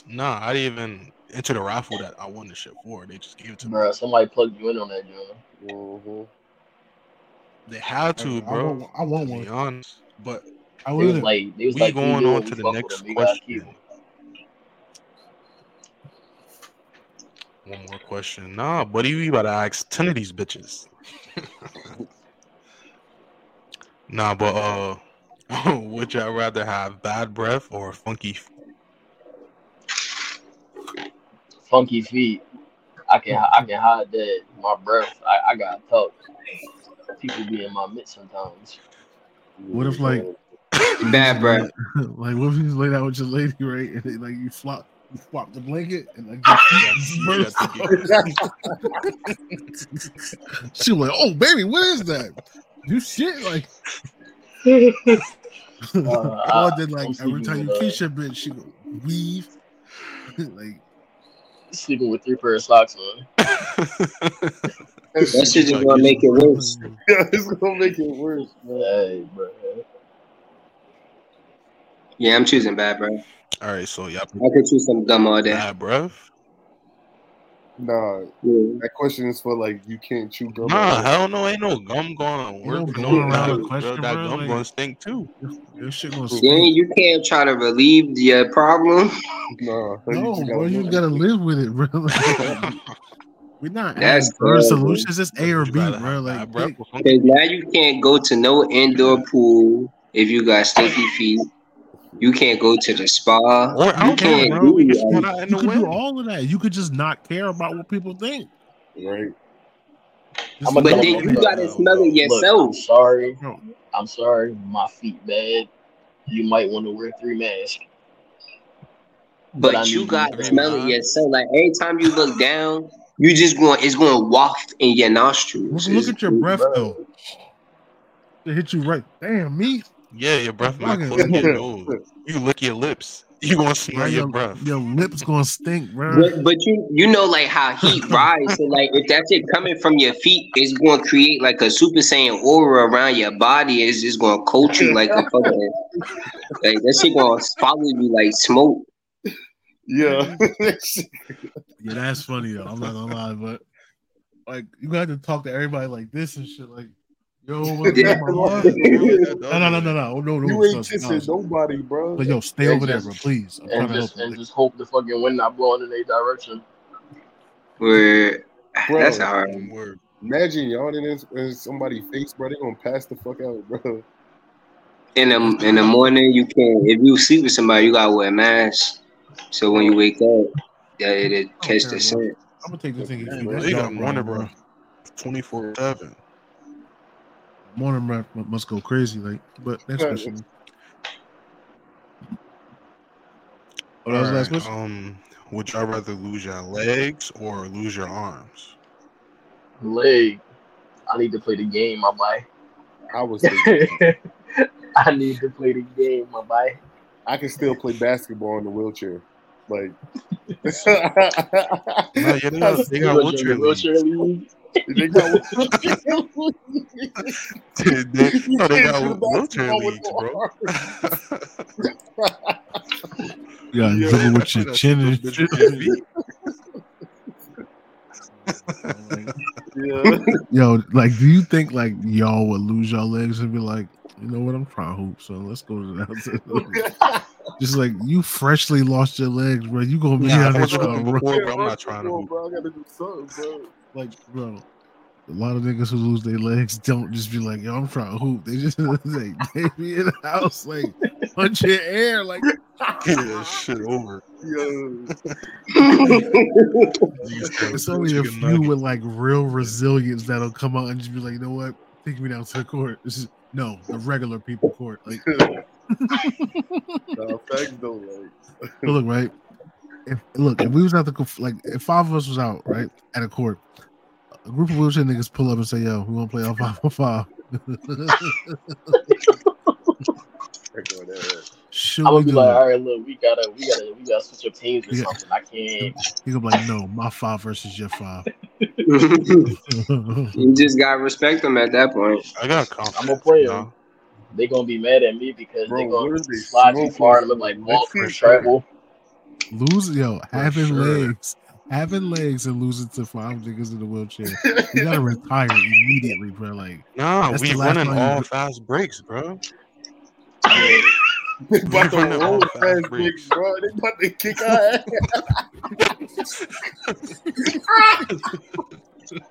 nah, I didn't even enter the raffle that I won this shit for. They just gave it to me. Somebody plugged you in on that joint. Mhm. They had to, I bro. want, I want To one. be honest, but I was would. like, was we like, going "You on to the next with 'em, we gotta keep question. 'em." One more question. Nah, buddy, we about to ask ten of these bitches. nah, but uh, would y'all rather have bad breath or funky? f- Funky feet. I can I can hide that. My breath. I, I gotta talk. People be in my midst sometimes. What if, like- Bad breath. like what if you just lay down with your lady, right? And then, like you flop, you flop the blanket, and like your feet she was like, "Oh, baby, what is that? You shit like." Paul did I'm like every time you uh, kiss your bitch, she go weave. like Sleeping with three pair of socks on. That shit just gonna make it worse. Yeah, it's gonna make it worse, man. Hey, bro. Yeah, I'm choosing bad, bro. All right, so y'all I could choose some dumb all day. bad, bruv. Nah, Yeah. that question is for like you can't chew gum. Nah, hell no, ain't no gum going on Ain't work. no No, going around no, the bro, that bro, gum like- gonna stink too. this shit gonna Then stink. you can't try to relieve your uh, problem. Nah, No, just bro, gotta you gotta live with it, bro. We're not That's adding third crazy. solutions. It's A or B, bro. have Like bad breath pick. or something? Because now you can't go to no indoor pool if you got stinky feet. You can't go to the spa. Or You outdoor, can't bro. do We can like, spot out in You the could do all of that. You could just not care about what people think. Right. Just I'm But then you it. gotta smell it Look, I'm yourself. sorry. I'm sorry. My feet bad. You might want to wear three masks. But But you got to smell it yourself. Like every time you look down, you just going it's going to waft in your nostrils. look It's- at your breath bro. though. It hit you right. Damn me. Yeah, your breath might Fucking- close your nose. You lick your lips. You gonna smell Bro, your your, breath. your lips gonna stink, bro. But, but you you know like how heat rise. So like if that shit coming from your feet, it's going to create like a super saiyan aura around your body. It's just going to coat you like a fucking like that shit going to follow you like smoke. Yeah. Yeah, that's funny though. I'm not gonna lie, but like you got to talk to everybody like this and shit. Like, yo, what's Yeah. up, my love? No, no, no, no, no, oh, no, no. you no, ain't no, kissing no. nobody, bro. But yo, stay Yeah, over there, bro. Please. I'm And to help just and Like, just hope the fucking wind not blowing in their direction. Where Bro. that's hard. Word. Imagine y'all in, in somebody's face, bro. They gonna pass the fuck out, bro. In the in the morning, you can't. if you sleep with somebody, you gotta wear a mask. So when you wake up, that it catch Okay, the scent. I'm gonna take this thing. Damn, bro, they got dog morning bro. 24 7. Morning breath mu- must go crazy. Like, but next Yeah. question. Oh, that was the last question. Um, would y'all rather lose your legs or lose your arms? Leg. I need to play the game, my boy. I was I need to play the game, my boy. I can still play basketball in the wheelchair. Like, Nah, yeah, they got, they got wheelchair leagues. wheelchair league. They got They- they- no, they got Can't do wheelchair basketball with leagues, no bro. Yeah, Yeah. dribble with your chin and Those shit. feet. yeah. Yo, like, do you think like y'all would lose your legs and be like, you know what, I'm trying to hoop, so let's go to that. Just like you freshly lost your legs, bro. You gonna be Nah, out if I there trying to before, bro, I'm not trying to Bro, hoop. bro, I gotta do something, bro. Like, bro, a lot of niggas who lose their legs don't just be like, yo, I'm trying to hoop. They just like they be in the house like punch your air, like Get that shit over. Yo, it's only a few with like real resilience that'll come out and just be like, you know what, take me down to the court. This is no the regular people court. Like, nah, facts though, like, but look, right? If look, if we was at the co- like, if five of us was out right at a court, a group of wheelchair niggas pull up and say, "Yo, we want to play all five on five. heck on that. Should I'm gonna be like, it? all right, look, we gotta, we gotta, we gotta switch up teams or Yeah. something. I can't. He gonna be like, no, my five versus your five. you just gotta respect them at that point. I got confidence. I'm gonna play you him. They gonna be mad at me because Bro, they gonna is slide too far and look like Walt For from travel. Lose yo, having sure. legs, having legs and losing to five niggas in the wheelchair. You gotta retire immediately, bro. Like Nah, we the running all do- fast breaks, bro. They about to running all roll fast fast breaks. breaks, bro. They about to kick our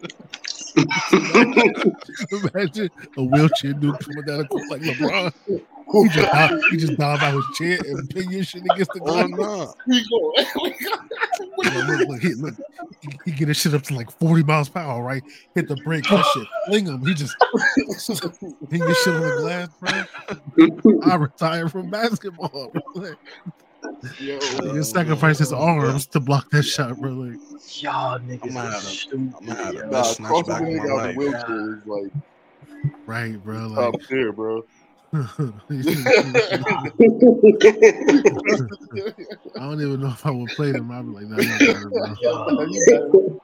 imagine a wheelchair dude coming down the court like LeBron. He just dive, he just dive out his chair and pin your shit against the Oh glass. no. We go. Look, look, look, he, look, he, he get his shit up to like 40 miles per hour, right? Hit the brake, that shit, fling him. He just hit your shit on the glass, bro. I retire from basketball. Bro. Like, Yo, you sacrifice his arms to block that shot, bro. Like, Y'all niggas gonna are have stupid. I'm gonna have a yo. nah, best snatch crossing back the of nigga my out the life. wheelchair is like right, bro. Like, up there, bro. I don't even know if I would play them. I'd be like, nah, you got it, bro.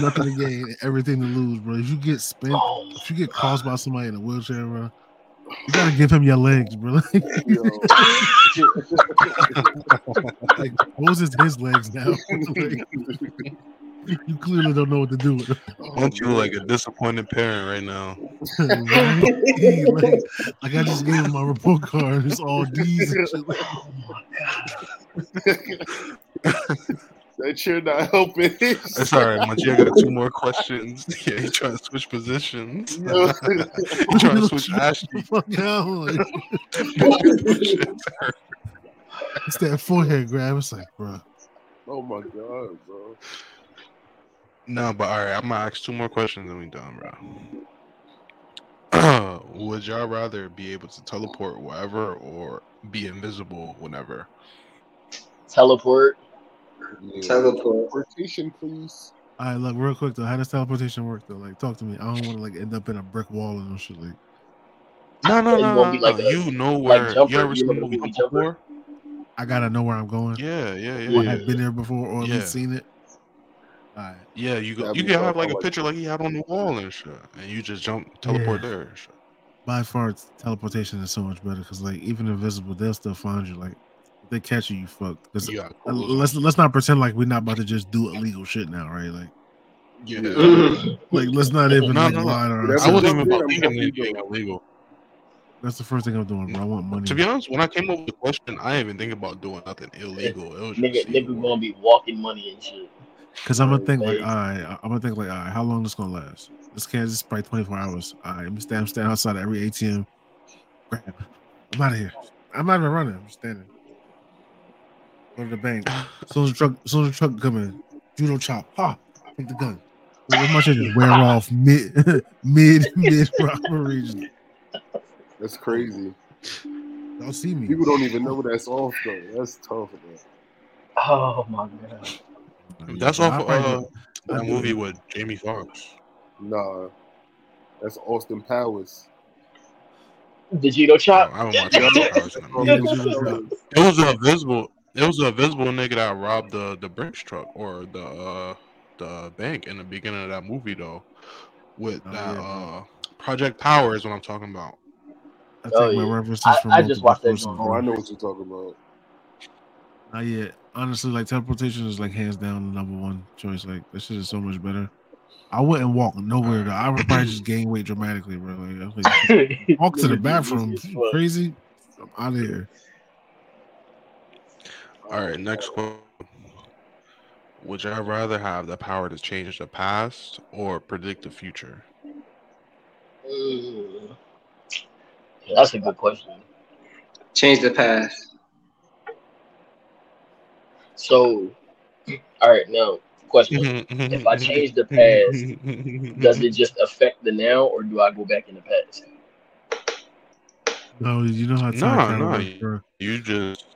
Nothing to gain, everything to lose, bro. If you get spent, Oh, if you get crossed by somebody in a wheelchair, bro, you gotta give him your legs, bro. like, Moses his legs now. Like, you clearly don't know what to do with them. Don't you look like a oh, disappointed parent right now? Right? Yeah, like, like I just gave him my report card. It's all D's and shit. Oh that chair not helping. It's all right, Munchie. I got two more questions. Yeah, he trying to switch positions. Yo. he trying to switch Ashley. Fuck out. It's that forehead grab. It's like, bro. oh my god, bro. No, but all right, I'm gonna ask two more questions and we done, bro. Would y'all rather be able to teleport wherever or be invisible whenever? teleport. Yeah. Teleport. Teleportation, please. All right, look, real quick though. How does teleportation work though? Like, talk to me. I don't want to like end up in a brick wall and no shit. Like, No, no, You no, no. be like no. a- you know like where Jumper, you ever you seen the remember movie movie Jumper? Jumper? I gotta know where I'm going. Yeah, yeah, yeah, Or yeah. have been there before, or at Yeah. least seen it. All right. Yeah, you go. That'd You be can have like a cool. picture like he had on the wall and shit, and you just jump teleport there. And shit. By far, teleportation is so much better because like even invisible, they'll still find you. Like, if they catch you, you fucked. 'Cause, You got uh, let's let's not pretend like we're not about to just do illegal shit now, right? Like, Yeah. like let's not even No, like no, no. lie to That's I ourselves. wasn't jump even about I'm thinking happy anything though. illegal. That's the first thing I'm doing, bro. I want money. To be honest, when I came up with the question, I didn't even think about doing nothing illegal. It was Nigga, just nigga gonna be walking money and shit. Because I'm gonna think like, Hey. all right, I'm gonna think like, all right, how long this gonna last? This can't. just is probably 24 hours. All right, I'm standing, I'm standing outside every ATM. Grab. I'm out of here. I'm not even running. I'm standing. Go to the bank. Soon as the truck, as soon as the truck come in, judo chop. Ha! Take the gun. Well, my shit just wear off mid, mid, mid robbery. That's crazy. Don't see me? People don't even know that's off though. That's tough, man. Oh my god. That's Yeah, off I of, uh, that movie with Jamie Foxx. Nah. That's Austin Powers. The Gino Oh, chop. I haven't watched Austin Powers in a Oh, minute. Yeah, judo chop. It was a visible. It was a visible nigga that robbed the the Brinks truck or the uh the bank in the beginning of that movie though. With Oh, that yeah, uh Project Power is what I'm talking about. I take Oh, my yeah. references I- from I just watched that sources. Oh. I know what you're talking about. Not yet. Honestly, like teleportation is like hands down the number one choice. Like this shit is so much better. I wouldn't walk nowhere though. I would probably just gain weight dramatically, bro. Like, I was like, walk to the bathroom. this is You fuck. crazy? I'm out of here. All right, next question. Would y'all rather have the power to change the past or predict the future? Yeah, that's a good question. Change the past. So, all right, now question: mm-hmm, If I mm-hmm. change the past, mm-hmm. Does it just affect the now, or do I go back in the past? No, you know how time Nah, travel nah, works, bro. You just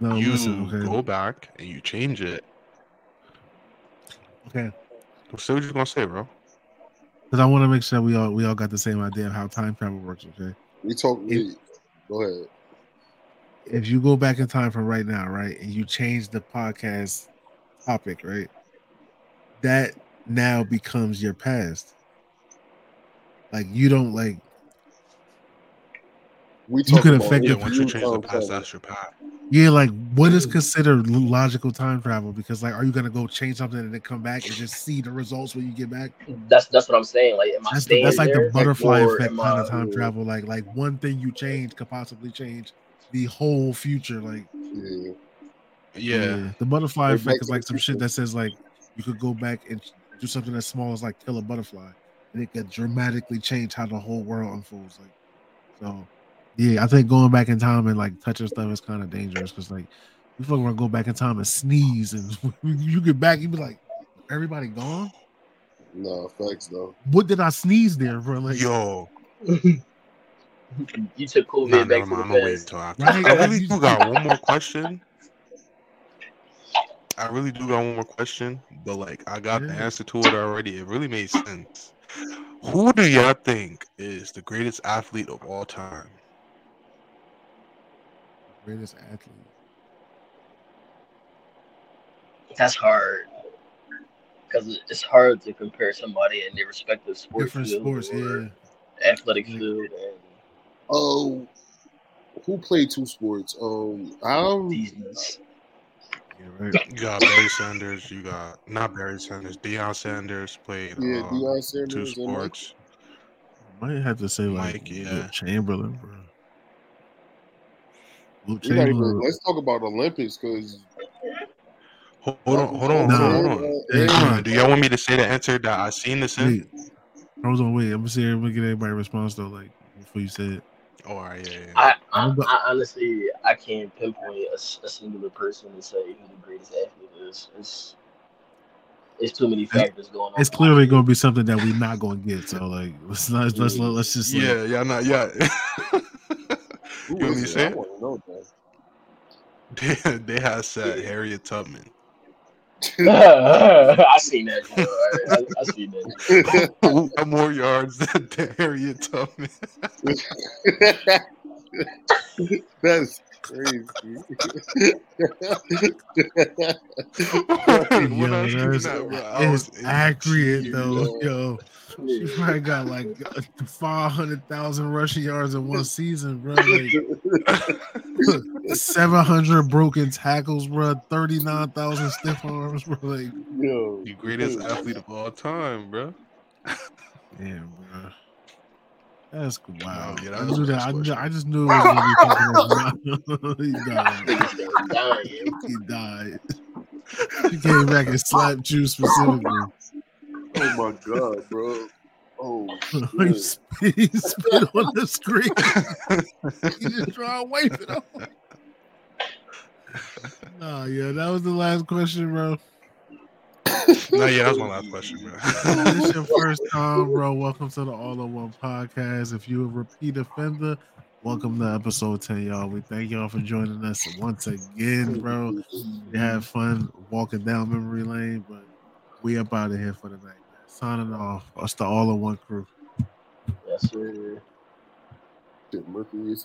No, you listen, okay, go back and you change it. okay. Say what you gonna say, bro. Because I want to make sure we all we all got the same idea of how time travel works. Okay, We talk. We, go ahead. If you go back in time from right now, right, and you change the podcast topic, right, that now becomes your past. Like you don't like We You talk could about affect Yeah, the once you change the past, that's your past. yeah, like what is mm. considered logical time travel? Because like, are you gonna go change something and then come back and just see the results when you get back? That's that's what I'm saying. Like, am I That's the, that's like the butterfly effect kind I- of time mm. travel. Like like one thing you change could possibly change the whole future. Like Yeah. Yeah. the butterfly effect is like some shit that says like you could go back and do something as small as like kill a butterfly, and it could dramatically change how the whole world unfolds. Like so, yeah, I think going back in time and like touching stuff is kind of dangerous because like you fucking want to go back in time and sneeze and you get back, you be like, everybody gone. No facts though. What did I sneeze there, bro? Like, Yo, you took COVID nah, back never to mind. the I'm gonna wait past. until after. Right? I really do got one more question. I really do got one more question, but like I got the answer to it already. It really made sense. Who do y'all think is the greatest athlete of all time? Greatest athlete. That's hard. Because it's hard to compare somebody in their respective sports Different field sports, or yeah. athletic field and Oh, who played two sports? Um, um, these these- Yeah, right. You got Barry Sanders. You got not Barry Sanders. Deion Sanders played yeah, um, Deion two Sanders and Mike. sports. Might have to say like Mike, yeah. Wilt Chamberlain, bro. Luke We not even, let's talk about Olympics because Hold hold on, hold on, No. hold on, hold on. Yeah, Hold come on. Do y'all want me to say the answer that I seen this in? Wait, hold on, wait. I'm gonna see. I'm gonna get everybody response though, like before you say it. Oh, all right, yeah, yeah. I, I, I'm about- I honestly I can't pinpoint a singular person to say who the greatest athlete is. It's it's too many factors going on. It's clearly gonna be something that we're not gonna get. So like, let's not. Let's let's, mm. let's just. Like, yeah, yeah, not yeah. who You want me is to I it? want to they, they had said Harriet Tubman. I seen that. I, I, I seen that. Who more yards than Harriet Tubman? That's crazy. when Yo, I seen that's, that, was it's accurate tears. though, yo. She probably got like five hundred thousand rushing yards in one season, bro. Like, Seven hundred broken tackles, bro. Thirty nine thousand stiff arms, bro. Like, Yo, The greatest athlete of all time, bro. damn, bro. That's wow. yeah, that I was knew that. I, knew, I just knew it was gonna be he died. Niggas dying. He died. He came back and slapped you specifically. Oh my god, bro. Oh, he shit. spit, he spit on the screen. he just try to wipe it off. Nah, yeah, that was the last question, bro. no, yeah, that was my last question, bro. If this is your first time, bro. Welcome to the All in One podcast. If you a repeat offender, welcome to episode 10, y'all. We thank y'all for joining us once again, bro. We had fun walking down memory lane, but we up out of here for the night. Signing off. Us the All in One crew. Yes, sir. Shit, Mercury,